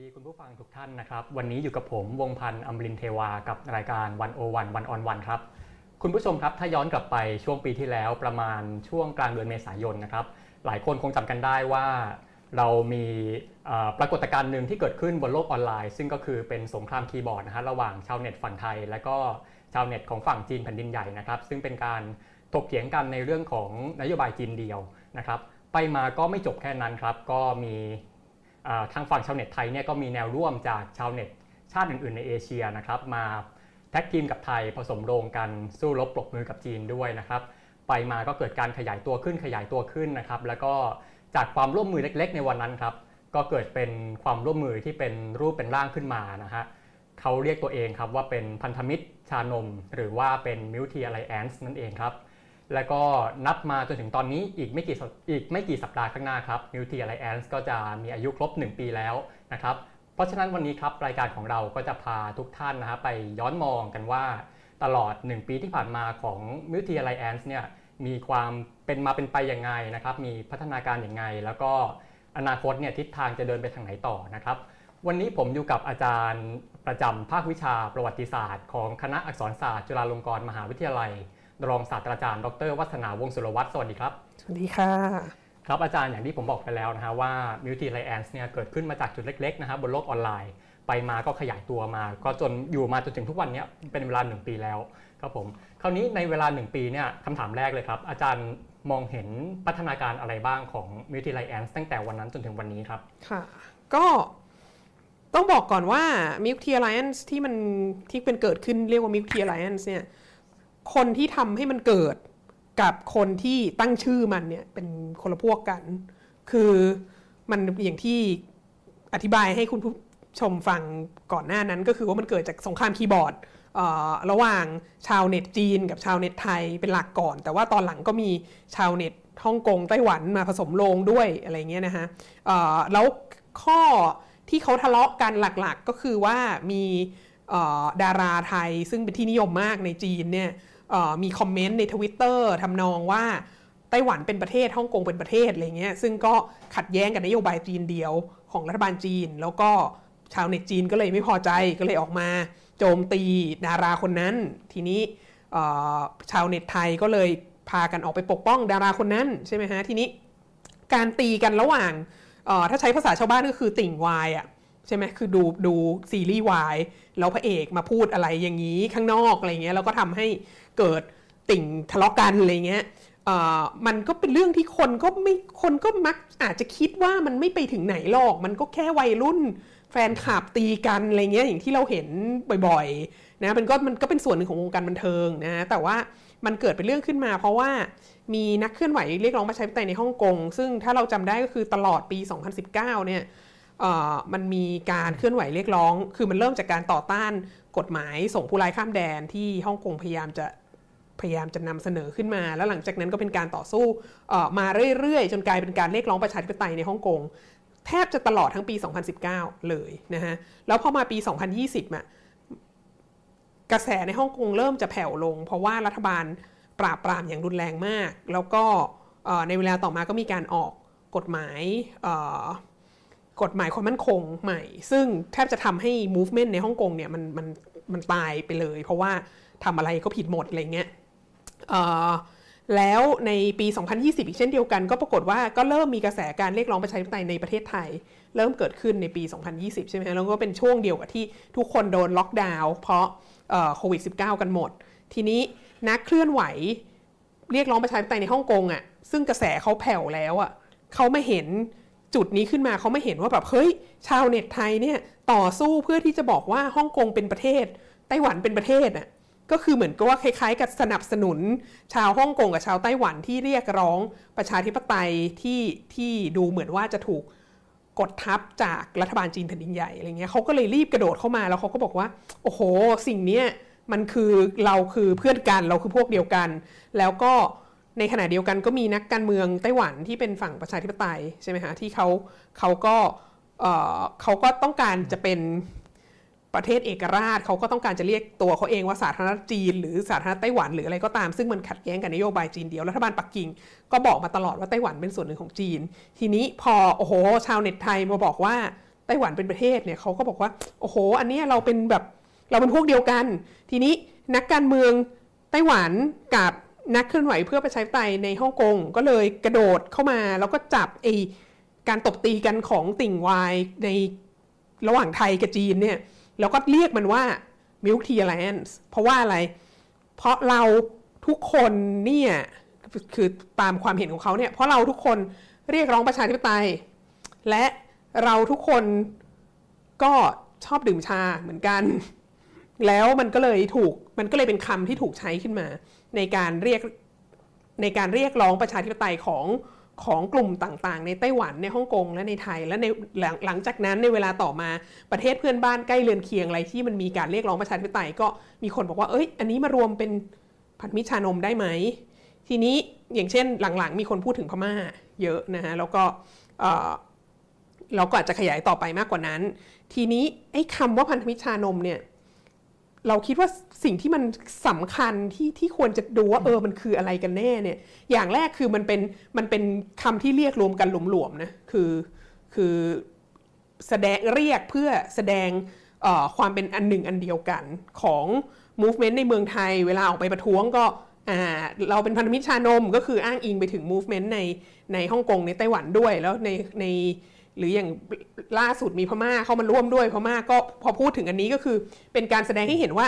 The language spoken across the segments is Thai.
ดีคุณผู้ฟังทุกท่านนะครับ วันนี้อยู่กับผมวงพันธ์อมรินเทวากับรายการวันโอวันวันออนวันครับ คุณผู้ชมครับถ้าย้อนกลับไปช่วงปีที่แล้วประมาณช่วงกลางเดือนเมษายนนะครับ หลายคนคงจำกันได้ว่า เรามีปรากฏการณ์หนึ่งที่เกิดขึ้นบนโลกออนไลน์ ซึ่งก็คือเป็นสงครามคีย์บอร์ดนะฮะระหว่างชาวเน็ตฝั่งไทย และก็ชาวเน็ตของฝั่งจีนแผ่นดินใหญ่นะครับ ซึ่งเป็นการถกเถียงกันในเรื่องของนโยบายจีนเดียวนะครับ ไปมาก็ไม่จบแค่นั้นครับก็มี ทางฝั่งชาวเน็ตไทยเนี่ยก็มีแนวร่วมจากชาวเน็ตชาติอื่นๆ ในเอเชียนะครับมาแท็กทีมกับไทยผสมโรงกันสู้รบปลบมือกับจีนด้วยนะครับไปมาก็เกิดการขยายตัวขึ้นขยายตัวขึ้นนะครับแล้วก็จากความร่วมมือเล็ก ๆ ในวันนั้นครับก็เกิดเป็นความร่วมมือที่เป็นรูปเป็นร่างขึ้นมานะฮะเขาเรียกตัวเองครับว่าเป็นพันธมิตรชานม หรือว่าเป็น Milk Tea Alliance นั่นเองครับ แล้วก็นับมาจนถึงตอนนี้อีกไม่กี่อีกไม่กี่สัปดาห์ข้างหน้าครับ Multi Alliance ก็จะมีอายุครบ 1 ปีแล้วนะครับ เพราะฉะนั้นวันนี้ครับรายการของเราก็จะพาทุกท่านนะฮะไปย้อนมองกันว่า ตลอด 1 ปีที่ผ่านมาของ Multi Alliance เนี่ยมีความเป็นมาเป็นไปยังไงนะครับ มีพัฒนาการอย่างไง แล้วก็อนาคตเนี่ยทิศทางจะเดินไปทางไหนต่อนะครับ วันนี้ผมอยู่กับอาจารย์ประจำภาควิชาประวัติศาสตร์ ของคณะอักษรศาสตร์ จุฬาลงกรณ์มหาวิทยาลัย รองศาสตราจารย์ดรวัฒนาวงสุรวัตรสวัสดีครับ สวัสดีค่ะ ครับอาจารย์อย่างที่ผมบอกไปแล้วนะฮะว่า Multi Alliance เนี่ยเกิดขึ้นมาจากจุดเล็กๆนะฮะบนโลกออนไลน์ ไปมาก็ขยายตัวมา ก็จนอยู่มาจนถึงทุกวันนี้เป็นเวลา 1 ปีแล้วครับผมคราวนี้ในเวลา 1 ปีเนี่ยคำถามแรกเลยครับ อาจารย์มองเห็นพัฒนาการอะไรบ้างของ Multi Alliance ตั้งแต่วันนั้นจนถึงวันนี้ครับค่ะก็ต้องบอกก่อนว่า Multi Alliance ที่มันที่เป็นเกิดขึ้นเรียกว่า Multi Alliance เนี่ย คนที่ทำให้มันเกิดกับคนที่ตั้งชื่อมันเนี่ยเป็นคนละพวกกัน คือมันอย่างที่อธิบายให้คุณผู้ชมฟังก่อนหน้านั้นก็คือว่ามันเกิดจากสงครามคีย์บอร์ดระหว่างชาวเน็ตจีนกับชาวเน็ตไทยเป็นหลักก่อน แต่ว่าตอนหลังก็มีชาวเน็ตฮ่องกงไต้หวันมาผสมลงด้วยอะไรเงี้ยนะฮะแล้วข้อที่เขาทะเลาะกันหลักๆ ก็คือว่ามีดาราไทยซึ่งเป็นที่นิยมมากในจีนเนี่ย มีคอมเมนต์ในทวิตเตอร์ทำนองว่าไต้หวันเป็นประเทศฮ่องกงเป็นประเทศอะไรเงี้ยซึ่งก็ขัดแย้งกับนโยบายจีนเดียวของรัฐบาลจีน แล้วก็ชาวเน็ตจีนก็เลยไม่พอใจก็เลยออกมา โจมตีดาราคนนั้น ทีนี้ชาวเน็ตไทยก็เลยพากันออกไปปกป้องดาราคนนั้นใช่ไหมฮะทีนี้การตีกันระหว่างถ้าใช้ภาษาชาวบ้านก็คือติ่งวายอะใช่ไหมคือดูดูซีรีส์วายแล้วพระเอกมาพูดอะไรอย่างนี้ข้างนอกอะไรเงี้ยแล้วก็ทำให้เกิดติ่งทะเลาะกันอะไรเงี้ยมันก็เป็นเรื่องที่คนก็ไม่คนก็มักอาจจะคิดว่ามันไม่ไปถึงไหนหรอก มันก็แค่วัยรุ่นแฟนคลับตีกันอะไรเงี้ยอย่างที่เราเห็นบ่อยๆนะมันก็มันก็เป็นส่วนหนึ่งของวงการบันเทิงนะแต่ว่ามันเกิดเป็นเรื่องขึ้นมา เพราะว่ามีนักเคลื่อนไหวเรียกร้องประชาธิปไตยในฮ่องกงซึ่งถ้าเราจำได้ก็คือตลอดปี 2019 เนี่ยมันมีการเคลื่อนไหวเรียกร้อง คือมันเริ่มจากการต่อต้านกฎหมายส่งผู้ร้ายข้ามแดนที่ฮ่องกงพยายามจะ พยายามจะนำเสนอขึ้นมา แล้วหลังจากนั้นก็เป็นการต่อสู้มาเรื่อยๆ จนกลายเป็นการเรียกร้องประชาธิปไตยในฮ่องกงแทบจะตลอดทั้งปี 2019 เลยนะฮะแล้วพอมาปี 2020อะกระแสในฮ่องกงเริ่มจะแผ่วลง เพราะว่ารัฐบาลปราบปรามอย่างรุนแรงมาก แล้วก็ในเวลาต่อมาก็มีการออกกฎหมายกฎหมายความมั่นคงใหม่ ซึ่งแทบจะทำให้ movement ในฮ่องกงเนี่ยมันมันมันตายไปเลย เพราะว่าทำอะไรก็ผิดหมดอะไรเงี้ย แล้วในปี 2020 อีกเช่นเดียวกัน ก็ปรากฏว่าก็เริ่มมีกระแสการเรียกร้องประชาธิปไตยในประเทศไทย เริ่มเกิดขึ้นในปี 2020 ใช่ไหมแล้วก็เป็นช่วงเดียวกับที่ทุกคนโดนล็อกดาวน์เพราะโควิด -19 กันหมด ทีนี้นักเคลื่อนไหวเรียกร้องประชาธิปไตยในฮ่องกงอะ่ะซึ่งกระแสเขาแผ่วแล้วอะ่ะเขาไม่เห็นจุดนี้ขึ้นมาเขาไม่เห็นว่าแบบเฮ้ยชาวเน็ตไทยเนี่ยต่อสู้เพื่อที่จะบอกว่าฮ่องกงเป็นประเทศไต้หวันเป็นประเทศอะ ก็คือเหมือนกับว่าคล้ายๆ กับสนับสนุน ชาวฮ่องกงกับชาวไต้หวันที่เรียกร้องประชาธิปไตยที่ที่ดูเหมือนว่าจะถูกกดทับจากรัฐบาลจีนแผ่นดินใหญ่อะไรเงี้ยเขาก็เลยรีบกระโดดเข้ามาแล้วเขาก็บอกว่า โอ้โห สิ่งนี้มันคือเราคือเพื่อนกันเราคือพวกเดียวกัน แล้วก็ในขณะเดียวกันก็มีนักการเมืองไต้หวันที่เป็นฝั่งประชาธิปไตยใช่ไหมคะที่เขาเขาก็เขาก็ต้องการจะเป็น ประเทศเอกราชเขาก็ต้องการจะเรียกตัวเขาเองว่าสาธารณรัฐจีน หรือสาธารณรัฐไต้หวันหรืออะไรก็ตามซึ่งมันขัดแย้งกับนโยบายจีนเดียวรัฐบาลปักกิ่ง ก็บอกมาตลอดว่าไต้หวันเป็นส่วนหนึ่งของจีน ทีนี้พอโอ้โห ชาวเน็ตไทยมาบอกว่าไต้หวันเป็นประเทศเนี่ยเขาก็บอกว่าโอ้โห อันนี้เราเป็นแบบเราเป็นพวกเดียวกัน ทีนี้นักการเมืองไต้หวันกับนักเคลื่อนไหวเพื่อประชาธิปไตยในฮ่องกงก็เลยกระโดดเข้ามาแล้วก็จับไอการตบตีกันของติ่งวายในระหว่างไทยกับจีนเนี่ย แล้วก็เรียกมันว่า Milk Tea Alliance เพราะว่าอะไร เพราะเราทุกคนเนี่ยคือตามความเห็นของเขาเนี่ยเพราะเราทุกคนเรียกร้องประชาธิปไตย และเราทุกคนก็ชอบดื่มชาเหมือนกัน แล้วมันก็เลยถูกมันก็เลยเป็นคำที่ถูกใช้ขึ้นมา ในการเรียกในการเรียกร้องประชาธิปไตยของ ของกลุ่มต่างๆ ในไต้หวันในฮ่องกงและในไทย และในหลังหลังจากนั้นในเวลาต่อมาประเทศเพื่อนบ้านใกล้เรือนเคียงอะไรที่มันมีการเรียกร้องประชาธิปไตยก็มีคนบอกว่าเอ้ย อันนี้มารวมเป็นพันธมิตรชานมได้ไหม ทีนี้อย่างเช่นหลังๆ มีคนพูดถึงพม่าเยอะนะฮะแล้วก็เราก็อาจจะขยายต่อไปมากกว่านั้น ทีนี้ไอ้คำว่าพันธมิตรชานมเนี่ย เราคิดว่าสิ่งที่มันสำคัญที่ที่ควรจะดูว่าเออมันคืออะไรกันแน่เนี่ย อย่างแรกคือมันเป็นมันเป็นคำที่เรียกรวมกันหลวมๆนะคือคือแสดงเรียกเพื่อแสดงความเป็นอันหนึ่งอันเดียวกันของ movement ในเมืองไทย เวลาออกไปประท้วงก็เราเป็นพันธมิตรชานมก็คืออ้างอิงไปถึง movement ในในฮ่องกงในไต้หวันด้วย แล้วในใน หรืออย่างล่าสุดมีพม่าเข้ามาร่วมด้วยพม่าก็พอพูดถึงอันนี้ก็คือ เป็นการแสดงให้เห็นว่า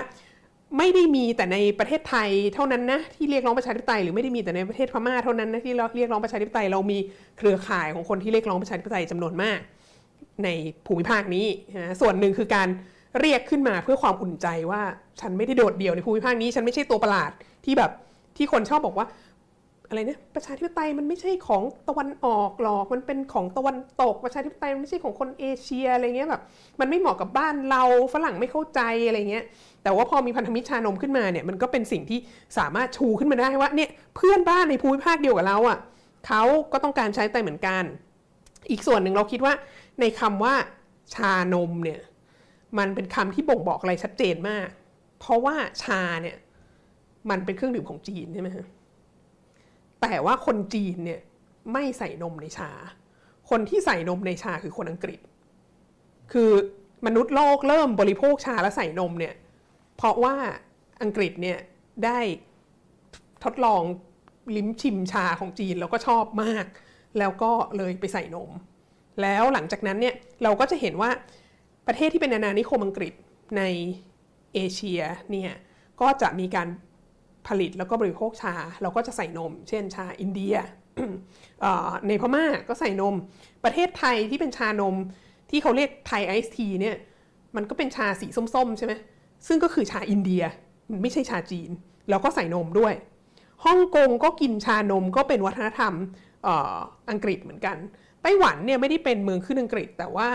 ไม่ได้มีแต่ในประเทศไทยเท่านั้นนะที่เรียกร้องประชาธิปไตยหรือไม่ได้มีแต่ในประเทศพม่าเท่านั้นนะที่เรียกร้องประชาธิปไตยเรามีเครือข่ายของคนที่เรียกร้องประชาธิปไตยจำนวนมาก ในภูมิภาคนี้นะส่วนหนึ่งคือการเรียกขึ้นมาเพื่อความอุ่นใจว่าฉันไม่ได้โดดเดี่ยวในภูมิภาคนี้ ฉันไม่ใช่ตัวประหลาดที่แบบที่คนชอบบอกว่า อะไรเนี่ยประชาธิปไตยมันไม่ใช่ของตะวันออกหรอกมันเป็นของตะวันตก ประชาธิปไตยมันไม่ใช่ของคนเอเชียอะไรเงี้ยแบบมันไม่เหมาะกับบ้านเราฝรั่งไม่เข้าใจอะไรเงี้ยแต่ว่าพอมีพันธมิตรชานมขึ้นมาเนี่ยมันก็เป็นสิ่งที่สามารถชูขึ้นมาได้ว่าเนี่ยเพื่อนบ้านในภูมิภาคเดียวกับเราอะ่ะเขาก็ต้องการใช้ไตเหมือนกัน อีกส่วนหนึ่งเราคิดว่าในคำว่าชานมเนี่ยมันเป็นคำที่บ่งบอกอะไรชัดเจนมาก เพราะว่าชาเนี่ยมันเป็นเครื่องดื่มของจีนใช่ไหมฮะ แต่ว่าคนจีนเนี่ยไม่ใส่นมในชา คนที่ใส่นมในชาคือคนอังกฤษ คือมนุษย์โลกเริ่มบริโภคชาและใส่นมเนี่ยเพราะว่าอังกฤษเนี่ยได้ทดลองลิ้มชิมชาของจีนแล้วก็ชอบมาก แล้วก็เลยไปใส่นม แล้วหลังจากนั้นเนี่ยเราก็จะเห็นว่าประเทศที่เป็นอาณานิคมอังกฤษในเอเชียเนี่ยก็จะมีการ ผลิตแล้วก็บริโภคชา เราก็จะใส่นม เช่นชาอินเดียในพม่าก็ใส่นม ประเทศไทยที่เป็นชานมที่เขาเรียกไทยไอซ์ทีเนี่ยมันก็เป็นชาสีส้มๆใช่ไหมซึ่งก็คือชาอินเดียมันไม่ใช่ชาจีน แล้วก็ใส่นมด้วยฮ่องกงก็กินชานมก็เป็นวัฒนธรรมอังกฤษเหมือนกันไต้หวันเนี่ยไม่ได้เป็นเมืองขึ้นอังกฤษ แต่ว่า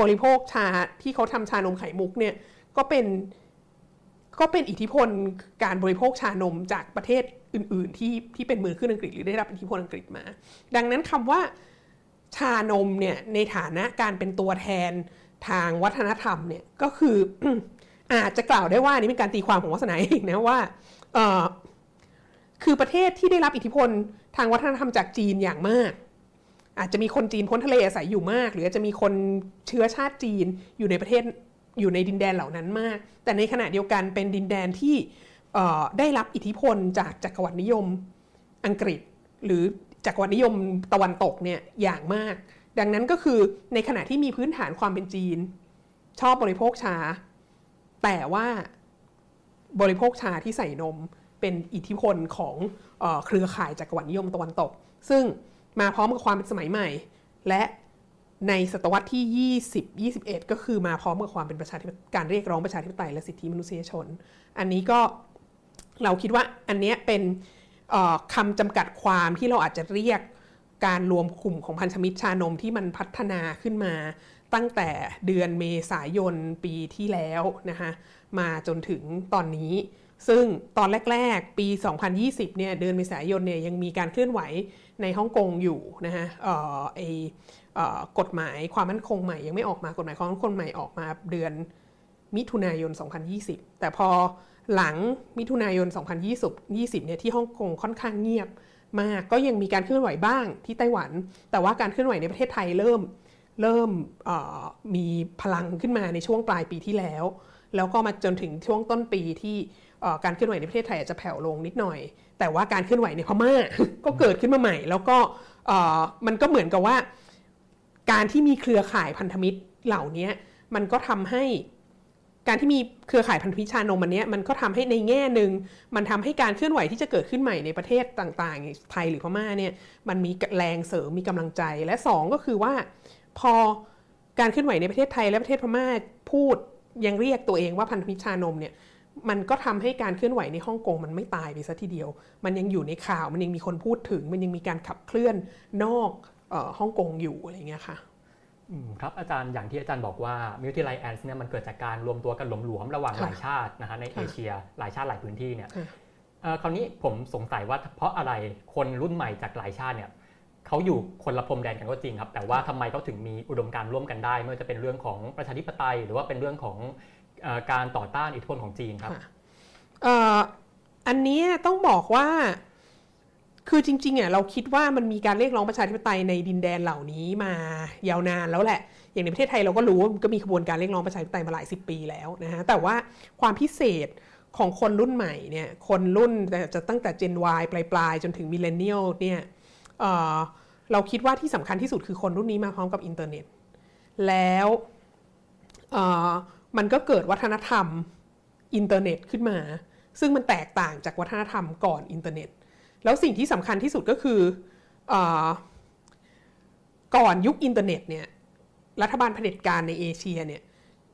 บริโภคชาที่เขาทำชานมไข่มุกเนี่ยก็เป็น ก็เป็นอิทธิพลการบริโภคชานมจากประเทศอื่น ๆ ที่ที่เป็นเมืองขึ้นอังกฤษหรือได้รับอิทธิพลอังกฤษมา ดังนั้นคำว่าชานมเนี่ยในฐานะการเป็นตัวแทนทางวัฒนธรรมเนี่ยก็คืออาจจะกล่าวได้ว่านี่เป็นการตีความของวัฒนาเองนะว่าคือประเทศที่ได้รับอิทธิพลทางวัฒนธรรมจากจีนอย่างมาก อาจจะมีคนจีนพ้นทะเลอาศัยอยู่มาก หรืออาจจะมีคนเชื้อชาติจีนอยู่ในประเทศ อยู่ในดินแดนเหล่านั้นมาก แต่ในขณะเดียวกันเป็นดินแดนที่ได้รับอิทธิพลจากจักรวรรดินิยมอังกฤษ หรือจักรวรรดินิยมตะวันตกเนี่ยอย่างมาก ดังนั้นก็คือในขณะที่มีพื้นฐานความเป็นจีน ชอบบริโภคชา แต่ว่าบริโภคชาที่ใส่นมเป็นอิทธิพลของเอเครือข่ายจักรวรรดินิยมตะวันตก ซึ่งมาพร้อมกับความเป็นสมัยใหม่ และ ในศตวรรษที่ 20 21 ก็คือมาพร้อมกับความเป็นประชาธิปไตยการเรียกร้องประชาธิปไตยและสิทธิมนุษยชน อันนี้ก็เราคิดว่าอันนี้เป็นคำจำกัดความที่เราอาจจะเรียกการรวมกลุ่มของพันธมิตรชานมที่มันพัฒนาขึ้นมา ตั้งแต่เดือนเมษายนปีที่แล้วนะคะมาจนถึงตอนนี้ ซึ่งตอนแรก ๆ ปี 2020 เนี่ยเดือนเมษายนเนี่ยยังมีการเคลื่อนไหวในฮ่องกงอยู่นะฮะเออไอ กฎหมายความมั่นคงใหม่ยังไม่ออกมากฎหมายความมั่นคงใหม่ออกมาเดือนมิถุนายน 2020 แต่พอหลังมิถุนายน 2020 20เนี่ยที่ฮ่องกงค่อนข้างเงียบมากก็ยังมีการเคลื่อนไหวบ้างที่ไต้หวัน แต่ว่าการเคลื่อนไหวในประเทศไทยเริ่มเริ่มมีพลังขึ้นมาในช่วงปลายปีที่แล้ว แล้วก็มาจนถึงช่วงต้นปีที่การเคลื่อนไหวในประเทศไทยอาจจะแผ่วลงนิดหน่อย แต่ว่าการเคลื่อนไหวในพม่าก็เกิดขึ้นมาใหม่ แล้วก็มันก็เหมือนกับว่า การที่มีเครือข่ายพันธมิตรเหล่านี้มันก็ทำให้การที่มีเครือข่ายพันธมิตรชานมอันนี้มันก็ทำให้ในแง่หนึ่งมันทำให้การเคลื่อนไหวที่จะเกิดขึ้นใหม่ในประเทศต่างๆ ไทยหรือพม่าเนี่ยมันมีแรงเสริมมีกำลังใจและ 2 ก็คือว่า พอการเคลื่อนไหวในประเทศไทยและประเทศพม่าพูดยังเรียกตัวเองว่าพันธมิตรชานมเนี่ยมันก็ทำให้การเคลื่อนไหวในฮ่องกงมันไม่ตายไปซะทีเดียว มันยังอยู่ในข่าวมันยังมีคนพูดถึง มันยังมีการขับเคลื่อนนอก ฮ่องกงอยู่อะไรเงี้ยค่ะครับอาจารย์อย่างที่อาจารย์บอกว่ามิวทีไลแอนส์เนี่ยมันเกิดจากการรวมตัวกันหลวมๆระหว่างหลายชาตินะฮะในเอเชีย หลายชาติหลายพื้นที่เนี่ยคราวนี้ผมสงสัยว่าเพราะอะไรคนรุ่นใหม่จากหลายชาติเนี่ยเขาอยู่คนละพรมแดนกันก็จริงครับ แต่ว่าทำไมเขาถึงมีอุดมการร่วมกันได้ไม่ว่าจะเป็นเรื่องของประชาธิปไตย หรือว่าเป็นเรื่องของการต่อต้านอิทธิพลของจีนครับอันนี้ต้องบอกว่า คือจริงๆอะเราคิดว่ามันมีการเรียกร้องประชาธิปไตยในดินแดนเหล่านี้มายาวนานแล้วแหละ อย่างในประเทศไทยเราก็รู้ว่าก็มีขบวนการเรียกร้องประชาธิปไตยมาหลายสิบปีแล้วนะฮะแต่ว่าความพิเศษของคนรุ่นใหม่เนี่ยคนรุ่นจะตั้งแต่ Gen Y ปลายๆ จนถึง millennial เนี่ยเราคิดว่าที่สำคัญที่สุดคือคนรุ่นนี้มาพร้อมกับอินเทอร์เน็ต แล้วมันก็เกิดวัฒนธรรมอินเทอร์เน็ตขึ้นมา ซึ่งมันแตกต่างจากวัฒนธรรมก่อนอินเทอร์เน็ต แล้วสิ่งที่สำคัญที่สุดก็คือก่อนยุคอินเทอร์เน็ตเนี่ยรัฐบาลเผด็จการในเอเชียเนี่ย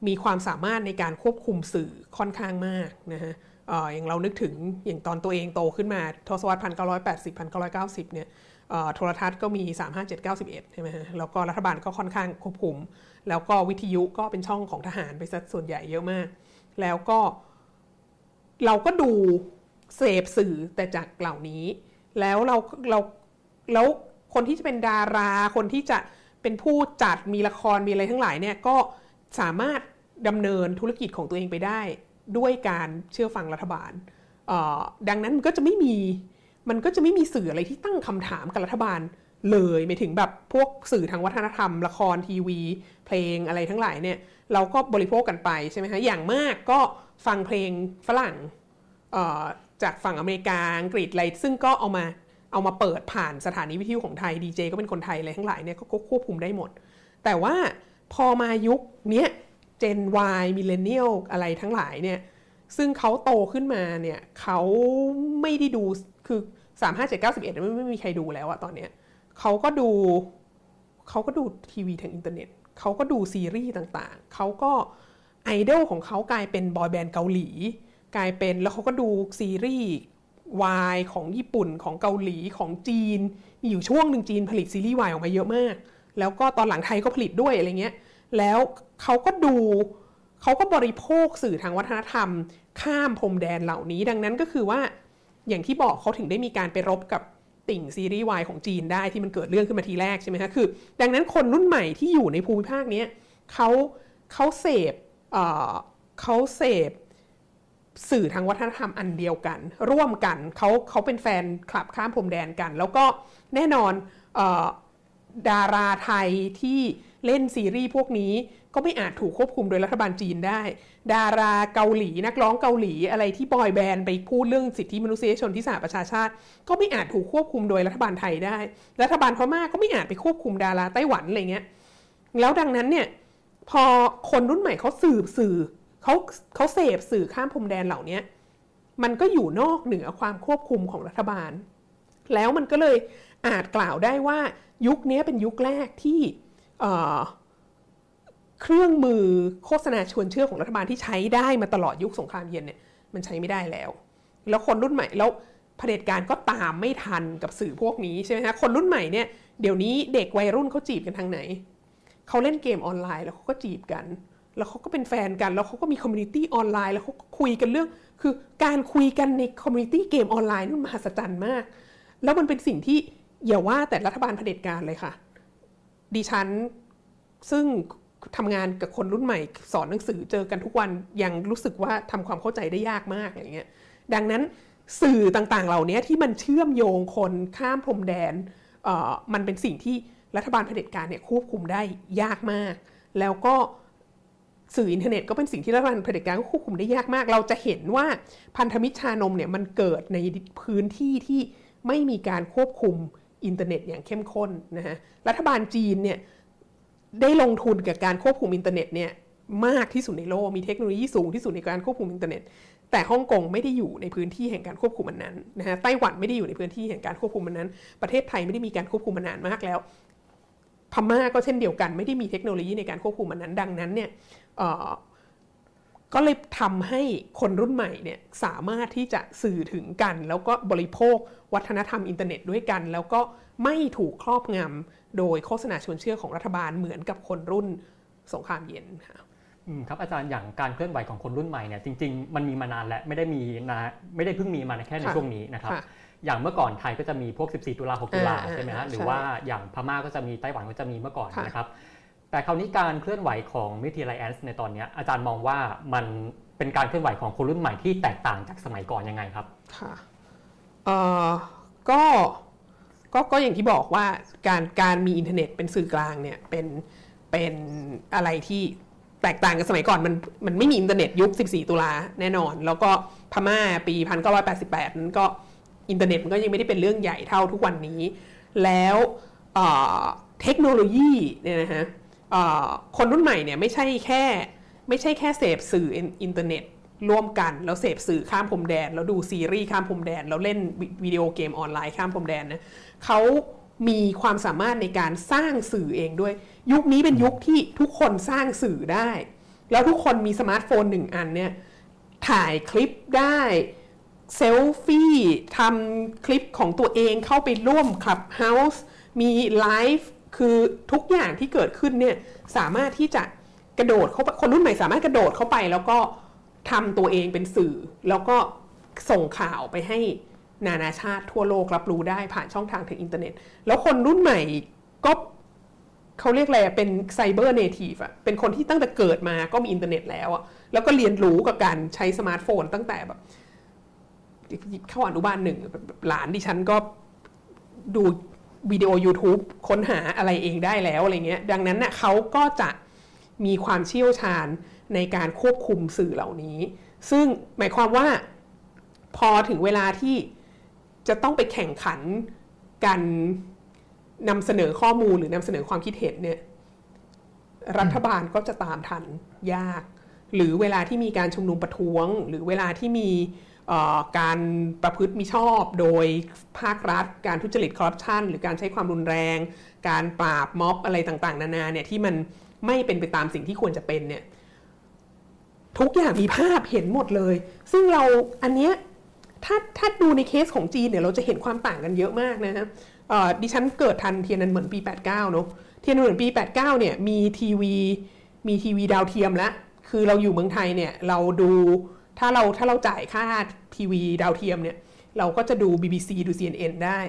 มีความสามารถในการควบคุมสื่อค่อนข้างมากนะฮะอย่างเรานึกถึงอย่างตอนตัวเองโตขึ้นมาทศวรรษพันเก้าร้อยแปดสิบพันเก้าร้อยเก้าสิบเนี่ยโทรทัศน์ก็มี 3 5 7 9 1 ใช่ไหมฮะ แล้วก็รัฐบาลก็ค่อนข้างควบคุม แล้วก็วิทยุก็เป็นช่องของทหารไปซะส่วนใหญ่เยอะมาก แล้วก็เราก็ดู เสพสื่อแต่จากเหล่านี้ แล้วเราเราแล้วคนที่จะเป็นดารา คนที่จะเป็นผู้จัดมีละครมีอะไรทั้งหลายเนี่ยก็สามารถดำเนินธุรกิจของตัวเองไปได้ด้วยการเชื่อฟังรัฐบาล ดังนั้นมันก็จะไม่มีมันก็จะไม่มีสื่ออะไรที่ตั้งคำถามกับรัฐบาลเลยไม่ถึงแบบพวกสื่อทางวัฒนธรรม ละครทีวี เพลงอะไรทั้งหลายเนี่ยเราก็บริโภคกันไปใช่ไหมคะอย่างมากก็ฟังเพลงฝรั่ง จากฝั่งอเมริกาอังกฤษอะไรซึ่งก็เอามาเอามาเปิดผ่านสถานีวิทยุของไทยดีเจก็เป็นคนไทยอะไรทั้งหลายเนี่ยก็ควบคุมได้หมด แต่ว่าพอมายุคนี้เจน Y มิเลเนียลอะไรทั้งหลายเนี่ยซึ่งเขาโตขึ้นมาเนี่ยเขาไม่ได้ดูคือสามห้าเจ็ดเก้าสิบเอ็ดไม่ไม่มีใครดูแล้วอะตอนเนี้ยเขาก็ดูเขาก็ดูทีวีทางอินเทอร์เน็ตเขาก็ดูซีรีส์ต่างๆ เขาก็ไอดอลของเขากลายเป็นบอยแบนด์เกาหลี กลายเป็นแล้วเขาก็ดูซีรีส์วายของญี่ปุ่นของเกาหลีของจีน มีอยู่ช่วงหนึ่งจีนผลิตซีรีส์วายออกมาเยอะมาก แล้วก็ตอนหลังไทยก็ผลิตด้วยอะไรเงี้ย แล้วเขาก็ดูเขาก็บริโภคสื่อทางวัฒนธรรม ข้ามพรมแดนเหล่านี้ ดังนั้นก็คือว่าอย่างที่บอกเขาถึงได้มีการไปรบกับติ่งซีรีส์วายของจีนได้ที่มันเกิดเรื่องขึ้นมาทีแรกใช่ไหมคะคือ ดังนั้นคนรุ่นใหม่ที่อยู่ในภูมิภาคนี้เขาเขาเสพเขาเสพ สื่อทางวัฒนธรรมอันเดียวกัน ร่วมกันเขาเขาเป็นแฟนคลับข้ามพรมแดนกัน แล้วก็แน่นอนออดาราไทยที่เล่นซีรีส์พวกนี้ก็ไม่อาจถูกควบคุมโดยรัฐบาลจีนได้ ดาราเกาหลีนักร้องเกาหลีอะไรที่บอยแบนด์ไปพูดเรื่องสิทธิมนุษยชนที่สหประชาชาติ ก็ไม่อาจถูกควบคุมโดยรัฐบาลไทยได้ รัฐบาลพม่าก็ไม่อาจไปควบคุมดาราไต้หวันอะไรเงี้ยแล้วดังนั้นเนี่ยพอคนรุ่นใหม่เขาสืบสื่อ เขาเขาเสพสื่อข้ามพรมแดนเหล่านี้มันก็อยู่นอกเหนือความควบคุมของรัฐบาล แล้วมันก็เลยอาจกล่าวได้ว่ายุคนี้เป็นยุคแรกที่เครื่องมือโฆษณาชวนเชื่อของรัฐบาลที่ใช้ได้มาตลอดยุคสงครามเย็นเนี่ยมันใช้ไม่ได้แล้ว แล้วคนรุ่นใหม่แล้วเผด็จการก็ตามไม่ทันกับสื่อพวกนี้ใช่ไหมฮะคนรุ่นใหม่เนี่ยเดี๋ยวนี้เด็กวัยรุ่นเขาจีบกันทางไหนเขาเล่นเกมออนไลน์แล้วเขาก็จีบกัน แล้วเขาก็เป็นแฟนกัน แล้วเขาก็มี community ออนไลน์ แล้วเขาก็คุยกันเรื่อง คือการคุยกันใน community เกมออนไลน์นั่นมหัศจรรย์มาก แล้วมันเป็นสิ่งที่อย่าว่าแต่รัฐบาลเผด็จการเลยค่ะ ดิฉันซึ่งทำงานกับคนรุ่นใหม่ สอนหนังสือเจอกันทุกวันยังรู้สึกว่าทำความเข้าใจได้ยากมากอย่างเงี้ย ดังนั้นสื่อต่างๆ เหล่านี้ที่มันเชื่อมโยงคนข้ามพรมแดนมันเป็นสิ่งที่รัฐบาลเผด็จการเนี่ยควบคุมได้ยากมาก แล้วก็ สื่ออินเทอร์เน็ตก็เป็นสิ่งที่รัฐบาลเผด็จการควบคุมได้ยากมาก เราจะเห็นว่าพันธมิตรชานมเนี่ยมันเกิดในพื้นที่ที่ไม่มีการควบคุมอินเทอร์เน็ตอย่างเข้มข้นนะฮะรัฐบาลจีนเนี่ยได้ลงทุนกับการควบคุมอินเทอร์เน็ตเนี่ยมากที่สุดในโลกมีเทคโนโลยีสูงที่สุดในการควบคุมอินเทอร์เน็ต แต่ฮ่องกงไม่ได้อยู่ในพื้นที่แห่งการควบคุมอันนั้นนะฮะไต้หวันไม่ได้อยู่ในพื้นที่แห่งการควบคุมอันนั้น ประเทศไทยไม่ได้มีการควบคุมมานานมากแล้วพม่าก็เช่นเดียวกันไม่ได้มีเทคโนโลยีในการควบคุมมันนั้น ดังนั้นเนี่ย ก็เลยทำให้คนรุ่นใหม่เนี่ยสามารถที่จะสื่อถึงกัน แล้วก็บริโภควัฒนธรรมอินเทอร์เน็ตด้วยกัน แล้วก็ไม่ถูกครอบงำโดยโฆษณาชวนเชื่อของรัฐบาลเหมือนกับคนรุ่นสงครามเย็นค่ะครับอาจารย์อย่างการเคลื่อนไหวของคนรุ่นใหม่เนี่ยจริงๆ มันมีมานานแล้วไม่ได้มีนะไม่ได้เพิ่งมีมาแค่ในช่วงนี้นะครับอย่างเมื่อก่อนไทยก็จะมีพวก 14 ตุลา 6 ตุลาใช่ไหมฮะหรือว่าอย่างพม่าก็จะมีไต้หวันก็จะมีเมื่อก่อนนะครับ แต่คราวนี้การเคลื่อนไหวของ Milk Tea Alliance ในตอนนี้อาจารย์มองว่ามันเป็นการเคลื่อนไหวของคนรุ่นใหม่ที่แตกต่างจากสมัยก่อนยังไงครับค่ะก็ก็ก็อย่างที่บอกว่าการการมีอินเทอร์เน็ตเป็นสื่อกลางเนี่ยเป็นเป็นอะไรที่แตกต่างกับสมัยก่อนมันมันไม่มีอินเทอร์เน็ตยุค 14 ตุลาแน่นอน แล้วก็พม่าปี 1988 นั้นก็อินเทอร์เน็ตมันก็ยังไม่ได้เป็นเรื่องใหญ่เท่าทุกวันนี้ แล้วเทคโนโลยีเนี่ยนะฮะ คนรุ่นใหม่เนี่ยไม่ใช่แค่ไม่ใช่แค่เสพสื่ออินเทอร์เน็ตร่วมกัน แล้วเสพสื่อข้ามพรมแดน แล้วดูซีรีส์ข้ามพรมแดน แล้วเล่นวิดีโอเกมออนไลน์ข้ามพรมแดนนะเขามีความสามารถในการสร้างสื่อเองด้วย ยุคนี้เป็นยุคที่ทุกคนสร้างสื่อได้ แล้วทุกคนมีสมาร์ทโฟนหนึ่งอันเนี่ยถ่ายคลิปได้เซลฟี่ทำคลิปของตัวเองเข้าไปร่วม Clubhouse มีไลฟ์ คือทุกอย่างที่เกิดขึ้นเนี่ยสามารถที่จะกระโดดเขาคนรุ่นใหม่สามารถกระโดดเข้าไป แล้วก็ทำตัวเองเป็นสื่อ แล้วก็ส่งข่าวไปให้นานาชาติทั่วโลกรับรู้ได้ผ่านช่องทางทางอินเทอร์เน็ต แล้วคนรุ่นใหม่ก็เขาเรียกอะไรเป็น cyber native อะเป็นคนที่ตั้งแต่เกิดมาก็มีอินเทอร์เน็ตแล้วอะแล้วก็เรียนรู้กับการใช้สมาร์ทโฟน ตั้งแต่แบบเข้าอนุบาลหนึ่งหลานดิฉันก็ดู วิดีโอ YouTube ค้นหาอะไรเองได้แล้วอะไรเงี้ย ดังนั้นน่ะเขาก็จะมีความเชี่ยวชาญในการควบคุมสื่อเหล่านี้ ซึ่งหมายความว่าพอถึงเวลาที่จะต้องไปแข่งขันกันนำเสนอข้อมูลหรือนำเสนอความคิดเห็นเนี่ยรัฐบาลก็จะตามทันยาก หรือเวลาที่มีการชุมนุมประท้วง หรือเวลาที่มี การประพฤติมิชอบโดยภาครัฐ การทุจริตคอร์รัปชันหรือการใช้ความรุนแรง การปราบม็อบอะไรต่างๆ นานาเนี่ยที่มันไม่เป็นไปตามสิ่งที่ควรจะเป็นเนี่ยทุกอย่างมีภาพเห็นหมดเลย ซึ่งเราอันเนี้ยถ้าถ้าดูในเคสของจีนเนี่ยเราจะเห็นความต่างกันเยอะมากนะฮะดิฉันเกิดทันเทียนอันเหมินปี 89เนาะเทียนอันเหมินปี 89เนี่ยมีทีวีมีทีวีดาวเทียมแล้วคือเราอยู่เมืองไทยเนี่ยเราดู ถ้าเราถ้าเราจ่ายค่าทีวีดาวเทียมเนี่ยเราก็จะดู BBC ดู CNN ได้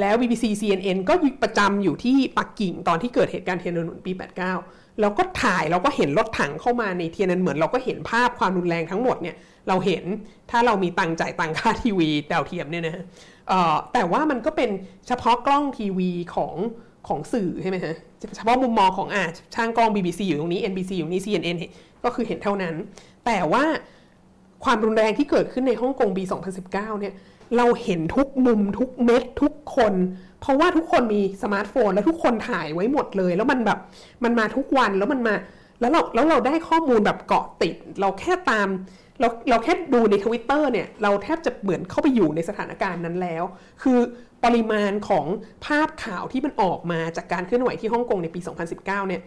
แล้ว BBC CNN ก็ประจำอยู่ที่ปักกิ่งตอนที่เกิดเหตุการณ์เทียนอันเหมินปี 89 แล้วก็ถ่ายเราก็เห็นรถถังเข้ามาในเทียนอันเหมินเราก็เห็นภาพความรุนแรงทั้งหมดเนี่ยเราเห็นถ้าเรามีตังจ่ายตังค่าทีวีดาวเทียมเนี่ยนะแต่ว่ามันก็เป็นเฉพาะกล้องทีวีของของสื่อใช่ไหมฮะเฉพาะมุมมองของอาช่างกล้อง BBC อยู่ตรงนี้ NBC อยู่นี้ CNN ก็คือเห็นเท่านั้น แต่ว่า ความรุนแรงที่เกิดขึ้นในฮ่องกงปี 2019 เนี่ย เราเห็นทุกมุมทุกเม็ดทุกคน เพราะว่าทุกคนมีสมาร์ทโฟน แล้วทุกคนถ่ายไว้หมดเลย แล้วมันแบบมันมาทุกวันแล้วมันมา แล้วเราแล้วเราได้ข้อมูลแบบเกาะติด เราแค่ตาม เราเราแค่ดูในทวิตเตอร์เนี่ยเราแทบจะเหมือนเข้าไปอยู่ในสถานการณ์นั้นแล้ว คือปริมาณของภาพข่าวที่มันออกมาจากการเคลื่อนไหวที่ฮ่องกงในปี 2019 เนี่ย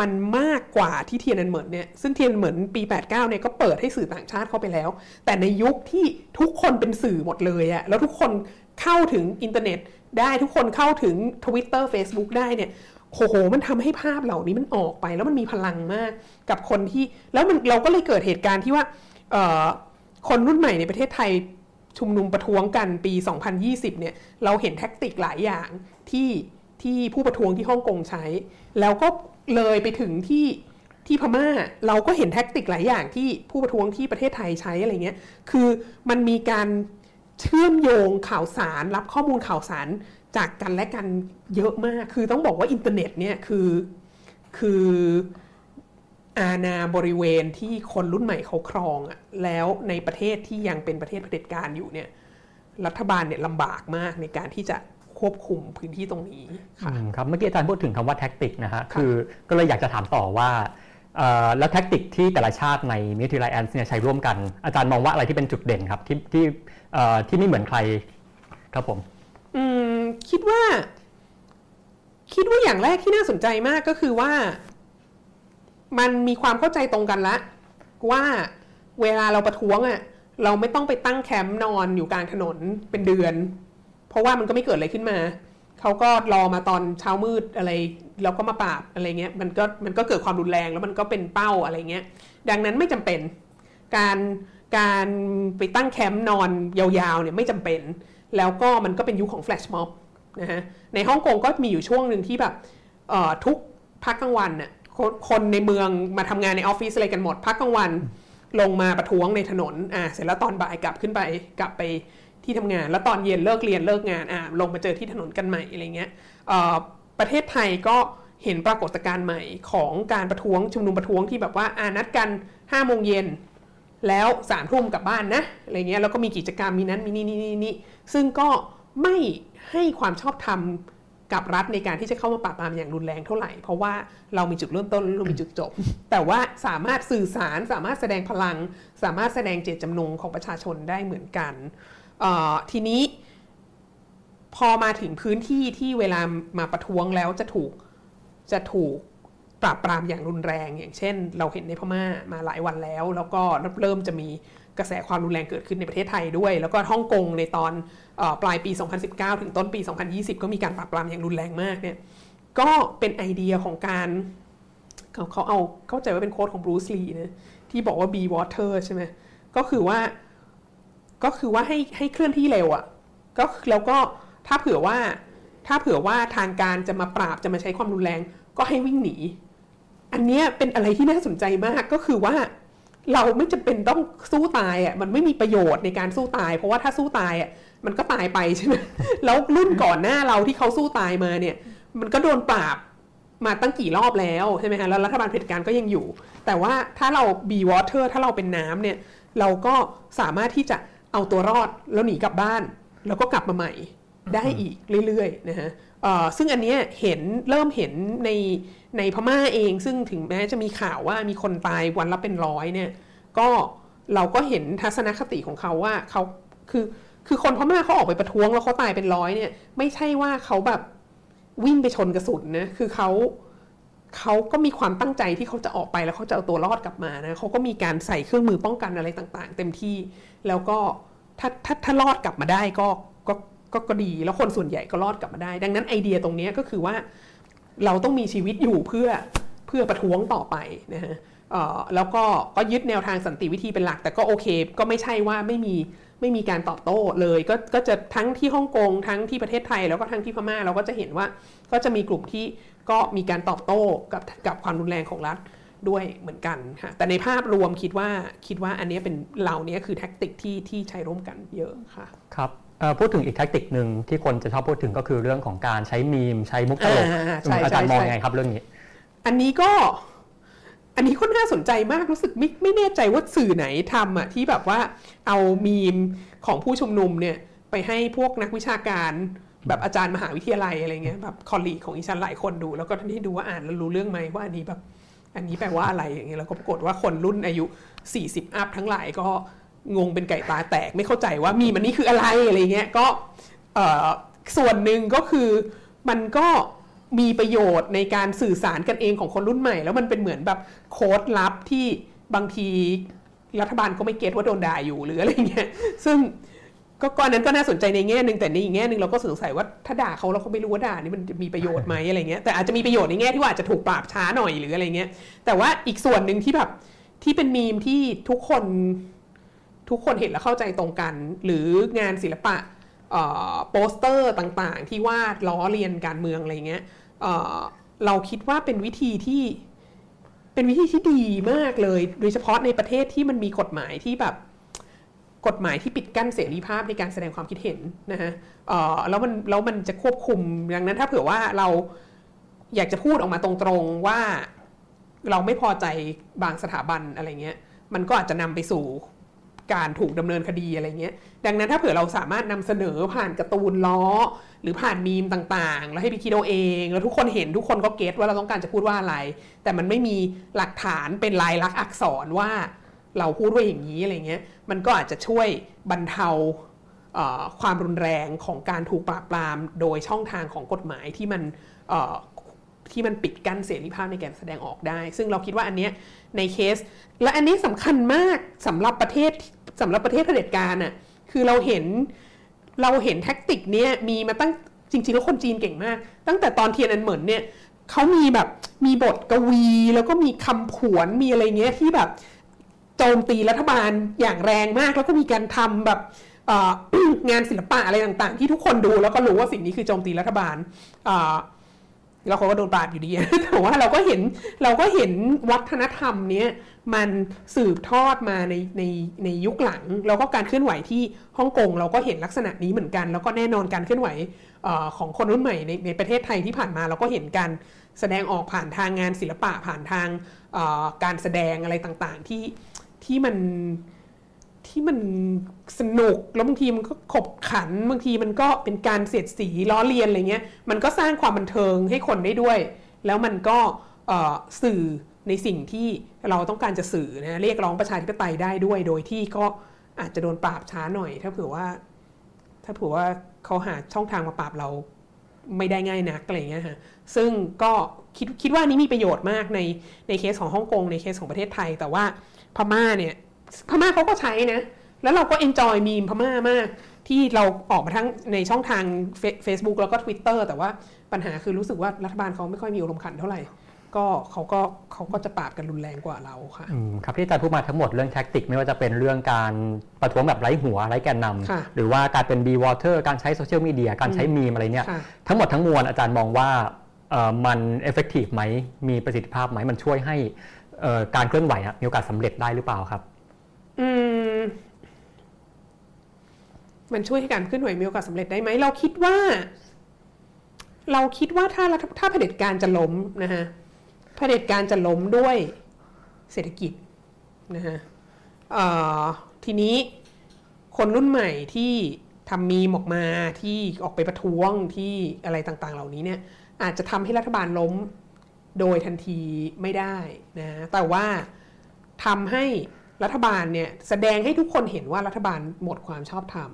มันมากกว่าที่เทียนอันเหมินเนี่ยซึ่งเทียนอันเหมินปี 89 เนี่ยก็เปิดให้สื่อต่างชาติเข้าไปแล้ว แต่ในยุคที่ทุกคนเป็นสื่อหมดเลยอะแล้วทุกคนเข้าถึงอินเทอร์เน็ต ได้ทุกคนเข้าถึง Twitter Facebook ได้เนี่ยโหโห มันทำให้ภาพเหล่านี้มันออกไป แล้วมันมีพลังมากกับคนที่ แล้วมันเราก็เลยเกิดเหตุการณ์ที่ว่า คนรุ่นใหม่ในประเทศไทยชุมนุมประท้วงกันปี 2020 เนี่ย เราเห็นแท็กติกหลายอย่างที่ที่ผู้ประท้วงที่ฮ่องกงใช้ แล้วก็เลยไปถึงที่ที่พม่าเราก็เห็นแท็กติกหลายอย่างที่ผู้ประท้วงที่ประเทศไทยใช้อะไรเงี้ย คือมันมีการเชื่อมโยงข่าวสารรับข้อมูลข่าวสารจากกันและกันเยอะมาก คือต้องบอกว่าอินเทอร์เน็ตเนี่ยคือคือ อาณาบริเวณที่คนรุ่นใหม่เขาครองอะแล้วในประเทศที่ยังเป็นประเทศเผด็จการอยู่เนี่ยรัฐบาลเนี่ยลำบากมากในการที่จะควบคุมพื้นที่ตรงนี้ค่ะอืมครับเมื่อกี้อาจารย์พูดถึงคำว่า tactic นะฮะคือก็เลยอยากจะถามต่อว่าเอ่อแล้ว tactic ที่แต่ละชาติใน Milk Tea Alliance เนี่ยใช้ร่วมกัน อาจารย์มองว่าอะไรที่เป็นจุดเด่นครับที่ที่เอ่อที่ไม่เหมือนใครครับผมอืมคิดว่า คิดว่าอย่างแรกที่น่าสนใจมากก็คือว่า มันมีความเข้าใจตรงกันละ ว่าเวลาเราประท้วงอะ่ะเราไม่ต้องไปตั้งแคมป์นอนอยู่กลางถนนเป็นเดือน เพราะว่ามันก็ไม่เกิดอะไรขึ้นมาเขาก็รอมาตอนเช้ามืดอะไรแล้วก็มาปราบอะไรเงี้ยมันก็มันก็เกิดความรุนแรงแล้วมันก็เป็นเป้าอะไรเงี้ย ดังนั้นไม่จำเป็น การการไปตั้งแคมป์นอนยาวๆเนี่ยไม่จำเป็น แล้วก็มันก็เป็นยุคของแฟลชม็อบนะฮะในฮ่องกงก็มีอยู่ช่วงหนึ่งที่แบบทุกพักกลางวันน่ะ คนในเมืองมาทำงานในออฟฟิศอะไรกันหมด พักกลางวันลงมาประท้วงในถนนอ่าเสร็จแล้วตอนบ่ายกลับขึ้นไปกลับไปที่ทำงาน แล้วตอนเย็นเลิกเรียนเลิกงานอ่าลงมาเจอที่ถนนกันใหม่อะไรเงี้ยอ่อประเทศไทยก็เห็นปรากฏการณ์ใหม่ของการประท้วงชุมนุมประท้วงที่แบบว่าอ่านัดกัน5โมงเย็นแล้วสามทุ่มกลับบ้านนะอะไรเงี้ยแล้วก็มีกิจกรรมมีนั้นมีนี่นี่นี่นี่ซึ่งก็ไม่ให้ความชอบธรรม กับรัฐในการที่จะเข้ามาปราบปรามอย่างรุนแรงเท่าไหร่ เพราะว่าเรามีจุดเริ่มต้นและเรามีจุดจบ แต่ว่าสามารถสื่อสารสามารถแสดงพลัง สามารถแสดงเจตจำนงของประชาชนได้เหมือนกันเอ่อทีนี้พอมาถึงพื้นที่ที่เวลามาประท้วงแล้วจะถูกจะถูกปราบปรามอย่างรุนแรง อย่างเช่น เราเห็นในพม่ามาหลายวันแล้ว แล้วก็เริ่มจะมี กระแสความรุนแรงเกิดขึ้นในประเทศไทยด้วย แล้วก็ฮ่องกงในตอนออปลายปี 2019 ถึงต้นปี 2020 ก็มีการปราบปรามอย่างรุนแรงมากเนี่ยก็เป็นไอเดียของการเขาเขาเอาเข้าใจว่าเป็นโค้ดของบรูซลีนะที่บอกว่า be water ใช่ไหมก็คือว่าก็คือว่าให้ให้เคลื่อนที่เร็วอะ่ะก็แล้วก็ถ้าเผื่อว่าถ้าเผื่อว่าทางการจะมาปราบจะมาใช้ความรุนแรง ก็ให้วิ่งหนี อันเนี้ยเป็นอะไรที่น่าสนใจมากก็คือว่า เราไม่จำเป็นต้องสู้ตายอะมันไม่มีประโยชน์ในการสู้ตาย เพราะว่าถ้าสู้ตายอะมันก็ตายไปใช่ไหมแล้วรุ่นก่อนหน้าเราที่เขาสู้ตายมาเนี่ย มันก็โดนปราบมาตั้งกี่รอบแล้วใช่ไหมฮะแล้วรัฐบาลเผด็จการก็ยังอยู่ แต่ว่าถ้าเรา be water ถ้าเราเป็นน้ำเนี่ย เราก็สามารถที่จะเอาตัวรอดแล้วหนีกลับบ้าน แล้วก็กลับมาใหม่ได้อีกเรื่อยๆนะฮะซึ่งอันเนี้ยเห็นเริ่มเห็นใน ในพม่าเองซึ่งถึงแม้จะมีข่าวว่ามีคนตายวันละเป็นร้อยเนี่ย ก็เราก็เห็นทัศนคติของเขาว่าเขาคือคือคนพม่าเขาออกไปประท้วงแล้วเขาตายเป็นร้อยเนี่ย ไม่ใช่ว่าเขาแบบวิ่งไปชนกระสุนนะคือเขาเขาก็มีความตั้งใจที่เขาจะออกไปแล้วเขาจะเอาตัวรอดกลับมานะเขาก็มีการใส่เครื่องมือป้องกันอะไรต่างๆ เต็มที่แล้วก็ถ้าถ้าถ้ารอดกลับมาได้ก็ก็ก็ก็ดี แล้วคนส่วนใหญ่ก็รอดกลับมาได้ ดังนั้นไอเดียตรงนี้ก็คือว่า เราต้องมีชีวิตอยู่เพื่อเพื่อประท้วงต่อไปนะฮะแล้วก็ก็ยึดแนวทางสันติวิธีเป็นหลัก แต่ก็โอเค ก็ไม่ใช่ว่าไม่มีไม่มีการตอบโต้เลยก็ก็จะทั้งที่ฮ่องกงทั้งที่ประเทศไทยแล้วก็ทั้งที่พม่าเราก็จะเห็นว่าก็จะมีกลุ่มที่ก็มีการตอบโต้กับกับความรุนแรงของรัฐด้วยเหมือนกันค่ะแต่ในภาพรวมคิดว่าคิดว่าอันนี้เป็นเหล่านี้คือแท็กติกที่ที่ใช้ร่วมกันเยอะค่ะครับ พูดถึงอีกแท็กติกหนึ่งที่คนจะชอบพูดถึงก็คือเรื่องของการใช้มีม ใช้มุกตลกอ่าใช่อาจารย์ใช่มองใช่ยังไงครับเรื่องนี้ อันนี้ก็ อันนี้ก็น่าสนใจมากรู้สึกไม่ไม่แน่ใจว่าสื่อไหนทำอะที่แบบว่าเอามีมของผู้ชุมนุมเนี่ยไปให้พวกนักวิชาการแบบอาจารย์มหาวิทยาลัยอะไรเงี้ยแบบคอลลีกของอีฉันหลายคนดู แล้วก็ให้ดูว่าอ่านแล้วรู้เรื่องไหมว่าอันนี้แบบ อันนี้แปลว่าอะไรอย่างเงี้ยแล้วก็ปรากฏว่าคนรุ่นอายุ 40 อัพทั้งหลายก็ งงเป็นไก่ตาแตกไม่เข้าใจว่ามีมันนี่คืออะไรอะไรเงี้ยก็ส่วนหนึ่งก็คือมันก็มีประโยชน์ในการสื่อสารกันเองของคนรุ่นใหม่ แล้วมันเป็นเหมือนแบบโค้ดลับที่บางทีรัฐบาลก็ไม่เก็ตว่าโดนด่าอยู่หรืออะไรเงี้ยซึ่งก็ก้อนนั้นก็น่าสนใจในแง่หนึ่งแต่ในอีกแง่หนึ่งเราก็สงสัยว่าถ้าด่าเขาแล้วเขาไม่รู้ว่าด่านี่มันมีประโยชน์ไหมอะไรเงี้ยแต่อาจจะมีประโยชน์ในแง่ที่ว่าอาจจะถูกปราบช้าหน่อยหรืออะไรเงี้ยแต่ว่าอีกส่วนหนึ่งที่แบบที่เป็นมีมที่ทุกคน ทุกคนเห็นแล้วเข้าใจตรงกัน หรืองานศิลปะโปสเตอร์ต่างๆ ที่วาดล้อเลียนการเมืองอะไรเงี้ยเเราคิดว่าเป็นวิธีที่เป็นวิธีที่ดีมากเลย โดยเฉพาะในประเทศที่มันมีกฎหมายที่แบบกฎหมายที่ปิดกั้นเสรีภาพในการแสดงความคิดเห็นนะฮะแล้วมันแล้วมันจะควบคุมดังนั้นถ้าเผื่อว่าเราอยากจะพูดออกมาตรงๆว่าเราไม่พอใจบางสถาบันอะไรเงี้ย มันก็อาจจะนำไปสู่ การถูกดำเนินคดีอะไรเงี้ย ดังนั้นถ้าเผื่อเราสามารถนำเสนอผ่านการ์ตูนล้อ หรือผ่านมีมต่างๆ แล้วให้ไปคิดเอาเอง แล้วทุกคนเห็นทุกคนก็เก็ตว่าเราต้องการจะพูดว่าอะไร แต่มันไม่มีหลักฐานเป็นลายลักษณ์อักษรว่าเราพูดว่าอย่างนี้อะไรเงี้ย มันก็อาจจะช่วยบรรเทาความรุนแรงของการถูกปราบปราม โดยช่องทางของกฎหมายที่มัน ที่มันปิดกั้นเสรีภาพในการแสดงออกได้ ซึ่งเราคิดว่าอันนี้ในเคส และอันนี้สำคัญมากสำหรับประเทศสำหรับประเทศเผด็จการอะคือเราเห็นเราเห็นแท็กติกเนี้ยมีมาตั้งจริงๆแล้วคนจีนเก่งมาก ตั้งแต่ตอนเทียนอันเหมินเนี่ยเขามีแบบมีบทกวีแล้วก็มีคำผวนมีอะไรเงี้ยที่แบบโจมตีรัฐบาลอย่างแรงมาก แล้วก็มีการทำแบบงานศิลปะอะไรต่างๆ ที่ทุกคนดูแล้วก็รู้ว่าสิ่งนี้คือโจมตีรัฐบาลแล้ว เขาก็โดนปราบอยู่ดีแต่ว่าเราก็เห็นเราก็เห็นวัฒนธรรมเนี้ยมันสืบทอดมาในในในยุคหลัง แล้วก็การเคลื่อนไหวที่ฮ่องกงเราก็เห็นลักษณะนี้เหมือนกัน แล้วก็แน่นอนการเคลื่อนไหวอของคนรุ่นใหม่ในในประเทศไทยที่ผ่านมาเราก็เห็นการแสดงออกผ่านทางงานศิลปะผ่านทางการแสดงอะไรต่างๆที่ที่มัน ที่มันสนุกแล้วบางทีมันก็ขบขันบางทีมันก็เป็นการเสียดสีล้อเลียนอะไรเงี้ยมันก็สร้างความบันเทิงให้คนได้ด้วย แล้วมันก็สื่อในสิ่งที่เราต้องการจะสื่อนะเรียกร้องประชาธิปไตยได้ด้วย โดยที่ก็อาจจะโดนปราบช้าหน่อย ถ้าเผื่อว่า ถ้าเผื่อว่าเขาหาช่องทางมาปราบเราไม่ได้ง่ายนักอะไรเงี้ยฮะซึ่งก็คิดคิดว่านี้มีประโยชน์มากในในเคสของฮ่องกงในเคสของประเทศไทย แต่ว่าพม่าเนี่ย พม่าเขาก็ใช้นะ แล้วเราก็เอนจอยมีมพม่ามาก ที่เราออกมาทั้งในช่องทาง Facebook แล้วก็ Twitter แต่ว่าปัญหาคือรู้สึกว่ารัฐบาลเขาไม่ค่อยมีอารมณ์ขันเท่าไหร่ก็เขาก็เขาก็จะปราบกันรุนแรงกว่าเราค่ะครับที่อาจารย์พูดมาทั้งหมดเรื่อง tactic ไม่ว่าจะเป็นเรื่องการประท้วงแบบไร้หัวไร้แกนนำหรือว่าการเป็น be water การใช้โซเชียลมีเดียการใช้มีมอะไรเนี่ยทั้งหมดทั้งมวลอาจารย์มองว่ามัน effective ไหมมีประสิทธิภาพไหมมันช่วยให้การเคลื่อนไหวมีโอกาสสำเร็จได้หรือเปล่าครับ อืม มันช่วยให้การเคลื่อนไหวมีโอกาสสำเร็จได้ไหม เราคิดว่า เราคิดว่าถ้าถ้าเผด็จการจะล้มนะฮะเผด็จการจะล้มด้วยเศรษฐกิจนะฮะทีนี้คนรุ่นใหม่ที่ทำมีมออกมาที่ออกไปประท้วงที่อะไรต่างๆ เหล่านี้เนี่ย อาจจะทำให้รัฐบาลล้มโดยทันทีไม่ได้นะแต่ว่าทำให้ รัฐบาลเนี่ยแสดงให้ทุกคนเห็นว่ารัฐบาลหมดความชอบธรรม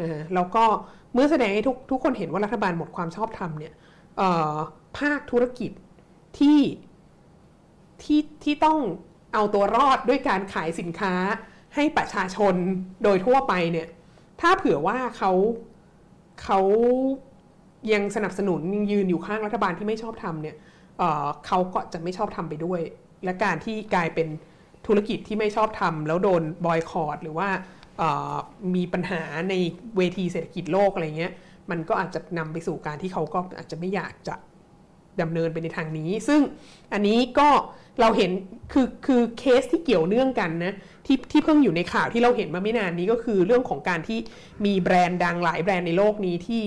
นะฮะแล้วก็เมื่อแสดงให้ทุกทุกคนเห็นว่ารัฐบาลหมดความชอบธรรมเนี่ยภาคธุรกิจที่ที่ที่ต้องเอาตัวรอดด้วยการขายสินค้าให้ประชาชนโดยทั่วไปเนี่ยถ้าเผื่อว่าเขาเขายังสนับสนุนยังยืนอยู่ข้างรัฐบาลที่ไม่ชอบทำเนี่ยเเขาก็จะไม่ชอบทำไปด้วย และการที่กลายเป็น ธุรกิจที่ไม่ชอบทำแล้วโดนบอยคอรดหรือว่ามีปัญหาในเวทีเศรษฐกิจโลกอะไรเงี้ย มันก็อาจจะนำไปสู่การที่เขาก็อาจจะไม่อยากจะดำเนินไปในทางนี้ ซึ่งอันนี้ก็เราเห็นคือคือเคสที่เกี่ยวเนื่องกันนะที่ที่เพิ่งอยู่ในข่าวที่เราเห็นมาไม่นานนี้ก็คือเรื่องของการที่มีแบรนด์ดังหลายแบรนด์ในโลกนี้ที่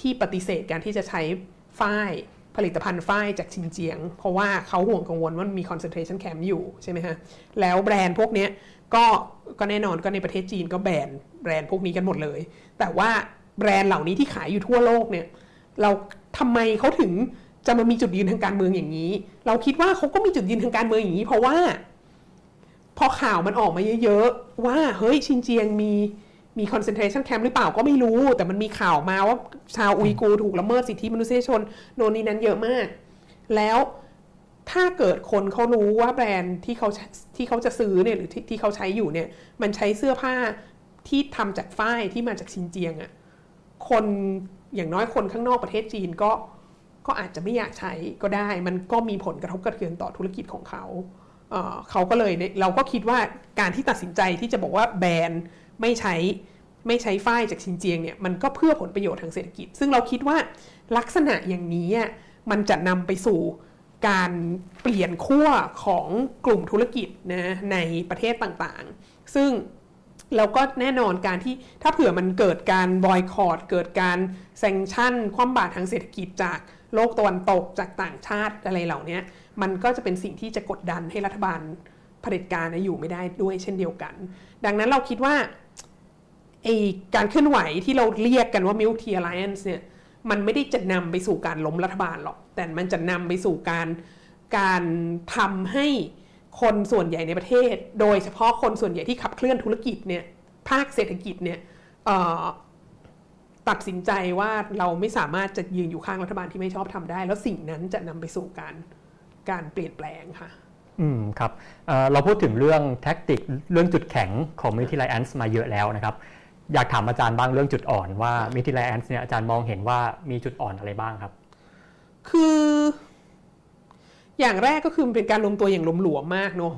ที่ปฏิเสธการที่จะใช้ฝ้าย ผลิตภัณฑ์ฝ้ายจากชินเจียง เพราะว่าเขาห่วงกังวลว่ามี concentration camp อยู่ใช่ไหมฮะแล้วแบรนด์พวกนี้ก็ก็แน่นอนก็ในประเทศจีนก็แบนแบรนด์พวกนี้กันหมดเลย แต่ว่าแบรนด์เหล่านี้ที่ขายอยู่ทั่วโลกเนี่ยเราทำไมเขาถึงจะมามีจุดยืนทางการเมืองอย่างนี้ เราคิดว่าเขาก็มีจุดยืนทางการเมืองอย่างนี้ เพราะว่า พอข่าวมันออกมาเยอะๆว่าเฮ้ยชินเจียงมี มี concentration camp หรือเปล่าก็ไม่รู้ แต่มันมีข่าวมาว่าชาวอุยกูถูกละเมิดสิทธิมนุษยชน โน่นนี่นั่นเยอะมาก แล้วถ้าเกิดคนเขารู้ว่าแบรนด์ที่เขาที่เขาจะซื้อเนี่ยหรือที่ที่เขาใช้อยู่เนี่ย มันใช้เสื้อผ้าที่ทำจากฝ้ายที่มาจากชินเจียงอะ่ะคนอย่างน้อยคนข้างนอกประเทศจีนก็ก็อาจจะไม่อยากใช้ก็ได้ มันก็มีผลกระทบกระเทือนต่อธุรกิจของเขาเเขาก็เลยเราก็คิดว่าการที่ตัดสินใจที่จะบอกว่าแบรนด์ ไม่ใช้ไม่ใช้ฝ้ายจากชินเจียงเนี่ยมันก็เพื่อผลประโยชน์ทางเศรษฐกิจ ซึ่งเราคิดว่าลักษณะอย่างนี้มันจะนำไปสู่การเปลี่ยนขั้วของกลุ่มธุรกิจนะในประเทศต่างๆ ซึ่งแล้วก็แน่นอนการที่ถ้าเผื่อมันเกิดการบอยคอรดเกิดการแซงชั่น ความบาตรทางเศรษฐกิจจากโลกตะวันตกจากต่างชาติอะไรเหล่านี้มันก็จะเป็นสิ่งที่จะกดดันให้รัฐบาลเผด็จการอยู่ไม่ได้ด้วยเช่นเดียวกัน ดังนั้นเราคิดว่า ไอการเคลื่อนไหวที่เราเรียกกันว่า Milk Tea Alliance เนี่ยมันไม่ได้จะนำไปสู่การล้มรัฐบาลหรอก แต่มันจะนำไปสู่การการทำให้คนส่วนใหญ่ในประเทศ โดยเฉพาะคนส่วนใหญ่ที่ขับเคลื่อนธุรกิจเนี่ยภาคเศรษฐกิจเนี่ยตัดสินใจว่าเราไม่สามารถจะยืนอยู่ข้างรัฐบาลที่ไม่ชอบธรรมได้ แล้วสิ่งนั้นจะนำไปสู่การการเปลี่ยนแปลงค่ะอืมครับเราพูดถึงเรื่อง tactic เรื่องจุดแข็งของ Milk Tea Alliance มาเยอะแล้วนะครับ อยากถามอาจารย์บ้างเรื่องจุดอ่อนว่า Milk Tea Alliance เนี่ยอาจารย์มองเห็นว่ามีจุดอ่อนอะไรบ้างครับ คือ อย่างแรกก็คือเป็นการรวมตัวอย่างหลวมๆมากเนาะ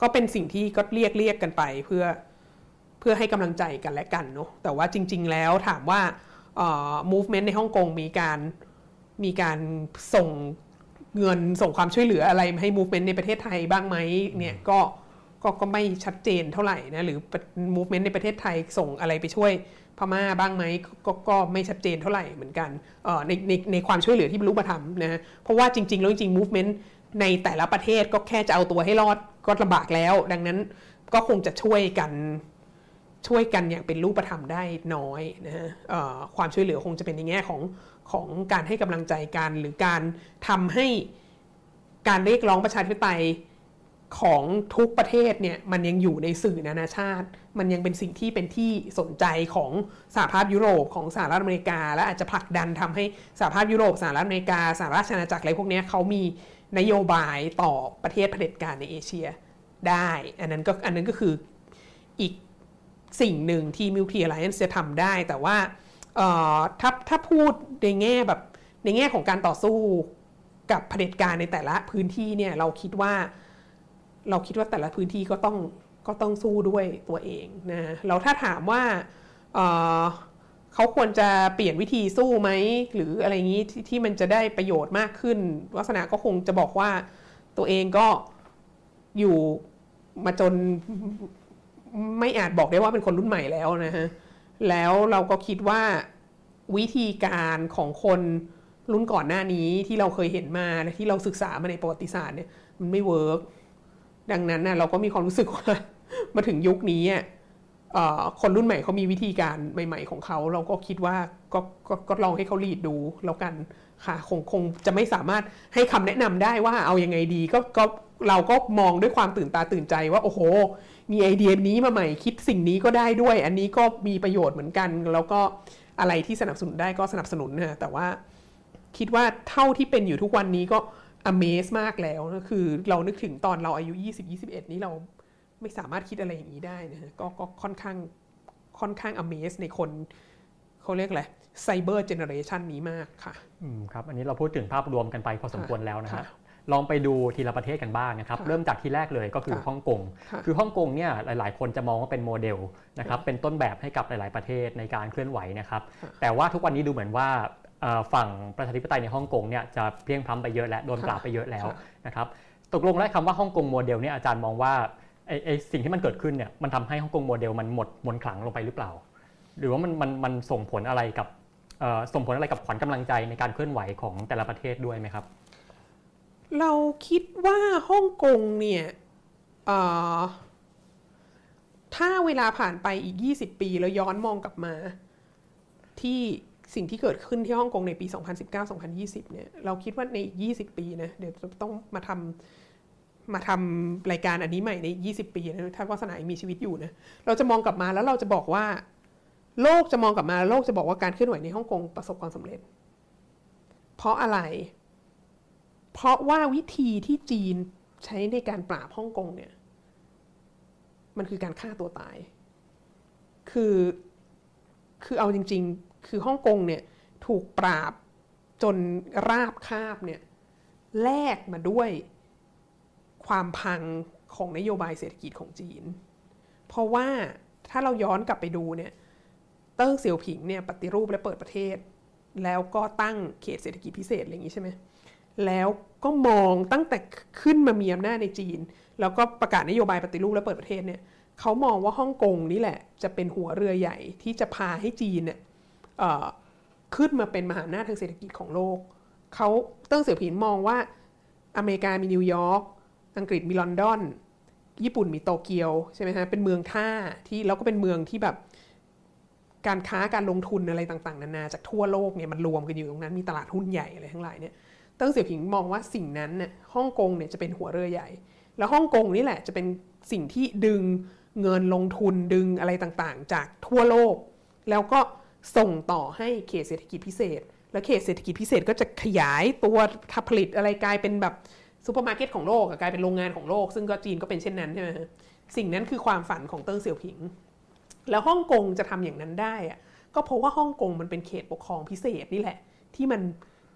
ก็เป็นสิ่งที่ก็เรียกเรียกกันไปเพื่อเพื่อให้กำลังใจกันและกันเนาะแต่ว่าจริง ๆ แล้วถามว่า movement ในฮ่องกงมีการมีการส่งเงินส่งความช่วยเหลืออะไรให้ movement ในประเทศไทยบ้างไหมเนี่ยก็ ก็ก็ไม่ชัดเจนเท่าไหร่นะหรือ movement ในประเทศไทยส่งอะไรไปช่วยพม่าบ้างไหมกก็ไม่ชัดเจนเท่าไหร่เหมือนกันในในในความช่วยเหลือที่รรลุมาทำนะเพราะว่าจริง ๆ แล้วจริงๆ movement ในแต่ละประเทศก็แค่จะเอาตัวให้รอดก็ลำบากแล้ว ดังนั้นก็คงจะช่วยกันช่วยกันอย่างเป็นรูปธรรมได้น้อยนะฮะความช่วยเหลือคงจะเป็นในแง่ของของการให้กำลังใจกันหรือการทำให้การเรียกร้องประชาธิปไตย ของทุกประเทศเนี่ยมันยังอยู่ในสื่อนานาชาติ มันยังเป็นสิ่งที่เป็นที่สนใจของสหภาพยุโรปของสหรัฐอเมริกา และอาจจะผลักดันทำให้สหภาพยุโรปสหรัฐอเมริกาสหราชอาณาจักรอะไรพวกนี้เขามีนโยบายต่อประเทศเผด็จการในเอเชียได้ อันนั้นก็อันนั้นก็คืออีกสิ่งหนึ่งที่มิลทีไลน์จะทำได้ แต่ว่าถ้าถ้าพูดในแง่แบบในแง่ของการต่อสู้กับเผด็จการในแต่ละพื้นที่เนี่ยเราคิดว่า เราคิดว่าแต่ละพื้นที่ก็ต้องก็ต้องสู้ด้วยตัวเองนะเราถ้าถามว่าเเขาควรจะเปลี่ยนวิธีสู้ไหมหรืออะไรงนี้ทที่มันจะได้ประโยชน์มากขึ้นวัฒนาก็คงจะบอกว่าตัวเองก็อยู่มาจนไม่อาจบอกได้ว่าเป็นคนรุ่นใหม่แล้วนะฮะแล้วเราก็คิดว่าวิธีการของคนรุ่นก่อนหน้านี้ที่เราเคยเห็นมาที่เราศึกษามาในประวัติศาสตร์เนี่ยมันไม่เวิร์ก ดังนั้นนะเราก็มีความรู้สึกว่ามาถึงยุคนี้คนรุ่นใหม่เขามีวิธีการใหม่ ๆ ของเขา เราก็คิดว่าก็ก็ก็ลองให้เขาลีดดูแล้วกันค่ะคงคงจะไม่สามารถให้คำแนะนำได้ว่าเอาอยัางไงดีก็ก็เราก็มองด้วยความตื่นตาตื่นใจว่าโอ้โห มีไอเดียนี้มาใหม่คิดสิ่งนี้ก็ได้ด้วย อันนี้ก็มีประโยชน์เหมือนกัน แล้วก็อะไรที่สนับสนุนได้ก็สนับสนุนนะแต่ว่าคิดว่าเท่าที่เป็นอยู่ทุกวันนี้ก็ amaze มากแล้วนะคือเรานึกถึงตอนเราอายุ 20-21 นี้เราไม่สามารถคิดอะไรอย่างนี้ได้นะก็ก็ค่อนข้างค่อนข้าง amaze ในคนเขาเรียกอะไรไซเบอร์เจเนอเรชันนี้มากค่ะอืมครับ อันนี้เราพูดถึงภาพรวมกันไปพอสมควรแล้วนะครับลองไปดูทีละประเทศกันบ้างนะครับ เริ่มจากที่แรกเลยก็คือฮ่องกง คือฮ่องกงเนี่ยหลาย ๆ คนจะมองว่าเป็นโมเดลนะครับ เป็นต้นแบบให้กับหลาย ๆ ประเทศในการเคลื่อนไหวนะครับ แต่ว่าทุกวันนี้ดูเหมือนว่า ฝั่งประชาธิปไตยในฮ่องกงเนี่ยจะเพียงพ้ำไปเยอะและโดนปราบไปเยอะแล้วนะครับตกลงแล้วคำว่าฮ่องกงโมเดลเนี่ยอาจารย์มองว่าไอ้ไอสิ่งที่มันเกิดขึ้นเนี่ยมันทำให้ฮ่องกงโมเดลมันหมดมนขลังลงไปหรือเปล่า หรือว่ามันมันมันส่งผลอะไรกับส่งผลอะไรกับขวัญกำลังใจในการเคลื่อนไหวของแต่ละประเทศด้วยไหมครับ เราคิดว่าฮ่องกงเนี่ยถ้าเวลาผ่านไปอีก 20 ปีแล้วย้อนมองกลับมาที่ สิ่งที่เกิดขึ้นที่ฮ่องกงในปี 2019-2020 เนี่ย เราคิดว่าในอีก 20 ปีนะ เดี๋ยวจะต้องมาทำมาทำรายการอันนี้ใหม่ใน 20 ปีนะถ้าวัฒนามีชีวิตอยู่นะ เราจะมองกลับมาแล้วเราจะบอกว่า โลกจะมองกลับมาโลกจะบอกว่าการเคลื่อนไหวในฮ่องกงประสบความสำเร็จ เพราะอะไร เพราะว่าวิธีที่จีนใช้ในการปราบฮ่องกงเนี่ย มันคือการฆ่าตัวตาย คือคือเอาจริง คือฮ่องกงเนี่ยถูกปราบจนราบคาบเนี่ยแลกมาด้วยความพังของนโยบายเศรษฐกิจของจีน เพราะว่าถ้าเราย้อนกลับไปดูเนี่ยเติ้งเสี่ยวผิงเนี่ยปฏิรูปและเปิดประเทศ แล้วก็ตั้งเขตเศรษฐกิจพิเศษอะไรอย่างนี้ใช่ไหมแล้วก็มองตั้งแต่ขึ้นมามีอำนาจในจีน แล้วก็ประกาศนโยบายปฏิรูปและเปิดประเทศเนี่ยเขามองว่าฮ่องกงนี่แหละ จะเป็นหัวเรือใหญ่ที่จะพาให้จีนเนี่ย ขึ้นมาเป็นมหาอำนาจทางเศรษฐกิจของโลก เขาเติ้งเสี่ยวผิงมองว่าอเมริกามีนิวยอร์ก อังกฤษมีลอนดอน ญี่ปุ่นมีโตเกียวใช่ไหมฮะ เป็นเมืองท่าที่แล้วก็เป็นเมืองที่แบบการค้าการลงทุนอะไรต่างๆ นานาจากทั่วโลกเนี่ยมันรวมกันอยู่ตรงนั้นมีตลาดหุ้นใหญ่อะไรทั้งหลายเนี่ยเติ้งเสี่ยวผิงมองว่าสิ่งนั้นเนี่ยฮ่องกงเนี่ยจะเป็นหัวเรือใหญ่ แล้วฮ่องกงนี่แหละจะเป็นสิ่งที่ดึงเงินลงทุนดึงอะไรต่างๆ จากทั่วโลก แล้วก็ ส่งต่อให้เขตเศรษฐกิจพิเศษ และเขตเศรษฐกิจพิเศษก็จะขยายตัวผลิตอะไรกลายเป็นแบบซูเปอร์มาร์เก็ตของโลกอกลายเป็นโรงงานของโลก ซึ่งก็จีนก็เป็นเช่นนั้นใช่ไหมฮะสิ่งนั้นคือความฝันของเติ้งเสี่ยวผิง แล้วฮ่องกงจะทำอย่างนั้นได้อะก็เพราะว่าฮ่องกงมันเป็นเขตปกครองพิเศษนี่แหละ ที่มัน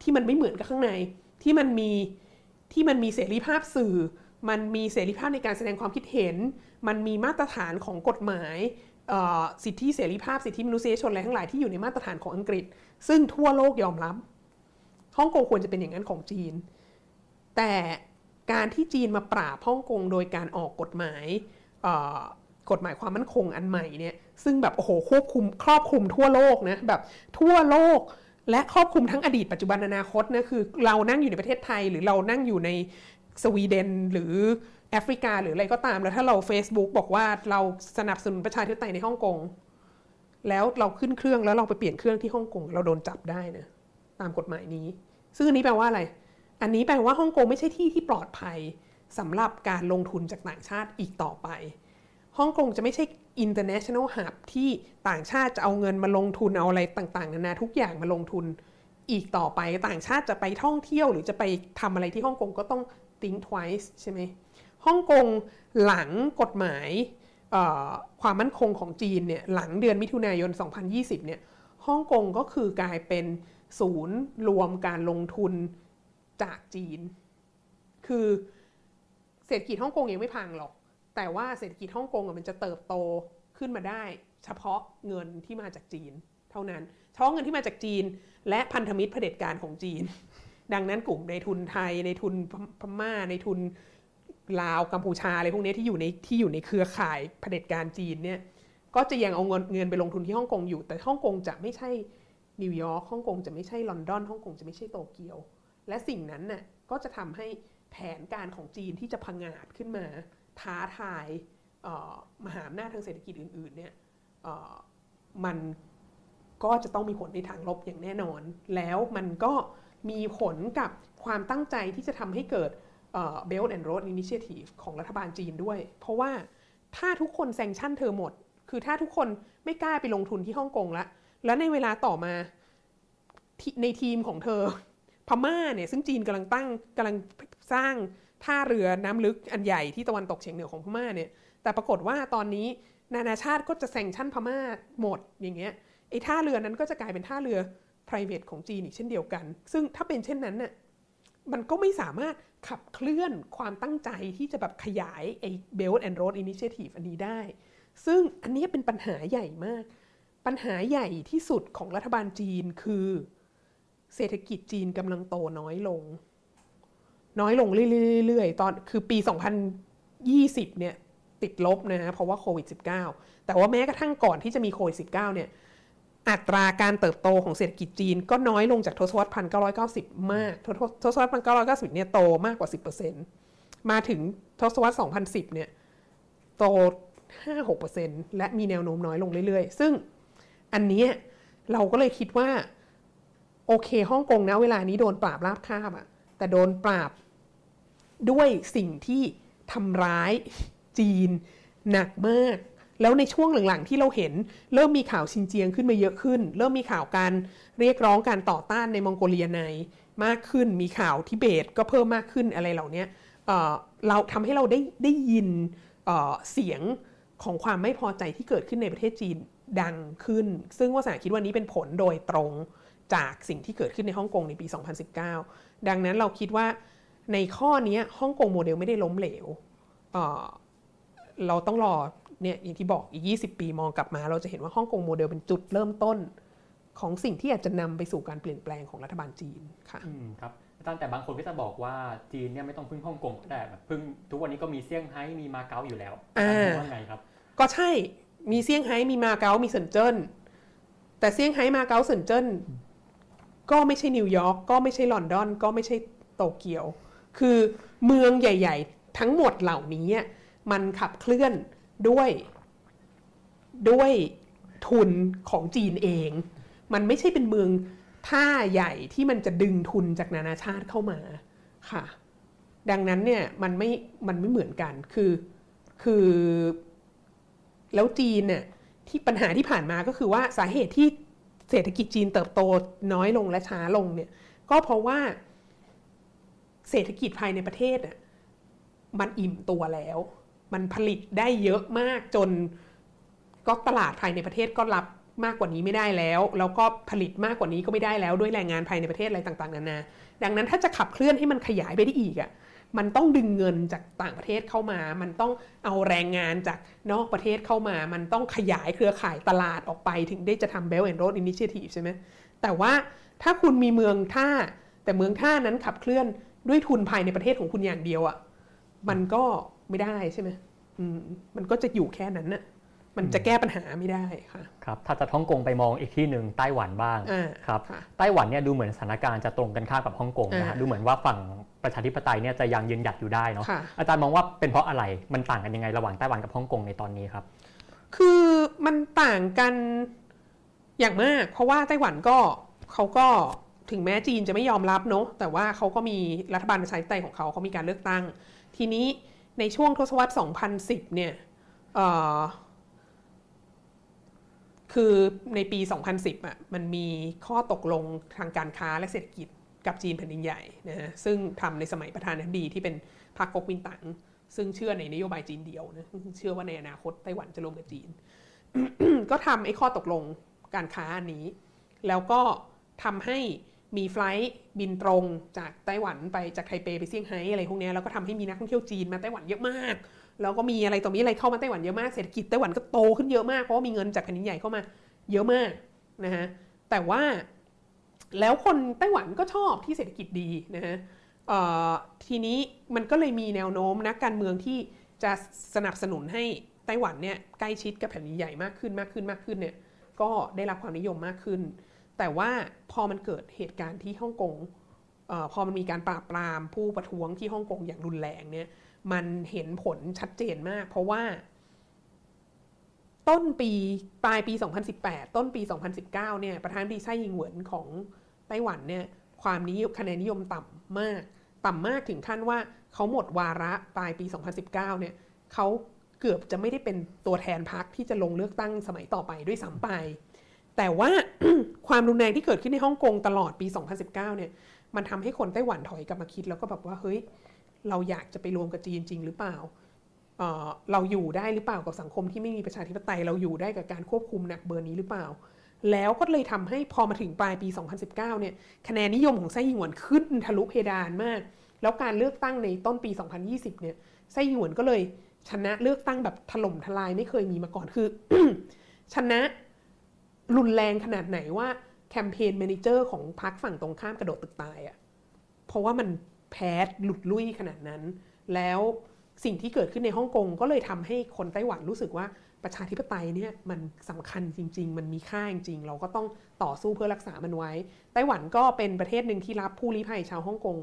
ที่มันไม่เหมือนกับข้างใน ที่มันมีที่มันมีเสรีภาพสื่อ มันมีเสรีภาพในการแสดงความคิดเห็น มันมีมาตรฐานของกฎหมาย สิทธิเสรีภาพสิทธิมนุษยชนอะไรทั้งหลายที่อยู่ในมาตรฐานของอังกฤษ ซึ่งทั่วโลกยอมรับฮ่องกงควรจะเป็นอย่างนั้นของจีน แต่การที่จีนมาปราบฮ่องกงโดยการออกกฎหมายกฎหมายความมั่นคงอันใหม่เนี่ยซึ่งแบบโอ้โหควบคุมครอบคลุมทั่วโลกนะแบบทั่วโลกและครอบคลุมทั้งอดีตปัจจุบันอนาคตนะคือเรานั่งอยู่ในประเทศไทย หรือเรานั่งอยู่ในสวีเดนหรือ แอฟริกาหรืออะไรก็ตาม แล้วถ้าเรา Facebook บอกว่าเราสนับสนุนประชาธิปไตยในฮ่องกงแล้วเราขึ้นเครื่องแล้วเราไปเปลี่ยนเครื่องที่ฮ่องกงเราโดนจับได้นะตามกฎหมายนี้ ซึ่งอันนี้แปลว่าอะไร อันนี้แปลว่าฮ่องกงไม่ใช่ที่ที่ปลอดภัยสำหรับการลงทุนจากต่างชาติอีกต่อไปฮ่องกงจะไม่ใช่ international hub ที่ต่างชาติจะเอาเงินมาลงทุนเอาอะไรต่างๆ นานาทุกอย่างมาลงทุนอีกต่อไปต่างชาติจะไปท่องเที่ยวหรือจะไปทำอะไรที่ฮ่องกงก็ต้อง think twice ใช่ไหม ฮ่องกงหลังกฎหมายความมั่นคงของจีนเนี่ยหลังเดือนมิถุนายน 2020 เนี่ยฮ่องกงก็คือกลายเป็นศูนย์รวมการลงทุนจากจีน คือเศรษฐกิจฮ่องกงยังไม่พังหรอก แต่ว่าเศรษฐกิจฮ่องกงมันจะเติบโตขึ้นมาได้ เฉพาะเงินที่มาจากจีน เท่านั้น เฉพาะเงินที่มาจากจีน และพันธมิตรเผด็จการของจีน ดังนั้นกลุ่มในทุนไทยในทุนพม่าในทุน ลาวกัมพูชาอะไรพวกนี้ที่อยู่ในที่อยู่ในเครือข่ายเผด็จการจีนเนี่ยก็จะยังเอาเงินเงินไปลงทุนที่ฮ่องกงอยู่ แต่ฮ่องกงจะไม่ใช่นิวยอร์กฮ่องกงจะไม่ใช่ลอนดอนฮ่องกงจะไม่ใช่โตเกียว และสิ่งนั้นน่ะก็จะทำให้แผนการของจีนที่จะพังอาจขึ้นมาท้าทายมหาอำนาจทางเศรษฐกิจอื่นๆเนี่ยมันก็จะต้องมีผลในทางลบอย่างแน่นอน แล้วมันก็มีผลกับความตั้งใจที่จะทำให้เกิด Belt and Road Initiative ของรัฐบาลจีนด้วย เพราะว่าถ้าทุกคนแซงชั่นเธอหมด คือถ้าทุกคนไม่กล้าไปลงทุนที่ฮ่องกงละ แล้วในเวลาต่อมาในทีมของเธอ พม่าเนี่ยซึ่งจีนกำลังตั้งกำลังสร้างท่าเรือน้ำลึกอันใหญ่ที่ตะวันตกเฉียงเหนือของพม่าเนี่ย แต่ปรากฏว่าตอนนี้นานาชาติก็จะแซงชั่นพม่าหมดอย่างเงี้ยไอ้ท่าเรือนั้นก็จะกลายเป็นท่าเรือ private ของจีนอีกเช่นเดียวกัน ซึ่งถ้าเป็นเช่นนั้นน่ะ มันก็ไม่สามารถขับเคลื่อนความตั้งใจที่จะแบบขยายไอ้ Belt and Road Initiative อันนี้ได้ ซึ่งอันนี้เป็นปัญหาใหญ่มาก ปัญหาใหญ่ที่สุดของรัฐบาลจีนคือ เศรษฐกิจจีนกำลังโตน้อยลง น้อยลงเรื่อยๆตอนคือปี 2020 เนี่ยติดลบนะฮะเพราะว่าโควิด -19 แต่ว่าแม้กระทั่งก่อนที่จะมีโควิด -19 เนี่ย อัตราการเติบโตของเศรษฐกิจจีนก็น้อยลงจากทศวรรษ1990มากทศทศวรรษ1990เนี่ยโตมากกว่า10%มาถึงทศวรรษ2010เนี่ยโต5-6%และมีแนวโน้มน้อยลงเรื่อยๆ ซึ่งอันนี้เราก็เลยคิดว่า โอเคฮ่องกงนะเวลานี้โดนปราบราบคาบอะแต่โดนปราบด้วยสิ่งที่ทำร้ายจีนหนักมาก แล้วในช่วงหลังๆ ที่เราเห็นเริ่มมีข่าวชินเจียงขึ้นมาเยอะขึ้น เริ่มมีข่าวการเรียกร้องการต่อต้านในมองโกเลียในมากขึ้น มีข่าวทิเบตก็เพิ่มมากขึ้นอะไรเหล่านี้เเราทำให้เราได้ได้ยินเเสียงของความไม่พอใจที่เกิดขึ้นในประเทศจีนดังขึ้น ซึ่งว่าสาคิดว่านี้เป็นผลโดยตรงจากสิ่งที่เกิดขึ้นในฮ่องกงในปี 2019 ดังนั้นเราคิดว่าในข้อนี้ฮ่องกงโมเดลไม่ได้ล้มเหลวเเราต้องรอ เนี่ยอย่างที่บอกอีก 20 ปีมองกลับมา เราจะเห็นว่าฮ่องกงโมเดลเป็นจุดเริ่มต้น ของสิ่งที่อาจจะนำไปสู่การเปลี่ยนแปลงของรัฐบาลจีนค่ะอืมครับอาจารย์แต่บางคนก็จะบอกว่าจีนเนี่ยไม่ต้องพึ่งฮ่องกงก็ได้แบบพึ่งทุกวันนี้ก็มีเซี่ยงไฮ้มีมาเก๊าอยู่แล้วอ่าว่าไงครับ ก็ใช่มีเซี่ยงไฮ้มีมาเก๊ามีเซินเจิ้นแต่เซี่ยงไฮ้มาเก๊าเซินเจิ้นก็ไม่ใช่นิวยอร์กก็ไม่ใช่ลอนดอน ก็ไม่ใช่โตเกียว คือเมืองใหญ่ ๆ ทั้งหมดเหล่านี้มันขับเคลื่อน ด้วยด้วยทุนของจีนเอง มันไม่ใช่เป็นเมืองท่าใหญ่ที่มันจะดึงทุนจากนานาชาติเข้ามาค่ะ ดังนั้นเนี่ยมันไม่มันไม่เหมือนกันคือคือ แล้วจีนเนี่ยที่ปัญหาที่ผ่านมาก็คือว่าสาเหตุที่เศรษฐกิจจีนเติบโตน้อยลงและช้าลงเนี่ยก็เพราะว่าเศรษฐกิจภายในประเทศอะมันอิ่มตัวแล้ว มันผลิตได้เยอะมากจน ก็ตลาดภายในประเทศก็รับมากกว่านี้ไม่ได้แล้ว แล้วก็ผลิตมากกว่านี้ก็ไม่ได้แล้วด้วยแรงงานภายในประเทศอะไรต่างๆนานาดังนั้นถ้าจะขับเคลื่อนให้มันขยายไปได้อีกอะมันต้องดึงเงินจากต่างประเทศเข้ามา มันต้องเอาแรงงานจากนอกประเทศเข้ามา มันต้องขยายเครือข่ายตลาดออกไปถึงได้จะทำ Belt and Road Initiative ใช่ไหม แต่ว่าถ้าคุณมีเมืองท่า แต่เมืองท่านั้นขับเคลื่อนด้วยทุนภายในประเทศของคุณอย่างเดียวอะ่ะ มันก็ ไม่ได้ใช่ไหมอืมมันก็จะอยู่แค่นั้นน่ะมันจะแก้ปัญหาไม่ได้ค่ะครับถ้าจะฮ่องกงไปมองอีกที่หนึ่งไต้หวันบ้างอ่าครับค่ะไต้หวันเนี่ยดูเหมือนสถานการณ์จะตรงกันข้ามกับฮ่องกงนะฮะอ่าดูเหมือนว่าฝั่งประชาธิปไตยเนี่ยจะยังยืนหยัดอยู่ได้เนาะค่ะอาจารย์มองว่าเป็นเพราะอะไรมันต่างกันยังไงระหว่างไต้หวันกับฮ่องกงในตอนนี้ครับ คือมันต่างกันอย่างมาก เพราะว่าไต้หวันก็เขาก็ถึงแม้จีนจะไม่ยอมรับเนาะแต่ว่าเขาก็มีรัฐบาลประชาธิปไตยของเขาเขามีการเลือกตั้ง ทีนี้ ในช่วงทศวรรษ 2010 เนี่ยคือในปี 2010อะมันมีข้อตกลงทางการค้าและเศรษฐกิจกับจีนแผ่นดินใหญ่นะฮะซึ่งทำในสมัยประธานาธิบดีที่เป็นพรรคก๊กมินตั๋งซึ่งเชื่อในนโยบายจีนเดียวนะเชื่อว่าในอนาคตไต้หวันจะรวมกับจีน ก็ทำไอ้ข้อตกลงการค้าอันนี้ แล้วก็ทำให้ มี flight บินตรงจากไต้หวันไปจากไทเปไปเซี่ยงไฮ้อะไรพวกนี้แล้วก็ทำให้มีนักท่องเที่ยวจีนมาไต้หวันเยอะมากแล้วก็มีอะไรต่อมีอะไรเข้ามาไต้หวันเยอะมากเศรษฐกิจไต้หวันก็โตขึ้นเยอะมากเพราะว่ามีเงินจากแผ่นดินใหญ่เข้ามาเยอะมากนะฮะแต่ว่าแล้วคนไต้หวันก็ชอบที่เศรษฐกิจดีนะฮะทีนี้มันก็เลยมีแนวโน้มนักการเมืองที่จะสนับสนุนให้ไต้หวันเนี่ยใกล้ชิดกับแผ่นดินใหญ่มากขึ้นมากขึ้นมากขึ้นเนี่ยก็ได้รับความนิยมมากขึ้น แต่ว่าพอมันเกิดเหตุการณ์ที่ฮ่องกงออพอมันมีการปราบปรามผู้ประท้วงที่ฮ่องกงอย่างรุนแรงเนี่ยมันเห็นผลชัดเจนมาก เพราะว่า ต้นปีปลายปี 2018 ต้นปี 2019 เนี่ยประธานดีไส้ยิงเหวินของไต้หวันเนี่ยความนิยมคะแนนนิยมต่ำมาก ต่ำมากถึงขั้นว่าเขาหมดวาระปลายปี 2019 เนี่ยเขาเกือบจะไม่ได้เป็นตัวแทนพรรคที่จะลงเลือกตั้งสมัยต่อไปด้วยซ้ำไป แต่ว่าความรุนแรงที่เกิดขึ้นในฮ่องกงตลอดปี 2019 เนี่ยมันทำให้คนไต้หวันถอยกลับมาคิดแล้วก็แบบว่าเฮ้ยเราอยากจะไปรวมกับจีนจริงหรือเปล่าเเราอยู่ได้หรือเปล่ากับสังคมที่ไม่มีประชาธิปไตยเราอยู่ได้กับการควบคุมหนักเบอร์นี้หรือเปล่า แล้วก็เลยทำให้พอมาถึงปลายปี 2019 เนี่ยคะแนนนิยมของไส้หยวนขึ้นทะลุเพดานมาก แล้วการเลือกตั้งในต้นปี 2020 เนี่ยไส้หยวนก็เลยชนะเลือกตั้งแบบถล่มทลายไม่เคยมีมาก่อนคือชนะ รุนแรงขนาดไหนว่าแคมเปญแมเนเจอร์ของพรรคฝั่งตรงข้ามกระโดดตึกตายอะเพราะว่ามันแพ้หลุดลุ่ยขนาดนั้น แล้วสิ่งที่เกิดขึ้นในฮ่องกงก็เลยทำให้คนไต้หวันรู้สึกว่าประชาธิปไตยเนี่ยมันสำคัญจริง ๆ มันมีค่าจริง ๆ เราก็ต้องต่อสู้เพื่อรักษามันไว้ ไต้หวันก็เป็นประเทศหนึ่งที่รับผู้ลี้ภัยชาวฮ่องกง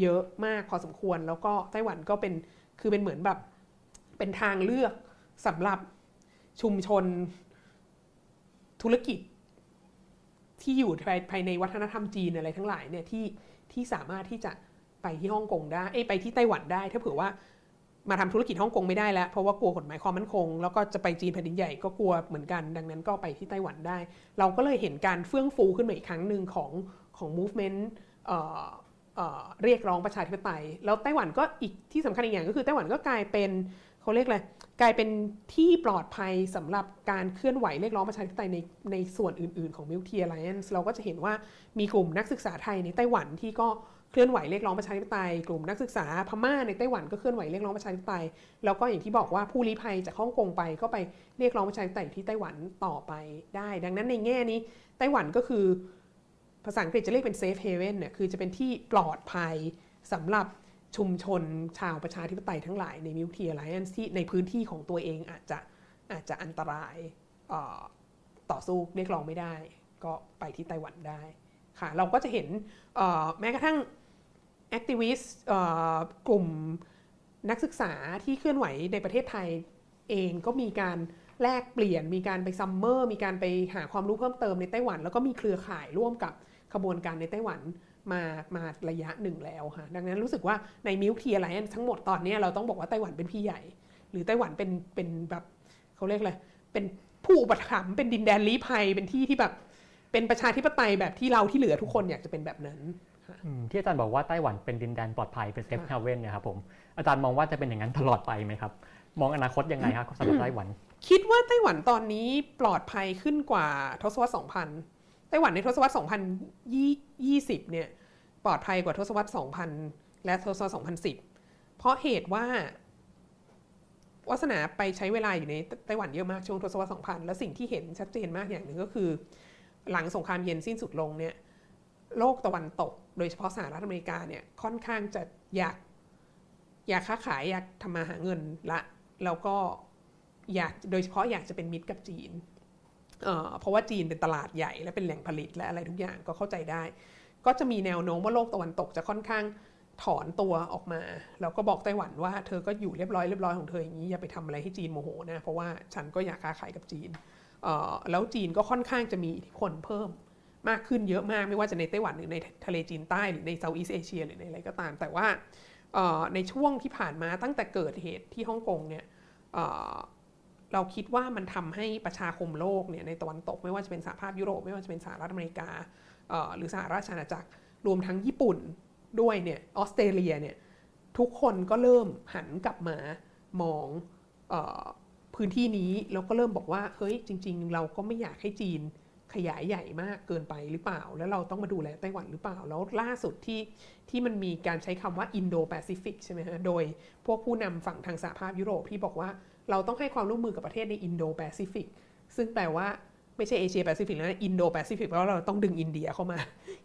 เยอะมากพอสมควร แล้วก็ไต้หวันก็เป็นคือเป็นเหมือนแบบเป็นทางเลือกสำหรับชุมชน ธุรกิจที่อยู่ภายในวัฒนธรรมจีนอะไรทั้งหลายเนี่ยที่ที่สามารถที่จะไปที่ฮ่องกงได้ไปที่ไต้หวันได้ ถ้าเผื่อว่ามาทำธุรกิจฮ่องกงไม่ได้แล้ว เพราะว่ากลัวกฎหมายความมั่นคง แล้วก็จะไปจีนแผ่นดินใหญ่ก็กลัวเหมือนกัน ดังนั้นก็ไปที่ไต้หวันได้ เราก็เลยเห็นการเฟื่องฟูขึ้นมาอีกครั้งหนึ่งของของ movement เเเรียกร้องประชาธิปไตย แล้วไต้หวันก็อีกที่สำคัญอีกอย่างก็คือไต้หวันก็กลายเป็นเขาเรียกอะไร กลายเป็นที่ปลอดภัยสำหรับการเคลื่อนไหวเรียกร้องประชาธิปไตยในในส่วนอื่น ๆของ Milk Tea Alliance เราก็จะเห็นว่ามีกลุ่มนักศึกษาไทยในไต้หวันที่ก็เคลื่อนไหวเรียกร้องประชาธิปไตย กลุ่มนักศึกษาพม่าในไต้หวันก็เคลื่อนไหวเรียกร้องประชาธิปไตย แล้วก็อย่างที่บอกว่าผู้ลี้ภัยจากฮ่องกงไปก็ไปเรียกร้องประชาธิปไตยที่ไต้หวันต่อไปได้ ดังนั้นในแง่นี้ไต้หวันก็คือ ภาษาอังกฤษจะเรียกเป็น safe haven เนี่ยคือจะเป็นที่ปลอดภัยสำหรับ ชุมชนชาวประชาธิปไตยทั้งหลายใน Milk Tea Alliance ที่ในพื้นที่ของตัวเองอาจจะอาจจะอันตรายต่อสู้เรียกร้องไม่ได้ ก็ไปที่ไต้หวันได้ค่ะเราก็จะเห็นแม้กระทั่ง activist กลุ่มนักศึกษาที่เคลื่อนไหวในประเทศไทยเองก็มีการแลกเปลี่ยน มีการไป summer มีการไปหาความรู้เพิ่มเติมในไต้หวัน แล้วก็มีเครือข่ายร่วมกับขบวนการในไต้หวัน มามาระยะหนึ่งแล้วค่ะ ดังนั้นรู้สึกว่าใน Milk Tea Alliance ทั้งหมดตอนนี้เราต้องบอกว่าไต้หวันเป็นพี่ใหญ่ หรือไต้หวันเป็นเป็นแบบเขาเรียกอะไรเป็นผู้อุปถัมภ์เป็นดินแดนลี้ภัยเป็นที่ที่แบบเป็นประชาธิปไตยแบบที่เราที่เหลือทุกคนอยากจะเป็นแบบนั้นที่อาจารย์บอกว่าไต้หวันเป็นดินแดนปลอดภัยเป็น safe haven เนี่ยครับผมอาจารย์มองว่าจะเป็นอย่างนั้นตลอดไปไหมครับ มองอนาคตยังไงครับสำหรับไต้หวัน คิดว่าไต้หวันตอนนี้ปลอดภัยขึ้นกว่าทศวรรษ 2000 ไต้หวันในทศวรรษ 2020 เนี่ย ปลอดภัยกว่าทศวรรษ 2000 และทศวรรษ 2010 เพราะเหตุว่าวัฒนาไปใช้เวลาอยู่ในไต้หวันเยอะมากช่วงทศวรรษ 2000 แล้วสิ่งที่เห็นชัดเจนมากอย่างหนึ่งก็คือ หลังสงครามเย็นสิ้นสุดลงเนี่ยโลกตะวันตก โดยเฉพาะสหรัฐอเมริกาเนี่ยค่อนข้างจะอยากอยากค้าขายอยากทำมาหาเงินละ แล้วก็อยากโดยเฉพาะอยากจะเป็นมิตรกับจีนเเพราะว่าจีนเป็นตลาดใหญ่และเป็นแหล่งผลิตและอะไรทุกอย่างก็เข้าใจได้ ก็จะมีแนวโน้มว่าโลกตะวันตกจะค่อนข้างถอนตัวออกมา แล้วก็บอกไต้หวันว่าเธอก็อยู่เรียบร้อยเรียบร้อยของเธออย่างนี้อย่าไปทำอะไรให้จีนโมโหนะเพราะว่าฉันก็อยากค้าขายกับจีนแล้วจีนก็ค่อนข้างจะมีอิทธิพลเพิ่มมากขึ้นเยอะมากไม่ว่าจะในไต้หวันหรือในทะเลจีนใต้หรือใน Southeast Asia หรือในอะไรก็ตาม แต่ว่าในช่วงที่ผ่านมาตั้งแต่เกิดเหตุที่ฮ่องกงเนี่ยเราคิดว่ามันทำให้ประชาคมโลกเนี่ยในตะวันตกไม่ว่าจะเป็นสหภาพยุโรปไม่ว่าจะเป็นสหรัฐอเมริกา หรือสหราชอาณาจักร รวมทั้งญี่ปุ่นด้วยเนี่ยออสเตรเลียเนี่ยทุกคนก็เริ่มหันกลับมามองอพื้นที่นี้แล้วก็เริ่มบอกว่าเฮ้ยจริง ๆ เราก็ไม่อยากให้จีนขยายใหญ่มากเกินไปหรือเปล่า แล้วเราต้องมาดูแลไต้หวันหรือเปล่า แล้วล่าสุดที่ที่มันมีการใช้คำว่าอินโดแปซิฟิกใช่ไหมฮะ โดยพวกผู้นำฝั่งทางสหภาพยุโรปที่บอกว่าเราต้องให้ความร่วมมือกับประเทศในอินโดแปซิฟิกซึ่งแปลว่า ไม่ใช่เอเชียแปซิฟิกแล้วนะอินโดแปซิฟิกเพราะเราต้องดึงอินเดียเข้ามา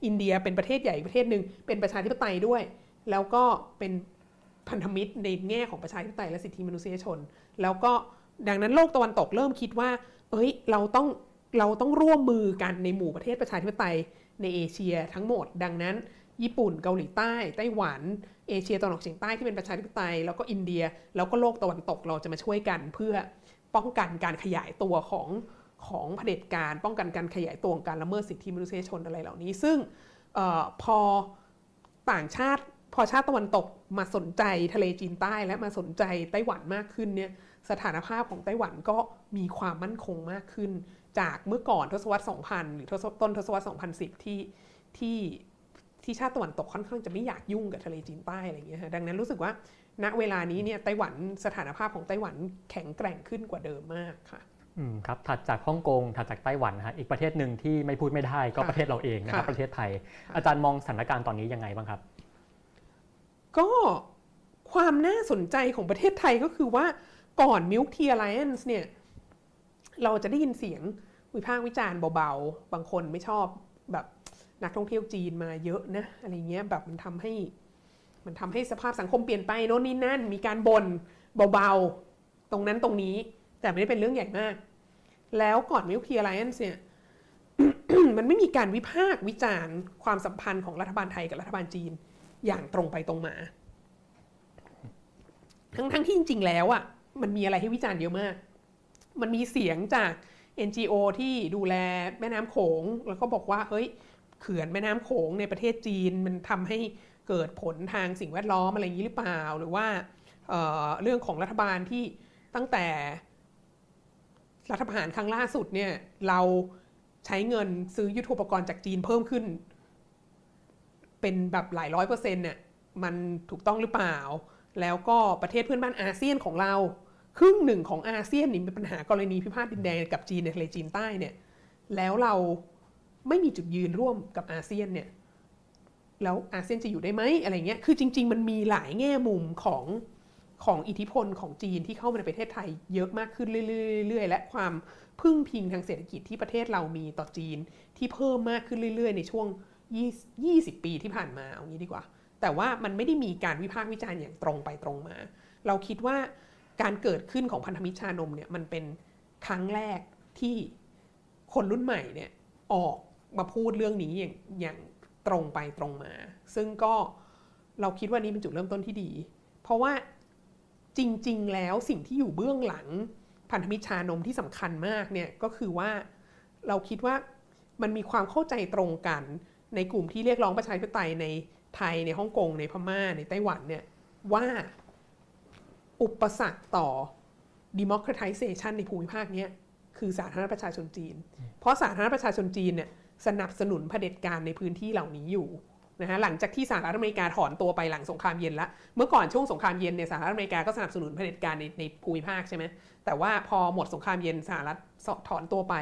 อินเดียเป็นประเทศใหญ่ประเทศหนึ่งเป็นประชาธิปไตยด้วย แล้วก็เป็นพันธมิตรในแง่ของประชาธิปไตยและสิทธิมนุษยชน แล้วก็ดังนั้นโลกตะวันตกเริ่มคิดว่า เอ้ยเราต้องเราต้องร่วมมือกันในหมู่ประเทศประชาธิปไตยในเอเชียทั้งหมด ดังนั้น ญี่ปุ่นเกาหลีใต้ ไต้หวัน เอเชียตะวันออกเฉียงใต้ที่เป็นประชาธิปไตย แล้วก็อินเดีย แล้วก็โลกตะวันตกเราจะมาช่วยกันเพื่อป้องกันการขยายตัวของ ของเผด็จการป้องกันการขยายตัวการละเมิดสิทธิมนุษยชนอะไรเหล่านี้ ซึ่งออพอต่างชาติพอชาติตะวันตกมาสนใจทะเลจีนใต้และมาสนใจไต้หวันมากขึ้นเนี่ยสถานภาพของไต้หวันก็มีความมั่นคงมากขึ้น จากเมื่อก่อนทศวรรษ 2000 หรือทศต้นทศวรรษ 2010 ที่ที่ที่ชาติตะวันตกค่อนข้างจะไม่อยากยุ่งกับทะเลจีนใต้อะไรอย่างเงี้ยดังนั้นรู้สึกว่าณเวลานี้เนี่ยไต้หวันสถานภาพของไต้หวันแข็งแกร่งขึ้นกว่าเดิมมากค่ะ ครับถัดจากฮ่องกงถัดจากไต้หวันนะฮะอีกประเทศหนึ่งที่ไม่พูดไม่ได้ก็ประเทศเราเองนะครับประเทศไทย อาจารย์มองสถานการณ์ตอนนี้ยังไงบ้างครับ ก็ความน่าสนใจของประเทศไทยก็คือว่าก่อนมิลค์ทีอไลแอนส์เนี่ยเราจะได้ยินเสียงวิพากษ์วิจารณ์เบาๆ บางคนไม่ชอบแบบนักท่องเที่ยวจีนมาเยอะนะอะไรเงี้ยแบบมันทำให้มันทำให้สภาพสังคมเปลี่ยนไปโน่นนี่นั่น มีการบน่นเบาๆ ตรงนั้นตรงนี้ แต่ไม่ได้เป็นเรื่องใหญ่มาก แล้วก่อนมิลค์ทีไลแอนส์เนี่ยมันไม่มีการวิพากษ์วิจารณ์ความสัมพันธ์ของรัฐบาลไทยกับรัฐบาลจีน อย่างตรงไปตรงมา ทั้งๆที่จริงๆแล้วอะ่ะมันมีอะไรให้วิจารณ์เยอะมาก มันมีเสียงจาก NGO ที่ดูแลแม่น้ำโขง แล้วก็บอกว่าเฮ้ยเขื่อนแม่น้ำโขงในประเทศจีนมันทำให้เกิดผลทางสิ่งแวดล้อมอะไรอย่างนี้หรือเปล่า หรือว่าเเรื่องของรัฐบาลที่ตั้งแต่ รัฐประหารครั้งล่าสุดเนี่ย เราใช้เงินซื้อยุทโธปกรณ์จากจีนเพิ่มขึ้น เป็นแบบหลายร้อยเปอร์เซ็นต์เนี่ยมันถูกต้องหรือเปล่า แล้วก็ประเทศเพื่อนบ้านอาเซียนของเรา ครึ่งหนึ่งของอาเซียนนี่มีปัญหากรณีพิพาทดินแดนกับจีนในทะเลจีนใต้เนี่ย แล้วเราไม่มีจุดยืนร่วมกับอาเซียนเนี่ย แล้วอาเซียนจะอยู่ได้ไหมอะไรเงี้ย คือจริง ๆ มันมีหลายแง่มุมของ ของอิทธิพลของจีนที่เข้ามาในประเทศไทยเยอะมากขึ้นเรื่อยๆและความพึ่งพิงทางเศรษฐกิจที่ประเทศเรามีต่อจีนที่เพิ่มมากขึ้นเรื่อยๆ ในช่วง 20 ปีที่ผ่านมาเอางี้ดีกว่า แต่ว่ามันไม่ได้มีการวิพากษ์วิจารณ์อย่างตรงไปตรงมา เราคิดว่าการเกิดขึ้นของพันธมิตรชานมเนี่ยมันเป็นครั้งแรกที่คนรุ่นใหม่เนี่ยออกมาพูดเรื่องนี้อย่างอย่างตรงไปตรงมา ซึ่งก็เราคิดว่านี่เป็นจุดเริ่มต้นที่ดี เพราะว่า จริง ๆ แล้วสิ่งที่อยู่เบื้องหลังพันธมิตรชานมที่สำคัญมากเนี่ยก็คือว่าเราคิดว่ามันมีความเข้าใจตรงกันในกลุ่มที่เรียกร้องประชาธิปไตยในไทยในฮ่องกงในพม่าในไต้หวันเนี่ยว่าอุปสรรคต่อ democratization ในภูมิภาคนี้คือสาธารณประชาชนจีน เพราะสาธารณประชาชนจีนเนี่ยสนับสนุนเผด็จการในพื้นที่เหล่านี้อยู่ นะฮะหลังจากที่สหรัฐอเมริกาถอนตัวไปหลังสงครามเย็นละเมื่อก่อนช่วงสงครามเย็นเนี่ยสหรัฐอเมริกาก็สนับสนุนเผด็จการในในภูมิภาคใช่ไหมแต่ว่าพอหมดสงครามเย็นสหรัฐถอนตัวไป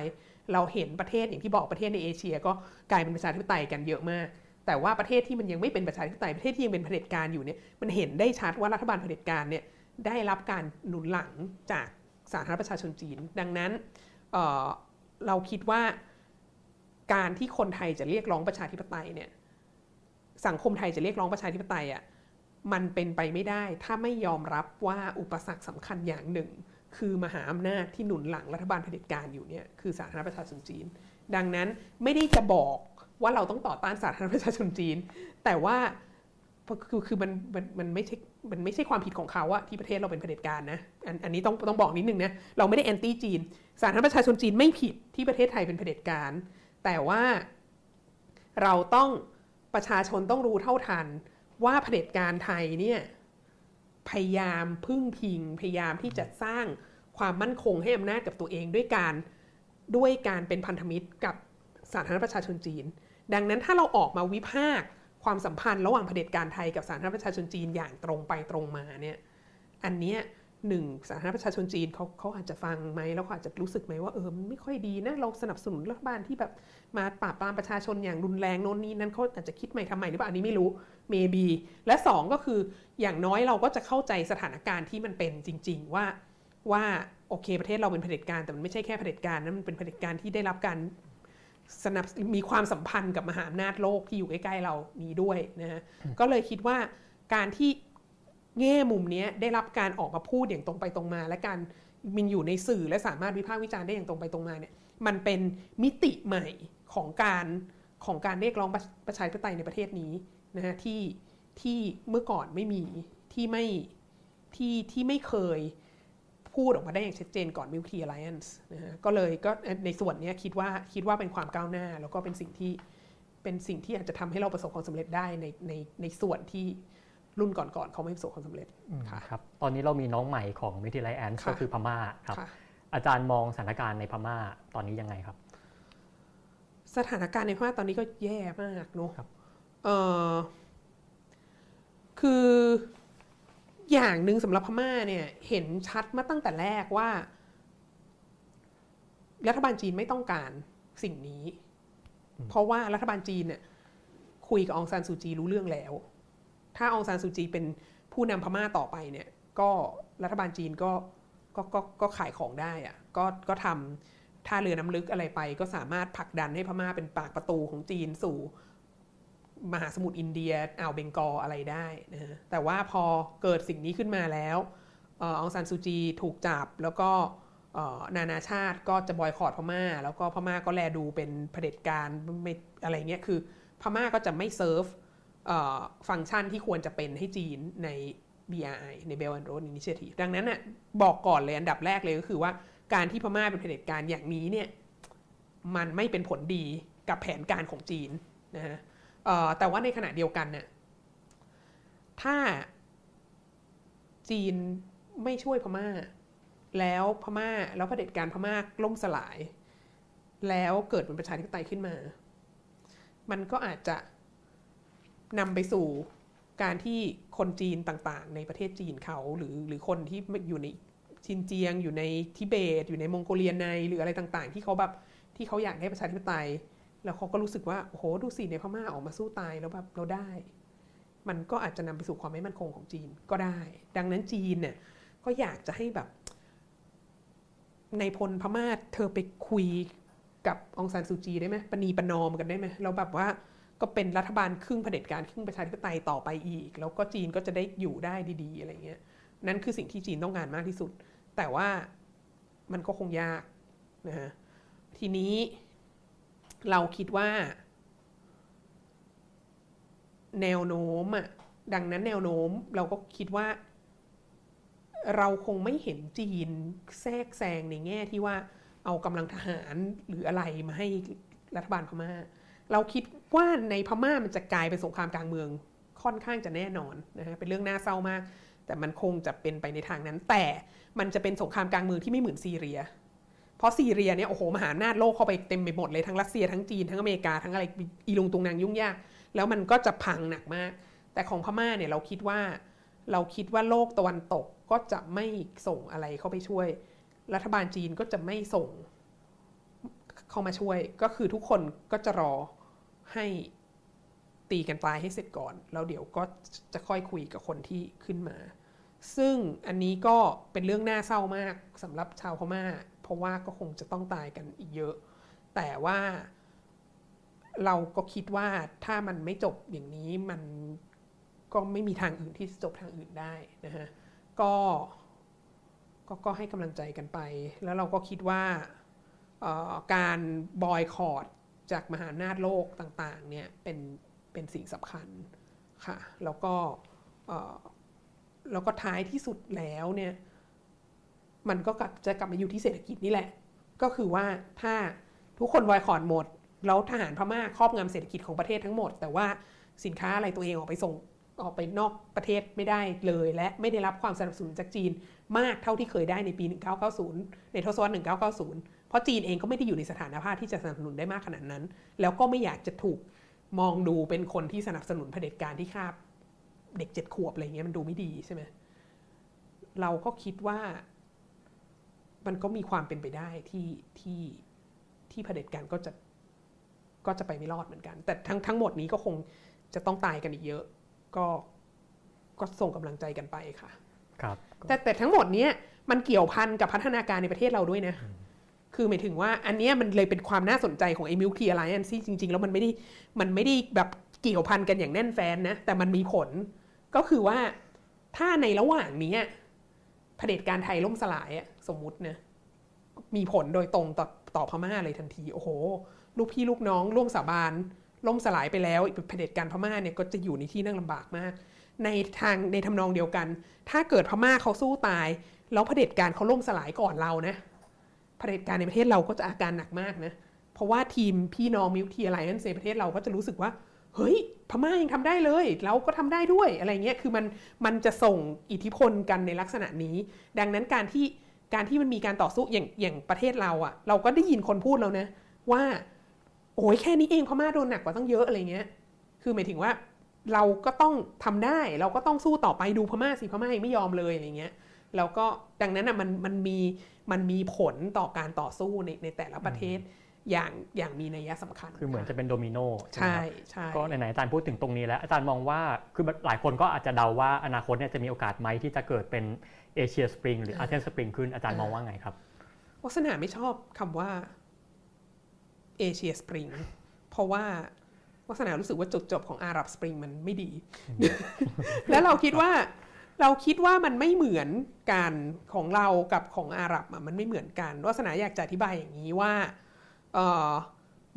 เราเห็นประเทศอย่างที่บอกประเทศในเอเชีย ก็กลายเป็นประชาธิปไตยกันเยอะมาก แต่ว่าประเทศที่มันยังไม่เป็นประชาธิปไตยประเทศที่ยังเป็นเผด็จการอยู่เนี่ยมันเห็นได้ชัดว่ารัฐบาลเผด็จการเนี่ยได้รับการหนุนหลังจากสาธารณประชาชนจีน ดังนั้นเเราคิดว่าการที่คนไทยจะเรียกร้องประชาธิปไตยเนี่ย สังคมไทยจะเรียกร้องประชาธิปไตยอะ่ะมันเป็นไปไม่ได้ ถ้าไม่ยอมรับว่าอุปสรรคสำคัญอย่างหนึ่ง คือมหาอำนาจที่หนุนหลังรัฐบาลเผด็จการอยู่เนี่ยคือสาธารณประชาชนจีน ดังนั้นไม่ได้จะบอกว่าเราต้องต่อต้านสาธารณประชาชนจีน แต่ว่าคือคือมันมันมันไม่ใช่มันไม่ใช่ความผิดของเขาอะที่ประเทศเราเป็นเผด็จการนะอันอันนี้ต้องต้องบอกนิดนึงนะเราไม่ได้แอนตี้จีน สาธารณประชาชนจีนไม่ผิดที่ประเทศไทยเป็นเผด็จการ แต่ว่าเราต้อง ประชาชนต้องรู้เท่าทัน ว่าเผด็จการไทยเนี่ยพยายามพึ่งพิง พยายามที่จะสร้างความมั่นคงให้อำนาจกับตัวเองด้วยการด้วยการเป็นพันธมิตรกับสาธารณประชาชนจีน ดังนั้นถ้าเราออกมาวิพากษ์ความสัมพันธ์ระหว่างเผด็จการไทยกับสาธารณประชาชนจีนอย่างตรงไปตรงมาเนี่ยอันเนี้ย หนึ่งสาธารณประชาชนจีนเขาเขาอาจจะฟังไหมแล้วเขาอาจจะรู้สึกไหมว่าเออมันไม่ค่อยดีนะเราสนับสนุนรัฐบาลที่แบบมาปราบปรามประชาชนอย่างรุนแรงโน่นนี้นั้นเขาอาจจะคิดใหม่ทำไมหรือเปล่าอันนี้ไม่รู้ maybe และ 2 ก็คืออย่างน้อยเราก็จะเข้าใจสถานการณ์ที่มันเป็นจริง ๆ ว่าว่าโอเค ประเทศเราเป็นเผด็จการแต่มันไม่ใช่แค่เผด็จการนะมันเป็นเผด็จการที่ได้รับการสนับมีความสัมพันธ์กับมหาอำนาจโลกที่อยู่ใกล้ๆเรานี้ด้วยนะฮะก็เลยคิดว่าการที่ แง่มุมนี้ได้รับการออกมาพูดอย่างตรงไปตรงมา และการมันอยู่ในสื่อและสามารถวิพากษ์วิจารณ์ได้อย่างตรงไปตรงมาเนี่ยมันเป็นมิติใหม่ของการของการเรียกร้องประชาธิปไตยในประเทศนี้นะฮะที่ที่เมื่อก่อนไม่มีที่ไม่ที่ที่ไม่เคยพูดออกมาได้อย่างชัดเจนก่อน Milk Tea Alliance นะฮะก็เลยก็ในส่วนนี้คิดว่าคิดว่าเป็นความก้าวหน้า แล้วก็เป็นสิ่งที่เป็นสิ่งที่อาจจะทำให้เราประสบความสำเร็จได้ในในในส่วนที่ รุ่นก่อนๆเขาไม่ประสบความสำเร็จค่ะครับตอนนี้เรามีน้องใหม่ของมิทิไลแอนก็คือพม่าครับ อาจารย์มองสถานการณ์ในพม่าตอนนี้ยังไงครับ สถานการณ์ในพม่าตอนนี้ก็แย่มากเนาะเออคืออย่างหนึ่งสำหรับพม่าเนี่ยเห็นชัดมาตั้งแต่แรกว่า รัฐบาลจีนไม่ต้องการสิ่งนี้ เพราะว่ารัฐบาลจีนเนี่ยคุยกับองซานซูจีรู้เรื่องแล้ว ถ้าองซานซูจีเป็นผู้นำพม่าต่อไปเนี่ยก็รัฐบาลจีนก็ก็ก็ก็ขายของได้อะก็ก็ทำท่าเรือน้ำลึกอะไรไป ก็สามารถผลักดันให้พม่าเป็นปากประตูของจีนสู่มหาสมุทรอินเดียอ่าวเบงกอลอะไรได้นะฮะแต่ว่าพอเกิดสิ่งนี้ขึ้นมาแล้วองซานซูจีถูกจับแล้วก็นานาชาติก็จะบอยคอรดพม่า แล้วก็พม่าก็แลดูเป็นเผด็จการไม่อะไรเงี้ยคือพม่าก็จะไม่เซิร์ฟ ฟังก์ชันที่ควรจะเป็นให้จีนใน BRI ใน Belt and Road Initiative ดังนั้นน่ะบอกก่อนเลยอันดับแรกเลยก็คือว่าการที่พม่าเป็นเผด็จการอย่างนี้เนี่ยมันไม่เป็นผลดีกับแผนการของจีนนะฮะแต่ว่าในขณะเดียวกันน่ะถ้าจีนไม่ช่วยพม่า แล้วพม่าแล้วเผด็จการพม่าล่มสลาย แล้วเกิดเป็นประชาธิปไตยขึ้นมา มันก็อาจจะ นำไปสู่การที่คนจีนต่างๆ ในประเทศจีนเขาหรือหรือคนที่อยู่ในชินเจียง อยู่ในทิเบต อยู่ในมองโกเลียในหรืออะไรต่างๆ ที่เขาแบบที่เขาอยากให้ประชาธิปไตย แล้วเขาก็รู้สึกว่าโอ้โหดูสิในพม่าออกมาสู้ตายแล้วแบบเราได้ มันก็อาจจะนำไปสู่ความไม่มั่นคงของจีนก็ได้ ดังนั้นจีนเนี่ยก็อยากจะให้แบบในพลพม่าเธอไปคุยกับองซานซูจีได้ไหมปณีปนอมกันได้ไหมเราแบบว่า ก็เป็นรัฐบาลครึ่งเผด็จการครึ่งประชาธิปไตยต่อไปอีก แล้วก็จีนก็จะได้อยู่ได้ดีๆอะไรเงี้ยนั่นคือสิ่งที่จีนต้องการมากที่สุด แต่ว่ามันก็คงยากนะฮะทีนี้เราคิดว่า แนวโน้มอะดังนั้นแนวโน้มเราก็คิดว่า เราคงไม่เห็นจีนแทรกแซงในแง่ที่ว่าเอากำลังทหารหรืออะไรมาให้รัฐบาลพม่า เราคิดว่าในพม่ามันจะกลายเป็นสงครามกลางเมืองค่อนข้างจะแน่นอนนะฮะเป็นเรื่องน่าเศร้ามาก แต่มันคงจะเป็นไปในทางนั้น แต่มันจะเป็นสงครามกลางเมืองที่ไม่เหมือนซีเรีย เพราะซีเรียเนี่ยโอ้โหมหาอำนาจโลกเข้าไปเต็มไปหมดเลยทั้งรัสเซียทั้งจีนทั้งอเมริกาทั้งอะไรอีลุงตุงนางยุ่งยาก แล้วมันก็จะพังหนักมาก แต่ของพม่าเนี่ยเราคิดว่าเราคิดว่าโลกตะวันตกก็จะไม่ส่งอะไรเข้าไปช่วย รัฐบาลจีนก็จะไม่ส่ง เข้ามาช่วยก็คือทุกคนก็จะรอให้ตีกันตายให้เสร็จก่อน แล้วเดี๋ยวก็จะค่อยคุยกับคนที่ขึ้นมา ซึ่งอันนี้ก็เป็นเรื่องน่าเศร้ามากสำหรับชาวพม่า เพราะว่าก็คงจะต้องตายกันอีกเยอะ แต่ว่าเราก็คิดว่าถ้ามันไม่จบอย่างนี้มันก็ไม่มีทางอื่นที่จะจบทางอื่นได้นะฮะก็ก็ก็ให้กำลังใจกันไป แล้วเราก็คิดว่า การบอยคอรดจากมหาอำนาจโลกต่างๆเนี่ยเป็นเป็นสิ่งสำคัญค่ะแล้วก็แล้วก็ท้ายที่สุดแล้วเนี่ยมันก็กลับจะกลับมาอยู่ที่เศรษฐกิจนี่แหละ ก็คือว่าถ้าทุกคนบอยคอรดหมด แล้วทหารพม่าครอบงำเศรษฐกิจของประเทศทั้งหมด แต่ว่าสินค้าอะไรตัวเองออกไปส่งออกไปนอกประเทศไม่ได้เลย และไม่ได้รับความสนับสนุนจากจีนมากเท่าที่เคยได้ในปี 1990 ในทศวรรษ 1990 เพราะจีนเองก็ไม่ได้อยู่ในสถานภาพที่จะสนับสนุนได้มากขนาดนั้น แล้วก็ไม่อยากจะถูกมองดูเป็นคนที่สนับสนุนเผด็จการที่คาบเด็กเจ็ดขวบอะไรเงี้ยมันดูไม่ดีใช่ไหมเราก็คิดว่ามันก็มีความเป็นไปได้ที่ที่ที่เผด็จการก็จะก็จะไปไม่รอดเหมือนกัน แต่ทั้งทั้งหมดนี้ก็คงจะต้องตายกันอีกเยอะ ก็ก็ส่งกำลังใจกันไปค่ะ ครับ แต่แต่ทั้งหมดเนี้ยมันเกี่ยวพันกับพัฒนาการในประเทศเราด้วยนะ คือหมายถึงว่าอันนี้มันเลยเป็นความน่าสนใจของไอ้มิลคีอะไรอันซี่จริง ๆ แล้วมันไม่ได้มันไม่ได้แบบเกี่ยวพันกันอย่างแน่นแฟนนะ แต่มันมีผลก็คือว่าถ้าในระหว่างนี้เผด็จการไทยล่มสลายสมมุตินะมีผลโดยตรงต่อต่อพม่าเลยทันที โอ้โห ลูกพี่ลูกน้อง ร่วมสาบานล่มสลายไปแล้วเผด็จการพม่าเนี่ยก็จะอยู่ในที่นั่งลำบากมาก ในทางในทำนองเดียวกัน ถ้าเกิดพม่าเขาสู้ตาย แล้วเผด็จการเขาล่มสลายก่อนเรานะ ผด็จการในประเทศเราก็จะอาการหนักมากนะ เพราะว่าทีมพี่น้องมิวทีอะไรนั่นในประเทศเราก็จะรู้สึกว่า เฮ้ยพม่ายังทำได้เลย เราก็ทำได้ด้วยอะไรเงี้ย คือมันมันจะส่งอิทธิพลกันในลักษณะนี้ ดังนั้นการที่การที่มันมีการต่อสู้อย่างอย่างประเทศเราอะเราก็ได้ยินคนพูดแล้วนะ ว่า โอ้ยแค่นี้เองพม่าโดนหนักกว่าตั้งเยอะอะไรเงี้ย คือหมายถึงว่าเราก็ต้องทำได้เราก็ต้องสู้ต่อไปดูพม่าสิพม่ายังไม่ยอมเลยอะไรเงี้ยแล้วก็ดังนั้นอะมันมันมี มันมีผลต่อการต่อสู้ในในแต่ละประเทศอย่างอย่างมีนัยสำคัญ คือเหมือนจะเป็นโดมิโนใช่ใช่ก็ไหนๆอาจารย์พูดถึงตรงนี้แล้ว อาจารย์มองว่าคือหลายคนก็อาจจะเดาว่าอนาคตเนี่ยจะมีโอกาสไหมที่จะเกิดเป็นเอเชียสปริงหรืออาเซียนสปริงขึ้นอาจารย์มองว่าไงครับวาสนาไม่ชอบคำว่าเอเชียสปริงเพราะว่าวาสนารู้สึกว่าจุดจบของอาหรับสปริงมันไม่ดี แล้วเราคิดว่า เราคิดว่ามันไม่เหมือนกันของเรากับของอาหรับอะมันไม่เหมือนกันวาสนาอยากจะอธิบายอย่างนี้ว่า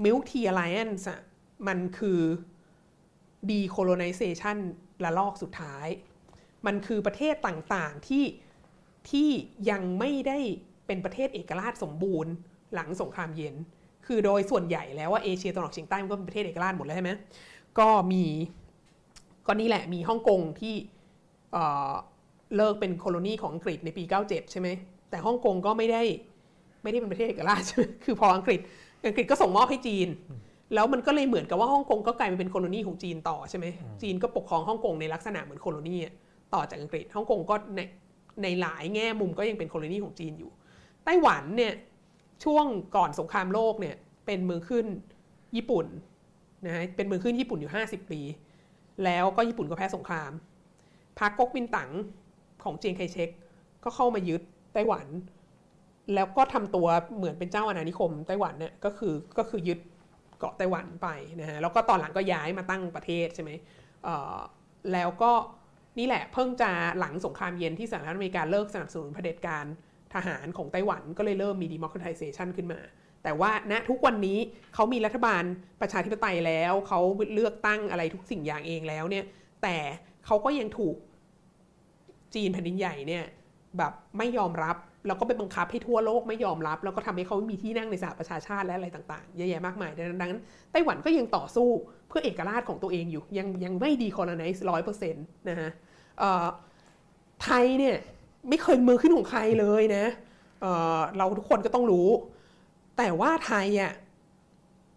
Milk Tea Alliance อะมันคือ decolonizationละลอกสุดท้าย มันคือประเทศต่างๆที่ที่ยังไม่ได้เป็นประเทศเอกราชสมบูรณ์หลังสงครามเย็น คือโดยส่วนใหญ่แล้วว่าเอเชียตะวันออกเฉียงใต้มันก็เป็นประเทศเอกราชหมดแล้วใช่ไหมก็มีก็นี่แหละมีฮ่องกงที่ เลิกเป็นโคโลนีของอังกฤษในปี 97 ใช่ไหม แต่ฮ่องกงก็ไม่ได้ไม่ได้เป็นประเทศเอกราช คือพออังกฤษ อังกฤษก็ส่งมอบให้จีน แล้วมันก็เลยเหมือนกับว่าฮ่องกงก็กลายมาเป็นโคโลนีของจีนต่อใช่ไหม จีนก็ปกครองฮ่องกงในลักษณะเหมือนโคโลนีต่อจากอังกฤษ ฮ่องกงก็ในในหลายแง่มุมก็ยังเป็นโคโลนีของจีนอยู่ ไต้หวันเนี่ยช่วงก่อนสงครามโลกเนี่ยเป็นเมืองขึ้นญี่ปุ่นนะฮะเป็นเมืองขึ้นญี่ปุ่นอยู่ 50 ปี แล้วก็ญี่ปุ่นก็แพ้สงคราม พรรคก๊กมินตั๋งของเจียงไคเชกก็เข้ามายึดไต้หวัน แล้วก็ทำตัวเหมือนเป็นเจ้าอาณานิคมไต้หวันเนี่ยก็คือก็คือยึดเกาะไต้หวันไปนะฮะแล้วก็ตอนหลังก็ย้ายมาตั้งประเทศใช่ไหมแล้วก็นี่แหละเพิ่งจะหลังสงครามเย็นที่สหรัฐอเมริกาเลิกสนับสนุนเผด็จการทหารของไต้หวันก็เลยเริ่มมี democratization ขึ้นมา แต่ว่าณทุกวันนี้เขามีรัฐบาลประชาธิปไตยแล้ว เขาเลือกตั้งอะไรทุกสิ่งอย่างเองแล้วเนี่ย แต่ เขาก็ยังถูกจีนแผ่นดินใหญ่เนี่ยแบบไม่ยอมรับแล้วก็ไปบังคับให้ทั่วโลกไม่ยอมรับ แล้วก็ทำให้เขาไม่มีที่นั่งในสหประชาชาติและอะไรต่างๆเยอะแยะมากมายดังนั้นไต้หวันก็ยังต่อสู้เพื่อเอกราชของตัวเองอยู่ ยังยังไม่ดีคอลไนซ์ร้อยเปอร์เซ็นต์นะฮะไทยเนี่ยไม่เคยมือขึ้นของใครเลยนะเเราทุกคนก็ต้องรู้ แต่ว่าไทยอะ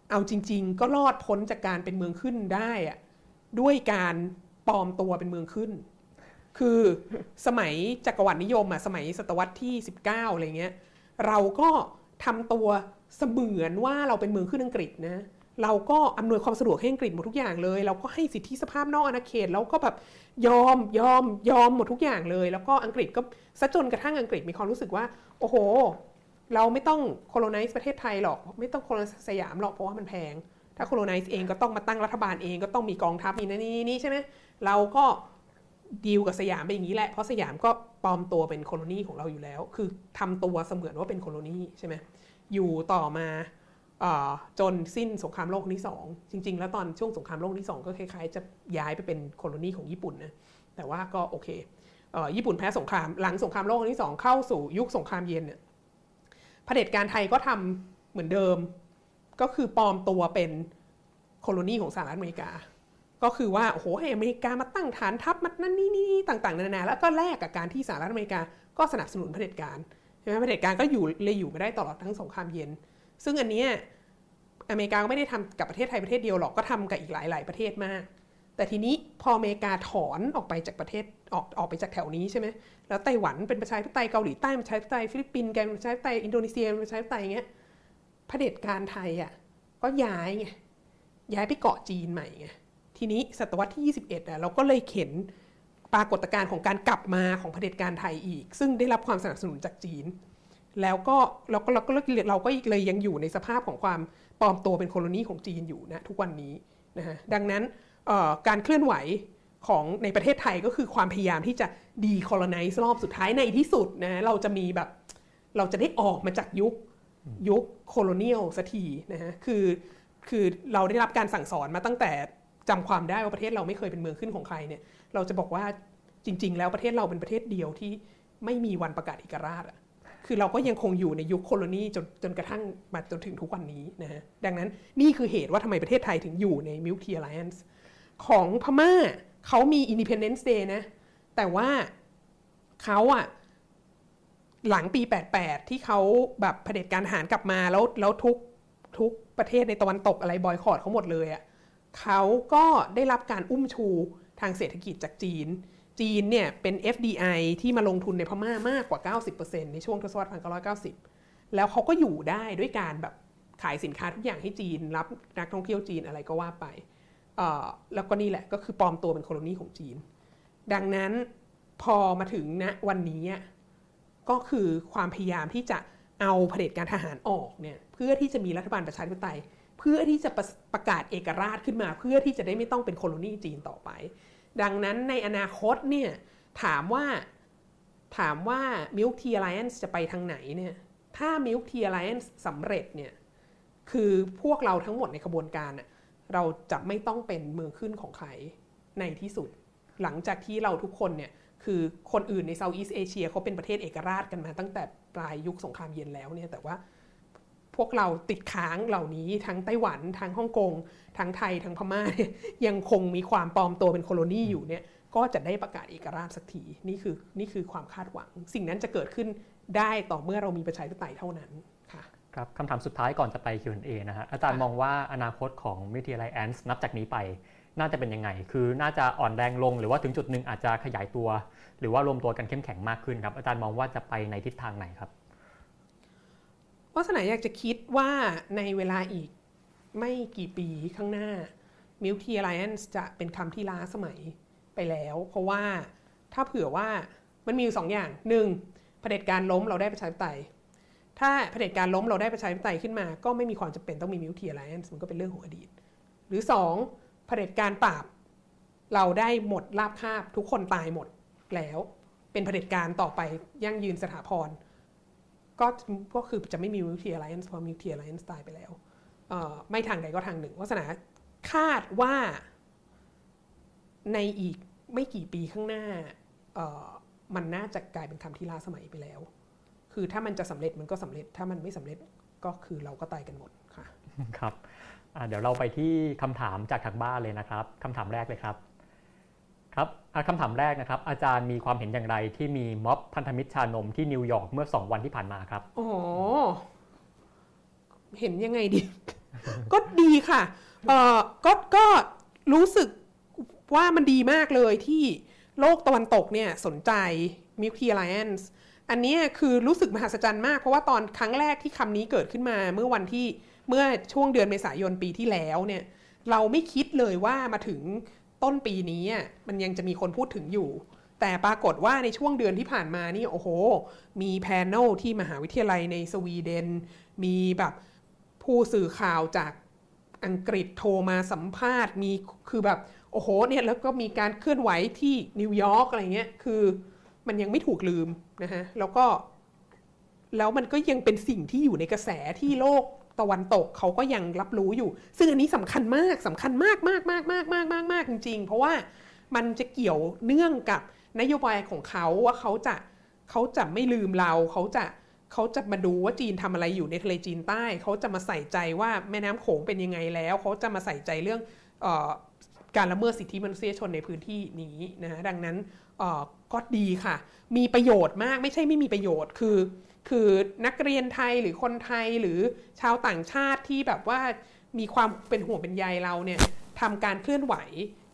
เอาจริง ๆ ก็รอดพ้นจากการเป็นเมืองขึ้นได้อะด้วยการ ปลอมตัวเป็นเมืองขึ้น คือสมัยจักรวรรดินิยมอะสมัยศตวรรษที่ 19อะไรเงี้ยเราก็ทำตัวเสมือนว่าเราเป็นเมืองขึ้นอังกฤษนะเราก็อำนวยความสะดวกให้อังกฤษหมดทุกอย่างเลย เราก็ให้สิทธิสภาพนอกอาณาเขตแล้วก็แบบยอมยอมยอมหมดทุกอย่างเลย แล้วก็อังกฤษก็ซะจนกระทั่งอังกฤษมีความรู้สึกว่า โอ้โห เราไม่ต้อง colonize ประเทศไทยหรอก ไม่ต้อง colonize สยามหรอกเพราะว่ามันแพง ถ้า colonize เองก็ต้องมาตั้งรัฐบาลเองก็ต้องมีกองทัพมีนั่นนี่นี่ใช่ไหม เราก็ดีลกับสยามเป็นอย่างนี้แหละ เพราะสยามก็ปลอมตัวเป็น colony ของเราอยู่แล้ว คือทำตัวเสมือนว่าเป็น colony ใช่ไหมอยู่ต่อมาจนสิ้นสงครามโลกที่สองจริง ๆ แล้วตอนช่วงสงครามโลกที่สองก็คล้ายๆ จะย้ายไปเป็น colony ของญี่ปุ่นนะแต่ว่าก็โอเคญี่ปุ่นแพ้สงครามหลังสงครามโลกที่สองเข้าสู่ยุคสงครามเย็นเนี่ยเผด็จการไทยก็ทำเหมือนเดิม ก็คือปลอมตัวเป็นโคโลนีของสหรัฐอเมริกา ก็คือว่าโอ้โหให้อเมริกามาตั้งฐานทัพมันนั่นนี่นี่ต่างๆนานาแล้วก็แลกกับการที่สหรัฐอเมริกาก็สนับสนุนเผด็จการใช่ไหมเผด็จการก็อยู่เลยอยู่มาได้ตลอดทั้งสงครามเย็น ซึ่งอันนี้อเมริกาก็ไม่ได้ทำกับประเทศไทยประเทศเดียวหรอกก็ทำกับอีกหลาย ๆประเทศมาก แต่ทีนี้พออเมริกาถอนออกไปจากประเทศออกออกไปจากแถวนี้ใช่ไหมแล้วไต้หวันเป็นประชาธิปไตยเกาหลีใต้เป็นประชาธิปไตยฟิลิปปินส์เป็นประชาธิปไตยอินโดนีเซียเป็นประชาธิปไตยอย่างเงี้ยเผด็จการไทยอะก็ย้ายไงย้ายไปเกาะจีนใหม่ไง ทีนี้ศตวรรษที่ 21อะเราก็เลยเห็นปรากฏการณ์ของการกลับมาของเผด็จการไทยอีก ซึ่งได้รับความสนับสนุนจากจีน แล้วก็เราก็เราก็เราก็เลยยังอยู่ในสภาพของความปลอมตัวเป็นโคโลนีของจีนอยู่นะทุกวันนี้นะฮะดังนั้นการเคลื่อนไหวของในประเทศไทยก็คือความพยายามที่จะ decolonize รอบสุดท้ายในที่สุดนะเราจะมีแบบเราจะได้ออกมาจากยุคยุค colonial สักทีนะฮะคือคือเราได้รับการสั่งสอนมาตั้งแต่ จำความได้ว่าประเทศเราไม่เคยเป็นเมืองขึ้นของใครเนี่ยเราจะบอกว่าจริง ๆ แล้วประเทศเราเป็นประเทศเดียวที่ไม่มีวันประกาศเอกราชอะคือเราก็ยังคงอยู่ในยุค colony จนจนกระทั่งมาจนถึงทุกวันนี้นะฮะดังนั้นนี่คือเหตุว่าทำไมประเทศไทยถึงอยู่ใน Milk Alliance ของพม่าเขามี Independence Day นะ แต่ว่าเขาอะหลังปี 88 ที่เขาแบบเผด็จการทหารกลับมาแล้วแล้วทุกทุกประเทศในตะวันตกอะไรบอยคอรดเขาหมดเลยอะ เขาก็ได้รับการอุ้มชูทางเศรษฐกิจจากจีน จีนเนี่ยเป็น FDI ที่มาลงทุนในพม่ามากกว่า 90%ในช่วงทศวรรษ1990 แล้วเขาก็อยู่ได้ด้วยการแบบขายสินค้าทุกอย่างให้จีน รับนักท่องเที่ยวจีนอะไรก็ว่าไป แล้วก็นี่แหละก็คือปลอมตัวเป็นโคโลนีของจีน ดังนั้นพอมาถึงณนะวันนี้ก็คือความพยายามที่จะเอาเผด็จการทหารออกเนี่ยเพื่อที่จะมีรัฐบาลประชาธิปไตย เพื่อที่จะประประกาศเอกราชขึ้นมา เพื่อที่จะได้ไม่ต้องเป็นโคโลนีจีนต่อไป ดังนั้นในอนาคตเนี่ยถามว่าถามว่า Milk Tea Alliance จะไปทางไหนเนี่ยถ้า Milk Tea Alliance สำเร็จเนี่ยคือพวกเราทั้งหมดในขบวนการเราจะไม่ต้องเป็นเมืองขึ้นของใครในที่สุด หลังจากที่เราทุกคนเนี่ยคือคนอื่นในเซาท์อีสเอเชียเขาเป็นประเทศเอกราชกันมาตั้งแต่ปลายยุคสงครามเย็นแล้วเนี่ยแต่ว่า พวกเราติดค้างเหล่านี้ทั้งไต้หวันทั้งฮ่องกงทั้งไทยทั้งพม่ายังคงมีความปลอมตัวเป็นโคโลนีอยู่เนี่ยก็จะได้ประกาศเอกราชสักทีนี่คือนี่คือความคาดหวัง สิ่งนั้นจะเกิดขึ้นได้ต่อเมื่อเรามีประชาธิปไตยเท่านั้นค่ะครับคำถามสุดท้ายก่อนจะไป Q&A นะฮะอาจารย์มองว่าอนาคตของวิทยาลัยแอนส์นับจากนี้ไป น่าจะเป็นยังไง คือน่าจะอ่อนแรงลง หรือว่าถึงจุดหนึ่งอาจจะขยายตัว หรือว่ารวมตัวกันเข้มแข็งมากขึ้นครับอาจารย์มองว่าจะไปในทิศทางไหนครับ วาสนาอยากจะคิดว่าในเวลาอีกไม่กี่ปีข้างหน้า Milk Alliance จะเป็นคำที่ล้าสมัยไปแล้ว เพราะว่าถ้าเผื่อว่ามันมีอยู่สองอย่างหนึ่งเผด็จการล้มเราได้ประชาธิปไตย ถ้าเผด็จการล้มเราได้ประชาธิปไตยขึ้นมา ก็ไม่มีความจำเป็นต้องมี Milk Alliance มันก็เป็นเรื่องของอดีต หรือสองเผด็จการปราบ เราได้หมดราบคาบทุกคนตายหมดแล้ว เป็นเผด็จการต่อไปยั่งยืนสถาพร ก็ก็คือจะไม่มี Milk Tea Alliance เพราะ Milk Tea Alliance ตายไปแล้วไม่ทางใดก็ทางหนึ่งวาสนาคาดว่าในอีกไม่กี่ปีข้างหน้ามันน่าจะกลายเป็นคำที่ล้าสมัยไปแล้ว คือถ้ามันจะสำเร็จมันก็สำเร็จ ถ้ามันไม่สำเร็จก็คือเราก็ตายกันหมดค่ะ ครับ เดี๋ยวเราไปที่คำถามจากทางบ้านเลยนะครับคำถามแรกเลยครับ ครับคำถามแรกนะครับ อาจารย์มีความเห็นอย่างไรที่มีม็อบพันธมิตรชานมที่นิวยอร์กเมื่อ 2 วันที่ผ่านมาครับ โอ้เห็นยังไงดี ก็ดีค่ะเออก็ก็รู้สึกว่ามันดีมากเลยที่โลกตะวันตกเนี่ยสนใจ Milky Alliance อันนี้คือรู้สึกมหัศจรรย์มาก เพราะว่าตอนครั้งแรกที่คำนี้เกิดขึ้นมา เมื่อวันที่เมื่อช่วงเดือนเมษายนปีที่แล้วเนี่ย เราไม่คิดเลยว่ามาถึง ต้นปีนี้มันยังจะมีคนพูดถึงอยู่ แต่ปรากฏว่าในช่วงเดือนที่ผ่านมานี่โอ้โห มี panel ที่มหาวิทยาลัยในสวีเดน มีแบบผู้สื่อข่าวจากอังกฤษโทรมาสัมภาษณ์มีคือแบบโอ้โหเนี่ยแล้วก็มีการเคลื่อนไหวที่นิวยอร์กอะไรเงี้ยคือมันยังไม่ถูกลืมนะฮะแล้วก็แล้วมันก็ยังเป็นสิ่งที่อยู่ในกระแสที่โลก ตะวันตกเขาก็ยังรับรู้อยู่ ซึ่งอันนี้สำคัญมากสำคัญมากมากมากมากมากมากมากจริง ๆ เพราะว่ามันจะเกี่ยวเนื่องกับนโยบายของเขาว่าเขาจะเขาจะไม่ลืมเราเขาจะเขาจะมาดูว่าจีนทำอะไรอยู่ในทะเลจีนใต้ เขาจะมาใส่ใจว่าแม่น้ำโขงเป็นยังไงแล้ว เขาจะมาใส่ใจเรื่องออการละเมิดสิทธิมนุษยชนในพื้นที่นี้นะดังนั้นก็ดีค่ะ มีประโยชน์มากไม่ใช่ไม่มีประโยชน์คือ คือนักเรียนไทยหรือคนไทยหรือชาวต่างชาติที่แบบว่ามีความเป็นห่วงเป็นใยเราเนี่ยทำการเคลื่อนไหว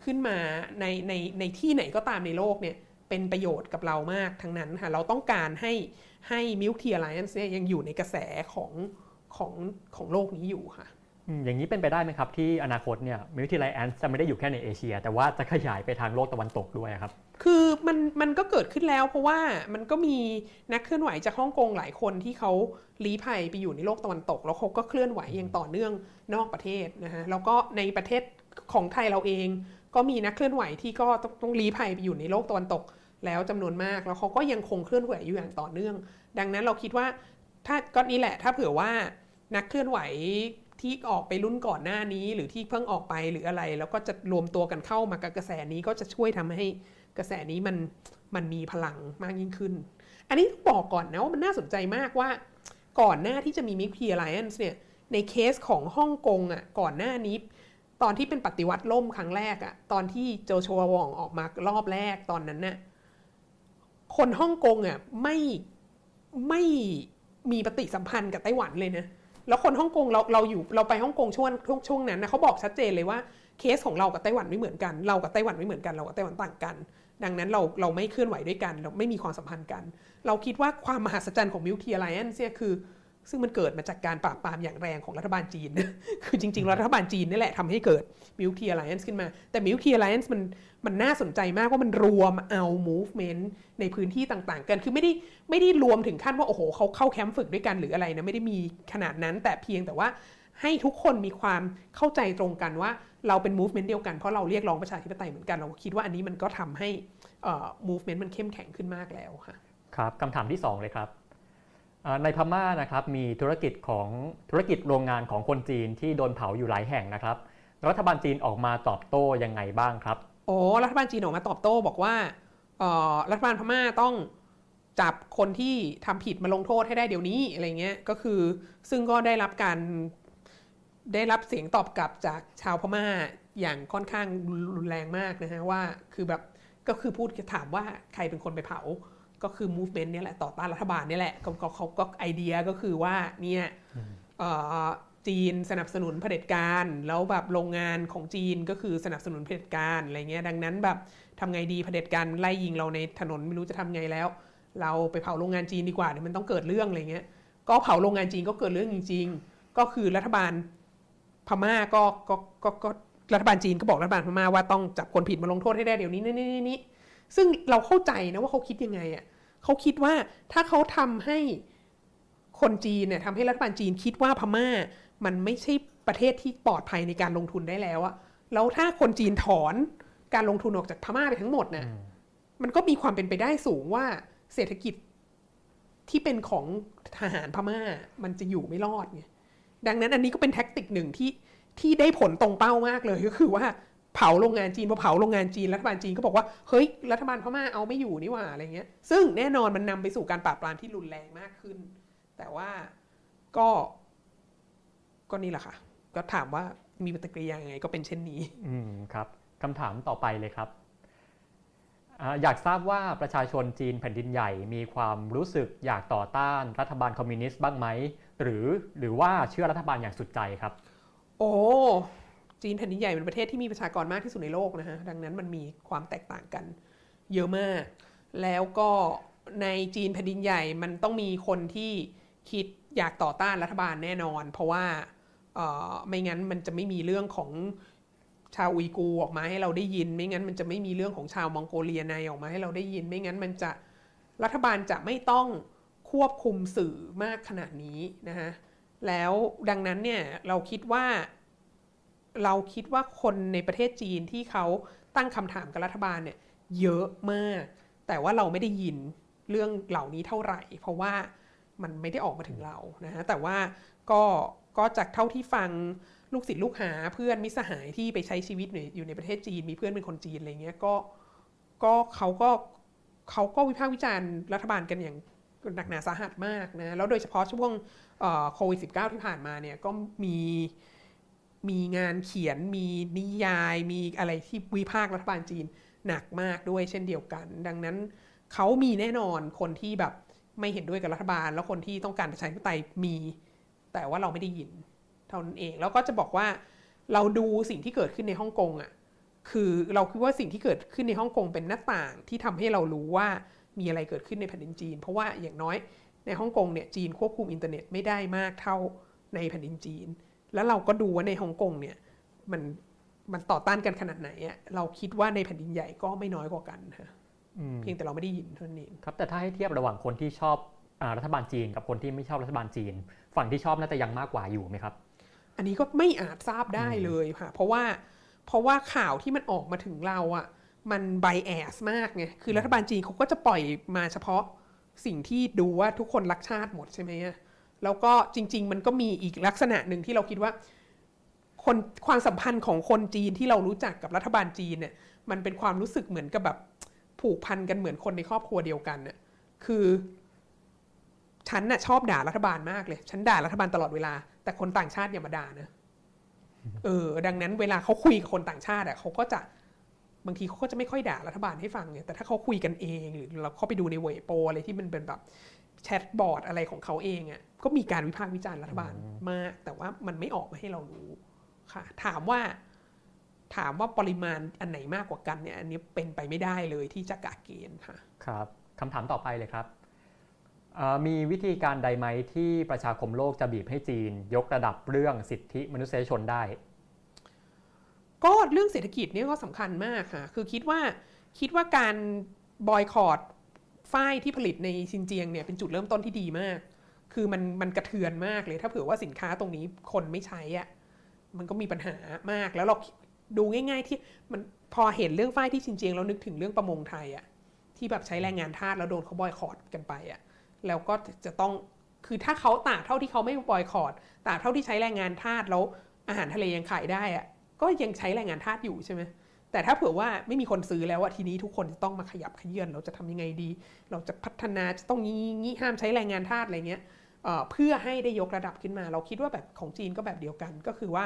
ขึ้นมาในในในที่ไหนก็ตามในโลกเนี่ยเป็นประโยชน์กับเรามากทั้งนั้นค่ะเราต้องการให้ให้มิลคีอ l ไล a ์เนี่ยยังอยู่ในกระแสของของของโลกนี้อยู่ค่ะอย่างนี้เป็นไปได้ไหมครับ ที่อนาคตเนี่ยมิวทีไลแอนจะไม่ได้อยู่แค่ในเอเชีย แต่ว่าจะขยายไปทางโลกตะวันตกด้วยครับ คือมันมันก็เกิดขึ้นแล้ว เพราะว่ามันก็มีนักเคลื่อนไหวจากฮ่องกงหลายคนที่เขาลี้ภัยไปอยู่ในโลกตะวันตก แล้วเขาก็เคลื่อนไหวอย่างต่อเนื่องนอกประเทศนะฮะแล้วก็ในประเทศของไทยเราเอง ก็มีนักเคลื่อนไหวที่ก็ต้องต้องลี้ภัยไปอยู่ในโลกตะวันตก แล้วจำนวนมากแล้วเขาก็ยังคงเคลื่อนไหวอยู่อย่างต่อเนื่อง ดังนั้นเราคิดว่าถ้าก็นี่แหละ ถ้าเผื่อว่านักเคลื่อนไหวที่ออกไปรุ่นก่อนหน้านี้ หรือที่เพิ่งออกไปหรืออะไร แล้วก็จะรวมตัวกันเข้ามากับกระแสนี้ก็จะช่วยทำให้ กระแสนี้มันมันมีพลังมากยิ่งขึ้น อันนี้ต้องบอกก่อนนะว่ามันน่าสนใจมากว่า ก่อนหน้าที่จะมีมิ p ี Alliance เนี่ยในเคสของฮ่องกงอะก่อนหน้านี้ตอนที่เป็นปฏิวัติล่มครั้งแรกอะตอนที่โจโชววองออกมารอบแรกตอนนั้นน่ะคนฮ่องกงอะไม่ไม่มีปฏิสัมพันธ์กับไต้หวันเลยนะแล้วคนฮ่องกงเราเราอยู่เราไปฮ่องกงช่วงช่วงช่วงนั้นนะเขาบอกชัดเจนเลยว่าเคสของเรากับไต้หวันไม่เหมือนกัน เรากับไต้หวันไม่เหมือนกันเรากับไต้หวันต่างกัน ดังนั้นเราเราไม่เคลื่อนไหวด้วยกัน เราไม่มีความสัมพันธ์กัน เราคิดว่าความมหัศจรรย์ของมิ l ที Alliance เนี่ยคือ ซึ่งมันเกิดมาจากการปราบปรามอย่างแรงของรัฐบาลจีน คือจริงๆ รัฐบาลจีนนี่แหละทำให้เกิดมิ l ที Alliance ขึ้นมา แต่มิ l ที Alliance มันมันน่าสนใจมากว่ามันรวมเอา movement ในพื้นที่ต่างๆ กัน คือไม่ได้ไม่ได้รวมถึงขั้นว่าโอ้โหเขาเข้าแคมป์ฝึกด้วยกันหรืออะไรนะไม่ได้มีขนาดนั้นแต่เพียงแต่ว่า ให้ทุกคนมีความเข้าใจตรงกันว่าเราเป็น movement เดียวกันเพราะเราเรียกร้องประชาธิปไตยเหมือนกันเราคิดว่าอันนี้มันก็ทำให้เอ่อ movement มันเข้มแข็งขึ้นมากแล้วค่ะครับคำถามที่ 2 เลยครับอ่าในพม่านะครับมีธุรกิจของธุรกิจโรงงานของคนจีนที่โดนเผาอยู่หลายแห่งนะครับ รัฐบาลจีนออกมาตอบโต้ยังไงบ้างครับโอ้รัฐบาลจีนออกมาตอบโต้บอกว่าเอ่อรัฐบาลพม่าต้องจับคนที่ทำผิดมาลงโทษให้ได้เดี๋ยวนี้อะไรเงี้ยก็คือซึ่งก็ได้รับการ ได้รับเสียงตอบกลับจากชาวพม่าอย่างค่อนข้างรุนแรงมากนะฮะว่าคือแบบก็คือพูดถามว่าใครเป็นคนไปเผา ก็คือ movement เนี่ยแหละต่อต้านรัฐบาลเนี่ยแหละเขาเขาเขาก็ไอเดียก็คือว่าเนี่ยเอ่อจีนสนับสนุนเผด็จการ แล้วแบบโรงงานของจีนก็คือสนับสนุนเผด็จการอะไรเงี้ยดังนั้นแบบทำไงดีเผด็จการไล่ยิงเราในถนนไม่รู้จะทำไงแล้ว เราไปเผาโรงงานจีนดีกว่าเดี๋ยวมันต้องเกิดเรื่องอะไรเงี้ยก็เผาโรงงานจีนก็เกิดเรื่องจริง ๆ ก็คือรัฐบาล พม่าก็ก็ก็ก็รัฐบาลจีนก็บอกรัฐบาลพม่าว่าต้องจับคนผิดมาลงโทษให้ได้เดี๋ยวนี้นี่นี่นี่ซึ่งเราเข้าใจนะว่าเขาคิดยังไงอะเขาคิดว่าถ้าเขาทำให้คนจีนเนี่ยทำให้รัฐบาลจีนคิดว่าพม่า มันไม่ใช่ประเทศที่ปลอดภัยในการลงทุนได้แล้วอะแล้วถ้าคนจีนถอนการลงทุนออกจากพม่าไปทั้งหมดเนี่ยมันก็มีความเป็นไปได้สูงว่าเศรษฐกิจที่เป็นของทหารพม่า มันจะอยู่ไม่รอดไง ดังนั้นอันนี้ก็เป็นแท็กติกหนึ่งที่ที่ได้ผลตรงเป้ามากเลยก็คือว่าเผาโรงงานจีนพอเผาโรงงานจีนรัฐบาลจีนก็บอกว่าเฮ้ยรัฐบาลพม่าเอาไม่อยู่นี่หว่าอะไรเงี้ย ซึ่งแน่นอนมันนำไปสู่การปราบปรามที่รุนแรงมากขึ้น แต่ว่าก็ก็นี่แหละค่ะ ก็ถามว่ามีปฏิกิริยายังไงก็เป็นเช่นนี้ อืมครับคำถามต่อไปเลยครับอยากทราบว่าประชาชนจีนแผ่นดินใหญ่มีความรู้สึกอยากต่อต้านรัฐบาลคอมมิวนิสต์บ้างไหม หรือหรือว่าเชื่อรัฐบาลอย่างสุดใจครับ โอ้จีนแผ่นดินใหญ่เป็นประเทศที่มีประชากรมากที่สุดในโลกนะฮะดังนั้นมันมีความแตกต่างกันเยอะมาก แล้วก็ในจีนแผ่นดินใหญ่มันต้องมีคนที่คิดอยากต่อต้านรัฐบาลแน่นอน เพราะว่าเออไม่งั้นมันจะไม่มีเรื่องของชาวอุยกูออกมาให้เราได้ยิน ไม่งั้นมันจะไม่มีเรื่องของชาวมองโกเลียในออกมาให้เราได้ยิน ไม่งั้นมันจะรัฐบาลจะไม่ต้อง ควบคุมสื่อมากขนาดนี้นะฮะแล้วดังนั้นเนี่ยเราคิดว่า เราคิดว่าคนในประเทศจีนที่เขาตั้งคำถามกับรัฐบาลเนี่ยเยอะมาก แต่ว่าเราไม่ได้ยินเรื่องเหล่านี้เท่าไหร่ เพราะว่ามันไม่ได้ออกมาถึงเรานะฮะแต่ว่าก็ก็จากเท่าที่ฟังลูกศิษย์ลูกหาเพื่อนมิสหายที่ไปใช้ชีวิตอยู่ในประเทศจีน มีเพื่อนเป็นคนจีนอะไรเงี้ยก็ก็เขาก็เขาก็วิพากษ์วิจารณ์รัฐบาลกันอย่าง หนักหนาสาหัสมากนะแล้วโดยเฉพาะช่วงโควิด -19 ที่ผ่านมาเนี่ยก็มีมีงานเขียนมีนิยาย มีอะไรที่วิพากษ์รัฐบาลจีนหนักมากด้วยเช่นเดียวกัน ดังนั้นเขามีแน่นอนคนที่แบบไม่เห็นด้วยกับรัฐบาล แล้วคนที่ต้องการประชาธิปไตยมี แต่ว่าเราไม่ได้ยิน เท่านั้นเอง แล้วก็จะบอกว่าเราดูสิ่งที่เกิดขึ้นในฮ่องกงอะคือเราคิดว่าสิ่งที่เกิดขึ้นในฮ่องกงเป็นหน้าต่างที่ทำให้เรารู้ว่า มีอะไรเกิดขึ้นในแผ่นดินจีน เพราะว่าอย่างน้อยในฮ่องกงเนี่ยจีนควบคุมอินเทอร์เน็ตไม่ได้มากเท่าในแผ่นดินจีน แล้วเราก็ดูว่าในฮ่องกงเนี่ยมันมันต่อต้านกันขนาดไหนอะเราคิดว่าในแผ่นดินใหญ่ก็ไม่น้อยกว่ากันฮะเพียงแต่เราไม่ได้ยินเท่านั้นเองครับแต่ถ้าให้เทียบระหว่างคนที่ชอบอรัฐบาลจีนกับคนที่ไม่ชอบรัฐบาลจีน ฝั่งที่ชอบน่าจะยังมากกว่าอยู่ไหมครับ อันนี้ก็ไม่อาจทราบได้เลยค่ะเพราะว่าเพราะว่าข่าวที่มันออกมาถึงเราอะ มันไบแอสมากไง คือรัฐบาลจีนเขาก็จะปล่อยมาเฉพาะสิ่งที่ดูว่าทุกคนรักชาติหมดใช่ไหมแล้วก็จริง ๆ มันก็มีอีกลักษณะหนึ่งที่เราคิดว่า คนความสัมพันธ์ของคนจีนที่เรารู้จักกับรัฐบาลจีนเนี่ย มันเป็นความรู้สึกเหมือนกับแบบผูกพันกันเหมือนคนในครอบครัวเดียวกันเนี่ยคือฉันน่ะชอบด่ารัฐบาลมากเลย ฉันด่ารัฐบาลตลอดเวลา แต่คนต่างชาติอย่ามาด่านะ เออ ดังนั้นเวลาเขาคุยกับคนต่างชาติอะเขาก็จะ บางทีเขาก็จะไม่ค่อยด่ารัฐบาลให้ฟังเนี่ยแต่ถ้าเขาคุยกันเองหรือเราเข้าไปดูในเว็บโปอะไรที่มันเป็นแบบแชทบอร์ดอะไรของเขาเองอะ่ะก็มีการวิพากษ์วิจารณ์รัฐบาลมาก แต่ว่ามันไม่ออกมาให้เรารู้ค่ะ ถามว่าถามว่าปริมาณอันไหนมากกว่ากันเนี่ยอันนี้เป็นไปไม่ได้เลยที่จะกะเกณฑ์ค่ะครับคำถามต่อไปเลยครับมีวิธีการใดไหมที่ประชาคมโลกจะบีบให้จีน ยกระดับเรื่องสิทธิมนุษยชนได้ ก็เรื่องเศรษฐกิจนี่ก็สำคัญมากค่ะ คือคิดว่าคิดว่าการบอยคอรดฝ้ายที่ผลิตในซินเจียงเนี่ยเป็นจุดเริ่มต้นที่ดีมาก คือมันมันกระเทือนมากเลย ถ้าเผื่อว่าสินค้าตรงนี้คนไม่ใช้อะ่ะ มันก็มีปัญหามาก แล้วเราดูง่าย ๆ ที่มันพอเห็นเรื่องฝ้ายที่ซินเจียงแล้วนึกถึงเรื่องประมงไทยอะ่ะ ที่แบบใช้แรงงานทาสแล้วโดนเขาบอยคอรดกันไปอะ่ะ แล้วก็จะต้อง คือถ้าเขาตากเท่าที่เขาไม่บอยคอรดตากเท่าที่ใช้แรงงานทาสแล้วอาหารทะเลยังขายได้อะ่ะ ก็ยังใช้แรงงานทาสอยู่ใช่ไหมแต่ถ้าเผื่อว่าไม่มีคนซื้อแล้วอะทีนี้ทุกคนจะต้องมาขยับขยื่นเราจะทำยังไงดี เราจะพัฒนาจะต้องงี้งี้ห้ามใช้แรงงานทาสอะไรเงี้ยเพื่อให้ได้ยกระดับขึ้นมา เราคิดว่าแบบของจีนก็แบบเดียวกัน ก็คือว่า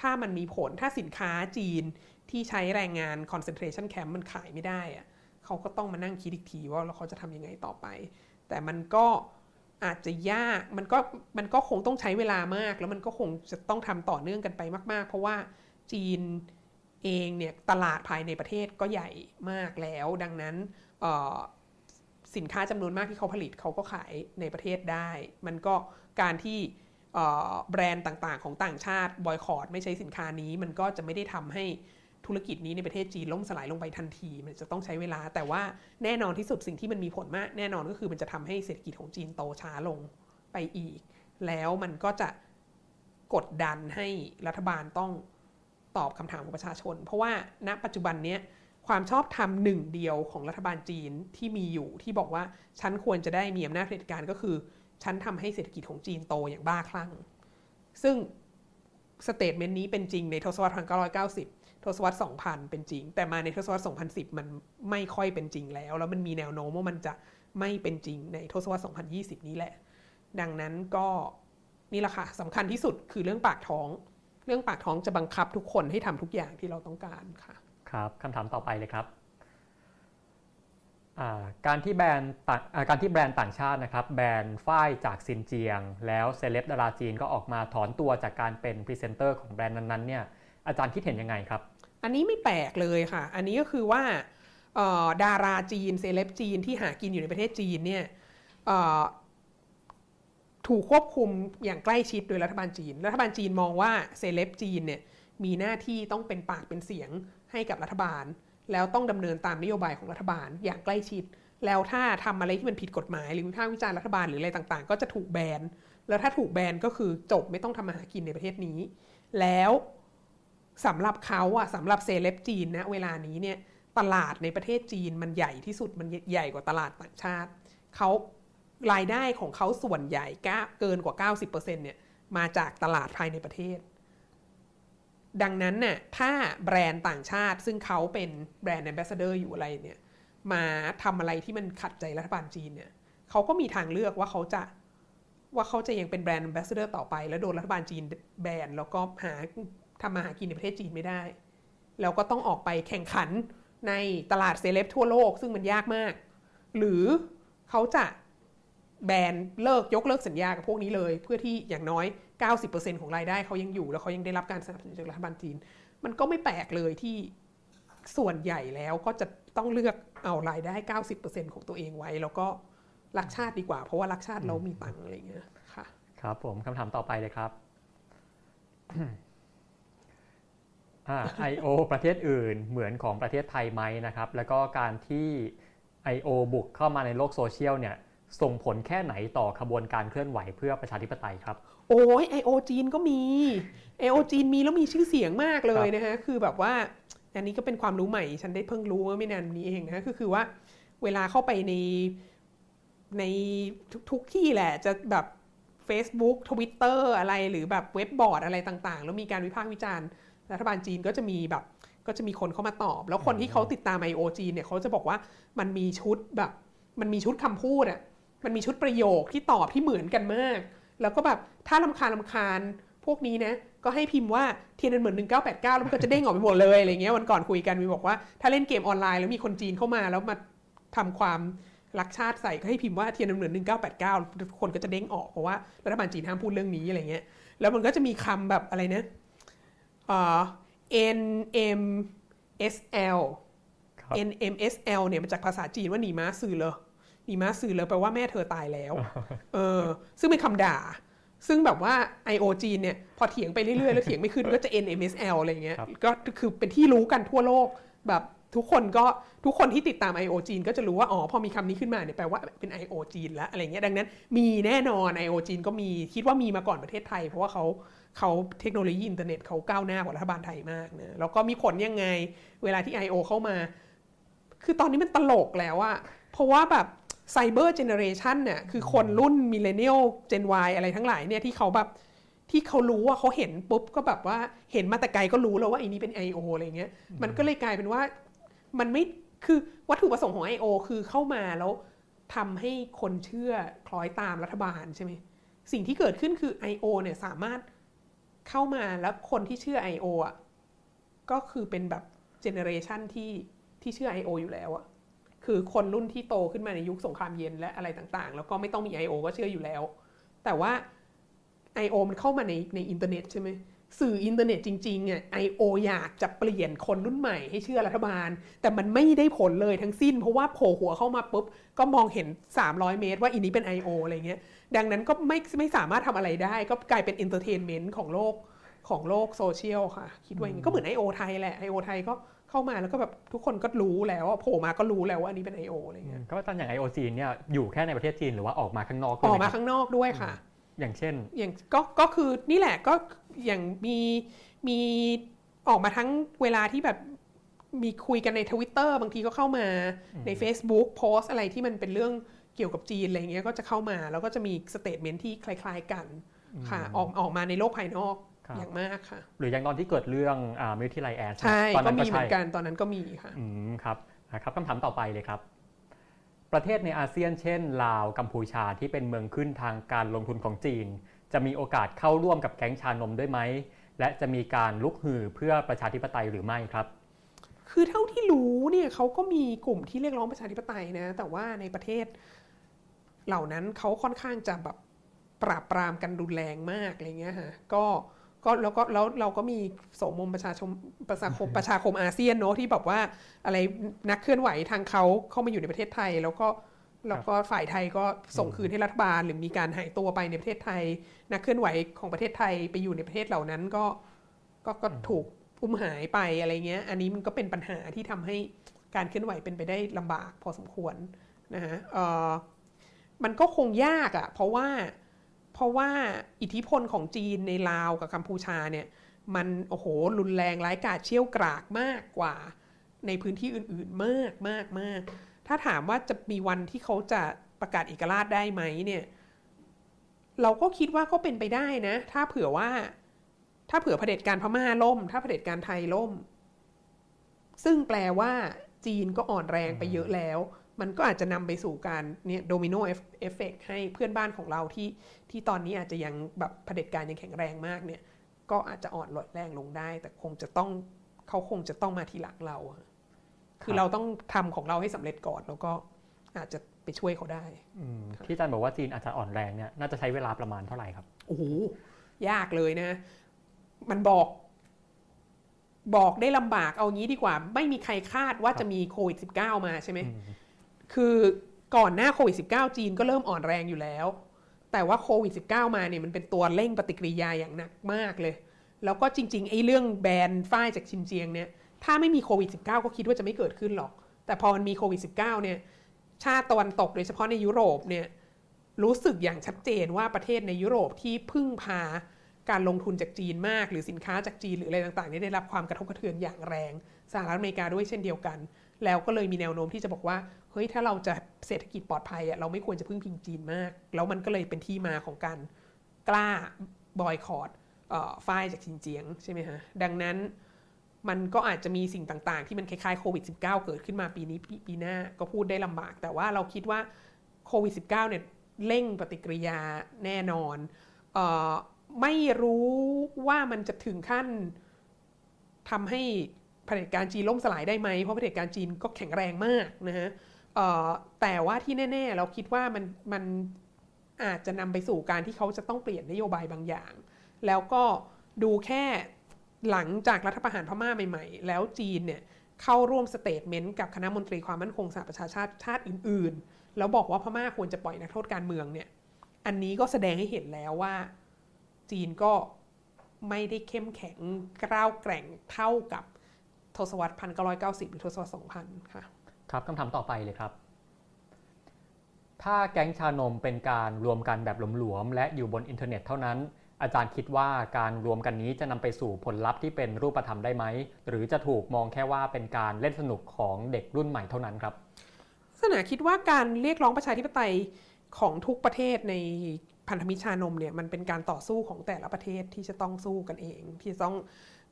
ถ้ามันมีผลถ้าสินค้าจีนที่ใช้แรงงาน concentration camp มันขายไม่ได้อะเขาก็ต้องมานั่งคิดอีกทีว่าเขาจะทำยังไงต่อไป แต่มันก็อาจจะยากมันก็มันก็คงต้องใช้เวลามาก แล้วมันก็คงจะต้องทำต่อเนื่องกันไปมาก ๆ เพราะว่า จีนเองเนี่ยตลาดภายในประเทศก็ใหญ่มากแล้ว ดังนั้นสินค้าจำนวนมากที่เขาผลิตเขาก็ขายในประเทศได้ มันก็การที่แบรนด์ต่างๆ ของต่างชาติบอยคอรดไม่ใช้สินค้านี้ มันก็จะไม่ได้ทำให้ธุรกิจนี้ในประเทศจีนล่มสลายลงไปทันที มันจะต้องใช้เวลา แต่ว่าแน่นอนที่สุดสิ่งที่มันมีผลมาก แน่นอนก็คือมันจะทำให้เศรษฐกิจของจีนโตช้าลงไปอีก แล้วมันก็จะกดดันให้รัฐบาลต้อง ตอบคำถามของประชาชน เพราะว่าณปัจจุบันนี้ความชอบธรรมหนึ่งเดียวของรัฐบาลจีนที่มีอยู่ที่บอกว่าฉันควรจะได้มีอำนาจเผด็จการก็คือ ฉันทำให้เศรษฐกิจของจีนโตอย่างบ้าคลั่ง ซึ่ง statement นี้เป็นจริงในทศวรรษ 1990 ทศวรรษ 2000 เป็นจริง แต่มาในทศวรรษ 2010 มันไม่ค่อยเป็นจริงแล้ว แล้วมันมีแนวโน้มว่ามันจะไม่เป็นจริงในทศวรรษ 2020 นี้แหละ ดังนั้นก็นี่แหละค่ะสำคัญที่สุดคือเรื่องปากท้อง เรื่องปากท้องจะบังคับทุกคนให้ทำทุกอย่างที่เราต้องการค่ะ ครับคำถามต่อไปเลยครับการที่แบรนด์การที่แบรนด์ต่างชาตินะครับ แบรนด์ฝ้ายจากซินเจียง แล้วเซเลบดาราจีนก็ออกมาถอนตัวจากการเป็นพรีเซนเตอร์ของแบรนด์นั้นๆเนี่ยอาจารย์คิดเห็นยังไงครับ อันนี้ไม่แปลกเลยค่ะ อันนี้ก็คือว่าดาราจีนเซเลบจีนที่หากินอยู่ในประเทศจีนเนี่ย ถูกควบคุมอย่างใกล้ชิดโดยรัฐบาลจีน รัฐบาลจีนมองว่าเซเลบจีนเนี่ยมีหน้าที่ต้องเป็นปากเป็นเสียงให้กับรัฐบาล แล้วต้องดำเนินตามนโยบายของรัฐบาลอย่างใกล้ชิด แล้วถ้าทำอะไรที่มันผิดกฎหมาย หรือวิพากษ์วิจารณ์รัฐบาลหรืออะไรต่างๆ ก็จะถูกแบน แล้วถ้าถูกแบนก็คือจบไม่ต้องทำมาหากินในประเทศนี้ แล้วสำหรับเขาอะสำหรับเซเลบจีนนะเวลานี้เนี่ยตลาดในประเทศจีนมันใหญ่ที่สุดมันใหญ่กว่าตลาดต่างชาติเขา รายได้ของเขาส่วนใหญ่เกินกว่า 90%เนี่ยมาจากตลาดภายในประเทศ ดังนั้นน่ะถ้าแบรนด์ต่างชาติซึ่งเขาเป็น brand ambassador อยู่อะไรเนี่ยมาทำอะไรที่มันขัดใจรัฐบาลจีนเนี่ยเขาก็มีทางเลือกว่าเขาจะว่าเขาจะยังเป็นแบรนด์แอมบสเดอร์ต่อไป แล้วโดนรัฐบาลจีนแบนแล้วก็หาทำมาหากินในประเทศจีนไม่ได้ แล้วก็ต้องออกไปแข่งขันในตลาดเซเลบทั่วโลก ซึ่งมันยากมาก หรือเขาจะ แบนเลิกยกเลิกสัญญากับพวกนี้เลย เพื่อที่อย่างน้อย 90%ของรายได้เขายังอยู่แล้วเขายังได้รับการสนับสนุนจากรัฐบาลจีน มันก็ไม่แปลกเลยที่ส่วนใหญ่แล้วก็จะต้องเลือกเอารายได้ 90%ของตัวเองไว้ แล้วก็รักชาติดีกว่า เพราะว่ารักชาติเรามีตังอะไรเงี้ยค่ะ ครับผมคำถามต่อไปเลยครับไอโอประเทศอื่นเหมือนของประเทศไทยไหมนะครับ แล้วก็การที่ I.O. บุกเข้ามาในโลกโซเชียลเนี่ย ส่งผลแค่ไหนต่อขบวนการเคลื่อนไหวเพื่อประชาธิปไตยครับ โอ้ยไอโอจีนก็มีไอโอจีนมีแล้วมีชื่อเสียงมากเลยนะฮะคือแบบว่าอันนี้ก็เป็นความรู้ใหม่ ฉันได้เพิ่งรู้เมื่อไม่นานนี้เองนะก็คือว่าเวลาเข้าไปในในทุกที่แหละ จะแบบ Facebook Twitter อะไรหรือแบบเว็บบอร์ดอะไรต่างๆ แล้วมีการวิพากษ์วิจารณ์รัฐบาลจีนก็จะมีแบบก็จะมีคนเข้ามาตอบ แล้วคนที่เขาติดตาม IO จีนเนี่ยเขาจะบอกว่ามันมีชุดแบบ มันมีชุดคำพูดอะ มันมีชุดประโยคที่ตอบที่เหมือนกันมาก แล้วก็แบบถ้าลำคาญลำคาญพวกนี้นะ ก็ให้พิมพ์ว่าเทียนเหมือนหนึ่งเก้าแปดเก้าแล้วมันก็จะเด้งออกไปหมดเลยอะไรเงี้ยวันก่อนคุยกันมีบอกว่าถ้าเล่นเกมออนไลน์แล้วมีคนจีนเข้ามาแล้วมาทำความรักชาติใส่ก็ให้พิมพ์ว่าเทียนเหมือนหนึ่งเก้าแปดเก้าคนก็จะเด้งออกเพราะว่ารัฐบาลจีนห้ามพูดเรื่องนี้อะไรเงี้ยแล้วมันก็จะมีคำแบบอะไรนะอ่า NMSL NMSL เนี่ยมาจากภาษาจีนว่าหนีม้าสื่อเลย หนีม้าสื่อเลยแปลว่าแม่เธอตายแล้ว เออ ซึ่งเป็นคำด่า ซึ่งแบบว่า IO จีนเนี่ย พอเถียงไปเรื่อยๆ แล้วเถียงไม่ขึ้นก็จะ NMSL อะไรเงี้ย ก็คือเป็นที่รู้กันทั่วโลกแบบทุกคนก็ทุกคนที่ติดตาม IO จีนก็จะรู้ว่า อ๋อ พอมีคำนี้ขึ้นมาเนี่ยแปลว่าเป็น IO จีนแล้วอะไรเงี้ย ดังนั้นมีแน่นอน IO จีนก็มีคิดว่ามีมาก่อนประเทศไทย เพราะว่าเขาเขาเทคโนโลยีอินเทอร์เน็ตเขาก้าวหน้ากว่ารัฐบาลไทยมากนะแล้วก็มีผลยังไงเวลาที่ I.O. เข้ามา คือตอนนี้มันตลกแล้วอะเพราะว่าแบบ cyber generation เนี่ยคือคนรุ่นมิเลเนียลเจน Y อะไรทั้งหลายเนี่ยที่เขาแบบที่เขารู้ว่าเขาเห็นปุ๊บก็แบบว่าเห็นมาแต่ไกลก็รู้แล้วว่าไอ้นี้เป็น I.O. อะไรเงี้ยมันก็เลยกลายเป็นว่ามันไม่คือวัตถุประสงค์ของ I.O. คือเข้ามาแล้วทำให้คนเชื่อคล้อยตามรัฐบาลใช่ไหมสิ่งที่เกิดขึ้นคือ I.O. เนี่ยสามารถเข้ามาแล้วคนที่เชื่อ I.O. อะก็คือเป็นแบบ generation ที่ที่เชื่อ I.O. อยู่แล้วอะ คือคนรุ่นที่โตขึ้นมาในยุคสงครามเย็นและอะไรต่างๆ แล้วก็ไม่ต้องมี I.O. ก็เชื่ออยู่แล้ว แต่ว่า I.O. มันเข้ามาในในอินเทอร์เน็ตใช่ไหมสื่ออินเทอร์เน็ตจริงๆเนี่ย I.O.อยากจะเปลี่ยนคนรุ่นใหม่ให้เชื่อรัฐบาล แต่มันไม่ได้ผลเลยทั้งสิ้น เพราะว่าโผล่หัวเข้ามาปุ๊บ ก็มองเห็น 300 เมตร ว่าไอ้นี่เป็น I.O. อะไรเงี้ย ดังนั้นก็ไม่ไม่สามารถทำอะไรได้ ก็กลายเป็น entertainment ของโลกของโลกโซเชียลค่ะ คิดว่าอย่างนี้ก็เหมือน I.O. ไทยแหละ I.O. ไทยก็ เข้ามาแล้วก็แบบทุกคนก็รู้แล้วโผล่มาก็รู้แล้วว่าอันนี้เป็น I.O. อะไรเงี้ยก็ตอนอย่าง I.O. จีนเนี่ยอยู่แค่ในประเทศจีนหรือว่าออกมาข้างนอกออกมาข้างนอกด้วยค่ะ อย่างเช่น อย่างก็ก็คือนี่แหละก็อย่างมีมีออกมาทั้งเวลาที่แบบมีคุยกันในทวิตเตอร์บางทีก็เข้ามาใน Facebook โพสอะไรที่มันเป็นเรื่องเกี่ยวกับจีนอะไรเงี้ยก็จะเข้ามาแล้วก็จะมี statement ที่คล้าย ๆกันค่ะออกออกมาในโลกภายนอกครับ อย่างมากค่ะ หรืออย่างตอนที่เกิดเรื่องอ่ามิวทีไลแอสใช่ตอนก็นั้นมีก็เหมืใช่อนกันตอนนั้นก็มีค่ะอืมครับนะครับคำถามต่อไปเลยครับ ประเทศในอาเซียนเช่น ลาวกัมพูชาที่เป็นเมืองขึ้นทางการลงทุนของจีน จะมีโอกาสเข้าร่วมกับแก๊งชานมด้วยไหมและจะมีการลุกฮือเพื่อประชาธิปไตยหรือไม่ครับ คือเท่าที่รู้เนี่ยเขาก็มีกลุ่มที่เรียกร้องประชาธิปไตยนะ แต่ว่าในประเทศ เหล่านั้นเขาค่อนข้างจะแบบปราบปรามกันรุนแรงมากอะไรเงี้ยฮะก็ ก็แล้วก็แล้วเราก็มีโสมมประชาชนประชาคมประชาคมอาเซียนเนอะที่แบบว่าอะไรนักเคลื่อนไหวทางเขาเข้ามาอยู่ในประเทศไทย แล้วก็แล้วก็ฝ่ายไทยก็ส่งคืนให้รัฐบาล หรือมีการหายตัวไปในประเทศไทย นักเคลื่อนไหวของประเทศไทยไปอยู่ในประเทศเหล่านั้นก็ก็ก็ถูกอุ้มหายไปอะไรเงี้ย อันนี้มันก็เป็นปัญหาที่ทำให้การเคลื่อนไหวเป็นไปได้ลำบากพอสมควรนะฮะเอ่อมันก็คงยากอะ่ะเพราะว่า เพราะว่าอิทธิพลของจีนในลาวกับกัมพูชาเนี่ยมันโอ้โหรุนแรงร้ายกาจเชี่ยวกรากมากกว่าในพื้นที่อื่นๆมากมากมากถ้าถามว่าจะมีวันที่เขาจะประกาศเอกราชได้ไหมเนี่ย เราก็คิดว่าก็เป็นไปได้นะ ถ้าเผื่อว่า ถ้าเผื่อเผด็จการพม่าล่ม ถ้าเผด็จการไทยล่ม ซึ่งแปลว่าจีนก็อ่อนแรงไปเยอะแล้ว มันก็อาจจะนำไปสู่การเนี่ย domino effect ให้เพื่อนบ้านของเราที่ ที่ตอนนี้อาจจะยังแบบเผด็จการยังแข็งแรงมากเนี่ยก็อาจจะอ่อนลดแรงลงได้ แต่คงจะต้องเขาคงจะต้องมาทีหลังเราอะคือเราต้องทำของเราให้สำเร็จก่อนแล้วก็อาจจะไปช่วยเขาได้อืมที่อาจารย์บอกว่าจีนอาจจะอ่อนแรงเนี่ยน่าจะใช้เวลาประมาณเท่าไหร่ครับโอ้โหยากเลยนะ มันบอกบอกได้ลำบากเอางี้ดีกว่า ไม่มีใครคาดว่าจะมีโควิด -19 มาใช่ไหม คือก่อนหน้าโควิด -19 จีนก็เริ่มอ่อนแรงอยู่แล้ว แต่ว่าโควิด -19 มาเนี่ยมันเป็นตัวเร่งปฏิกิริยาอย่างหนักมากเลย แล้วก็จริงๆไอ้เรื่องแบนฝ้ายจากชินเจียงเนี่ยถ้าไม่มีโควิด -19 ก็คิดว่าจะไม่เกิดขึ้นหรอก แต่พอมันมีโควิด -19 เนี่ยชาติตะวันตกโดยเฉพาะในยุโรปเนี่ยรู้สึกอย่างชัดเจนว่าประเทศในยุโรปที่พึ่งพาการลงทุนจากจีนมาก หรือสินค้าจากจีนหรืออะไรต่างๆเนี่ยได้รับความกระทบกระเทือนอย่างแรง สหรัฐอเมริกาด้วยเช่นเดียวกัน แล้วก็เลยมีแนวโน้มที่จะบอกว่า ฮ้ยถ้าเราจะเศรษฐกิจปลอดภัยอะเราไม่ควรจะพึ่งพิงจีนมาก แล้วมันก็เลยเป็นที่มาของการกล้าบอยคอรดฝ้ายจากชินเจียงใช่ไหมฮะดังนั้นมันก็อาจจะมีสิ่งต่างๆ ที่มันคล้ายๆโควิด -19 เกิดขึ้นมาปีนี้ปปีหน้าก็พูดได้ลำบาก แต่ว่าเราคิดว่าโควิด -19 เนี่ยเร่งปฏิกิริยาแน่นอนออไม่รู้ว่ามันจะถึงขั้นทำให้เผด็จการจีนล่มสลายได้ไหมเพราะเผด็จการจีนก็แข็งแรงมากนะฮะ แต่ว่าที่แน่ ๆ เราคิดว่ามันมันอาจจะนำไปสู่การที่เขาจะต้องเปลี่ยนนโยบายบางอย่าง แล้วก็ดูแค่หลังจากรัฐประหารพม่าใหม่ ๆ แล้วจีนเนี่ยเข้าร่วมสเตทเมนต์กับคณะมนตรีความมั่นคงสหประชาชาติชาติอื่น ๆ แล้วบอกว่าพม่าควรจะปล่อยนักโทษการเมืองเนี่ย อันนี้ก็แสดงให้เห็นแล้วว่า จีนก็ไม่ได้เข้มแข็งกร้าวแกร่งเท่ากับทศวรรษพันเก้าร้อยเก้าสิบหรือทศวรรษสองพันค่ะ ครับคำถามต่อไปเลยครับ ถ้าแก๊งชานมเป็นการรวมกันแบบหลวมๆและอยู่บนอินเทอร์เน็ตเท่านั้น อาจารย์คิดว่าการรวมกันนี้จะนำไปสู่ผลลัพธ์ที่เป็นรูปธรรมได้ไหม หรือจะถูกมองแค่ว่าเป็นการเล่นสนุกของเด็กรุ่นใหม่เท่านั้นครับศาสนาคิดว่าการเรียกร้องประชาธิปไตยของทุกประเทศในพันธมิตรชานมเนี่ยมันเป็นการต่อสู้ของแต่ละประเทศที่จะต้องสู้กันเอง ที่ต้อง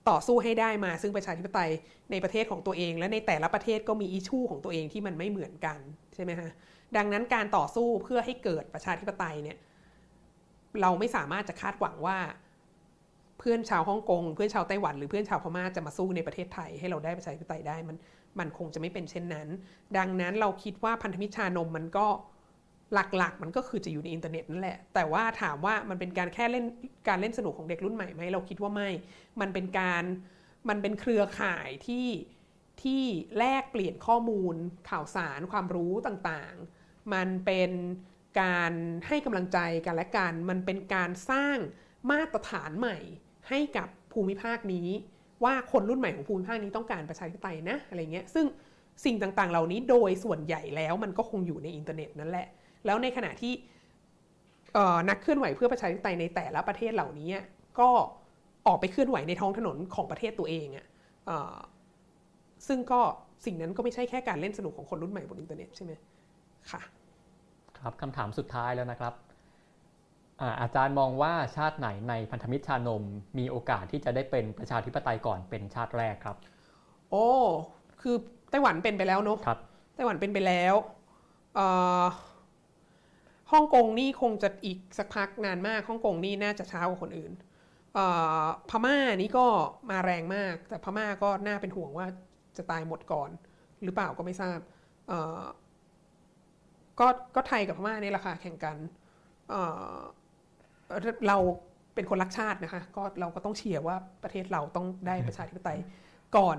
ต่อสู้ให้ได้มาซึ่งประชาธิปไตยในประเทศของตัวเอง และในแต่ละประเทศก็มีอิชูของตัวเองที่มันไม่เหมือนกันใช่ไหมฮะดังนั้นการต่อสู้เพื่อให้เกิดประชาธิปไตยเนี่ยเราไม่สามารถจะคาดหวังว่า เพื่อนชาวฮ่องกงเพื่อนชาวไต้หวันหรือเพื่อนชาวพม่าจะมาสู้ในประเทศไทยให้เราได้ประชาธิปไตยได้มันมันคงจะไม่เป็นเช่นนั้น ดังนั้นเราคิดว่าพันธมิตรชานมมันก็ หลักๆ มันก็คือจะอยู่ในอินเทอร์เน็ตนั่นแหละ แต่ว่าถามว่ามันเป็นการแค่เล่นการเล่นสนุกของเด็กรุ่นใหม่ไหมเราคิดว่าไม่ มันเป็นการมันเป็นเครือข่ายที่ที่แลกเปลี่ยนข้อมูล ข่าวสารความรู้ต่างๆ มันเป็นการให้กำลังใจกันและกัน มันเป็นการสร้างมาตรฐานใหม่ให้กับภูมิภาคนี้ ว่าคนรุ่นใหม่ของภูมิภาคนี้ต้องการประชาธิปไตยนะอะไรเงี้ยซึ่งสิ่งต่างๆ เหล่านี้โดยส่วนใหญ่แล้วมันก็คงอยู่ในอินเทอร์เน็ตนั่นแหละ แล้วในขณะที่นักเคลื่อนไหวเพื่อประชาธิปไตยในแต่ละประเทศเหล่านี้ก็ออกไปเคลื่อนไหวในท้องถนนของประเทศตัวเองอะ่ะซึ่งก็สิ่งนั้นก็ไม่ใช่แค่การเล่นสนุกของคนรุ่นใหม่บนอินเทอร์เน็ตใช่ไหมค่ะ ครับคำถามสุดท้ายแล้วนะครับอาอาจารย์มองว่าชาติไหนในพันธมิตรชานมมีโอกาสที่จะได้เป็นประชาธิปไตยก่อนเป็นชาติแรกครับ โอ้ คือไต้หวันเป็นไปแล้วเนอะครับไต้หวันเป็นไปแล้วเอ่อ ฮ่องกงนี่คงจะอีกสักพักนานมากฮ่องกงนี่น่าจะช้ากว่าคนอื่นพม่านี่ก็มาแรงมาก แต่พม่าก็น่าเป็นห่วงว่าจะตายหมดก่อน หรือเปล่าก็ไม่ทราบก็ก็ไทยกับพม่านี่แหละค่ะแข่งกันเเราเป็นคนรักชาตินะคะ ก็เราก็ต้องเชียร์ว่าประเทศเราต้องได้ประชาธิปไตยก่อน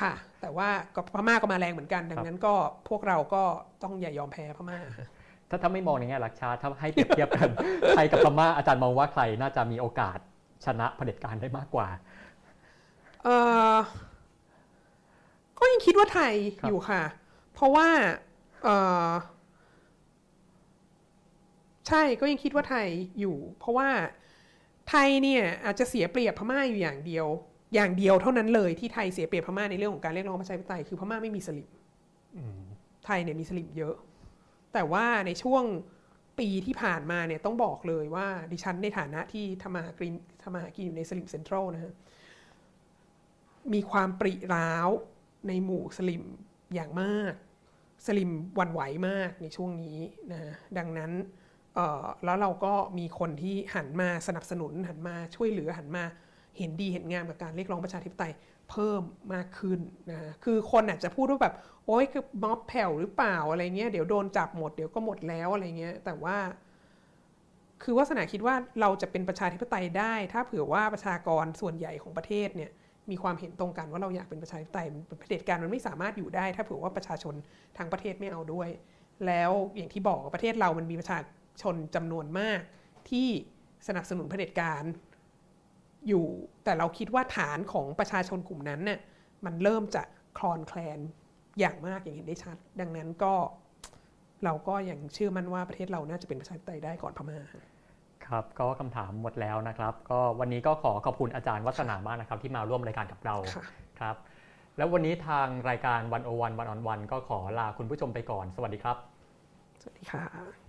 ค่ะ แต่ว่าพม่าก็มาแรงเหมือนกัน ดังนั้นก็พวกเราก็ต้องอย่ายอมแพ้พม่า ถ้าถ้าไม่มองในแง่รักชาติถ้าให้เปรียบเทียบกันไทยกับพม่าอาจารย์มองว่าใครน่าจะมีโอกาสชนะเผด็จการได้มากกว่าเออก็ยังคิดว่าไทยครับอยู่ค่ะ เพราะว่าเออใช่ก็ยังคิดว่าไทยอยู่ เพราะว่าไทยเนี่ยอาจจะเสียเปรียบพม่าอยู่อย่างเดียว อย่างเดียวเท่านั้นเลยที่ไทยเสียเปรียบพม่าในเรื่องของการเรียกร้องประชาธิปไตยคือพม่าไม่มีสลิมอืมไทยเนี่ยมีสลิมเยอะ แต่ว่าในช่วงปีที่ผ่านมาเนี่ยต้องบอกเลยว่าดิฉันในฐานะที่ทำมาหากินทำมาหากินอยู่ในสลิมเซ็นทรัลนะฮะมีความปริร้าวในหมู่สลิมอย่างมาก สลิมวันไหวมากในช่วงนี้นะดังนั้นแล้วเราก็มีคนที่หันมาสนับสนุนหันมาช่วยเหลือหันมาเห็นดีเห็นงามกับการเรียกร้องประชาธิปไตยเพิ่มมากขึ้นนะคือคนอาจจะพูดว่าแบบ โอ๊ยคือม็อบแผ่วหรือเปล่าอะไรเงี้ยเดี๋ยวโดนจับหมดเดี๋ยวก็หมดแล้วอะไรเงี้ยแต่ว่า คือวาสนาคิดว่าเราจะเป็นประชาธิปไตยได้ ถ้าเผื่อว่าประชากรส่วนใหญ่ของประเทศเนี่ยมีความเห็นตรงกันว่าเราอยากเป็นประชาธิปไตยเผด็จการมันไม่สามารถอยู่ได้ ถ้าเผื่อว่าประชาชนทั้งประเทศไม่เอาด้วย แล้วอย่างที่บอกประเทศเรามันมีประชาชนจำนวนมากที่สนับสนุนเผด็จการอยู่แต่เราคิดว่าฐานของประชาชนกลุ่มนั้นเนี่ยมันเริ่มจะคลอนแคลน อย่างมากอย่างเห็นได้ชัด ดังนั้นก็เราก็ยังเชื่อมั่นว่าประเทศเราน่าจะเป็นประชาธิปไตยได้ก่อนพม่าครับก็คำถามหมดแล้วนะครับ ก็วันนี้ก็ขอขอบคุณอาจารย์วัฒนามากนะครับ ที่มาร่วมรายการกับเราค่ะครับ แล้ววันนี้ทางรายการวันโอวันวันออนวันก็ขอลาคุณผู้ชมไปก่อน สวัสดีครับ สวัสดีค่ะ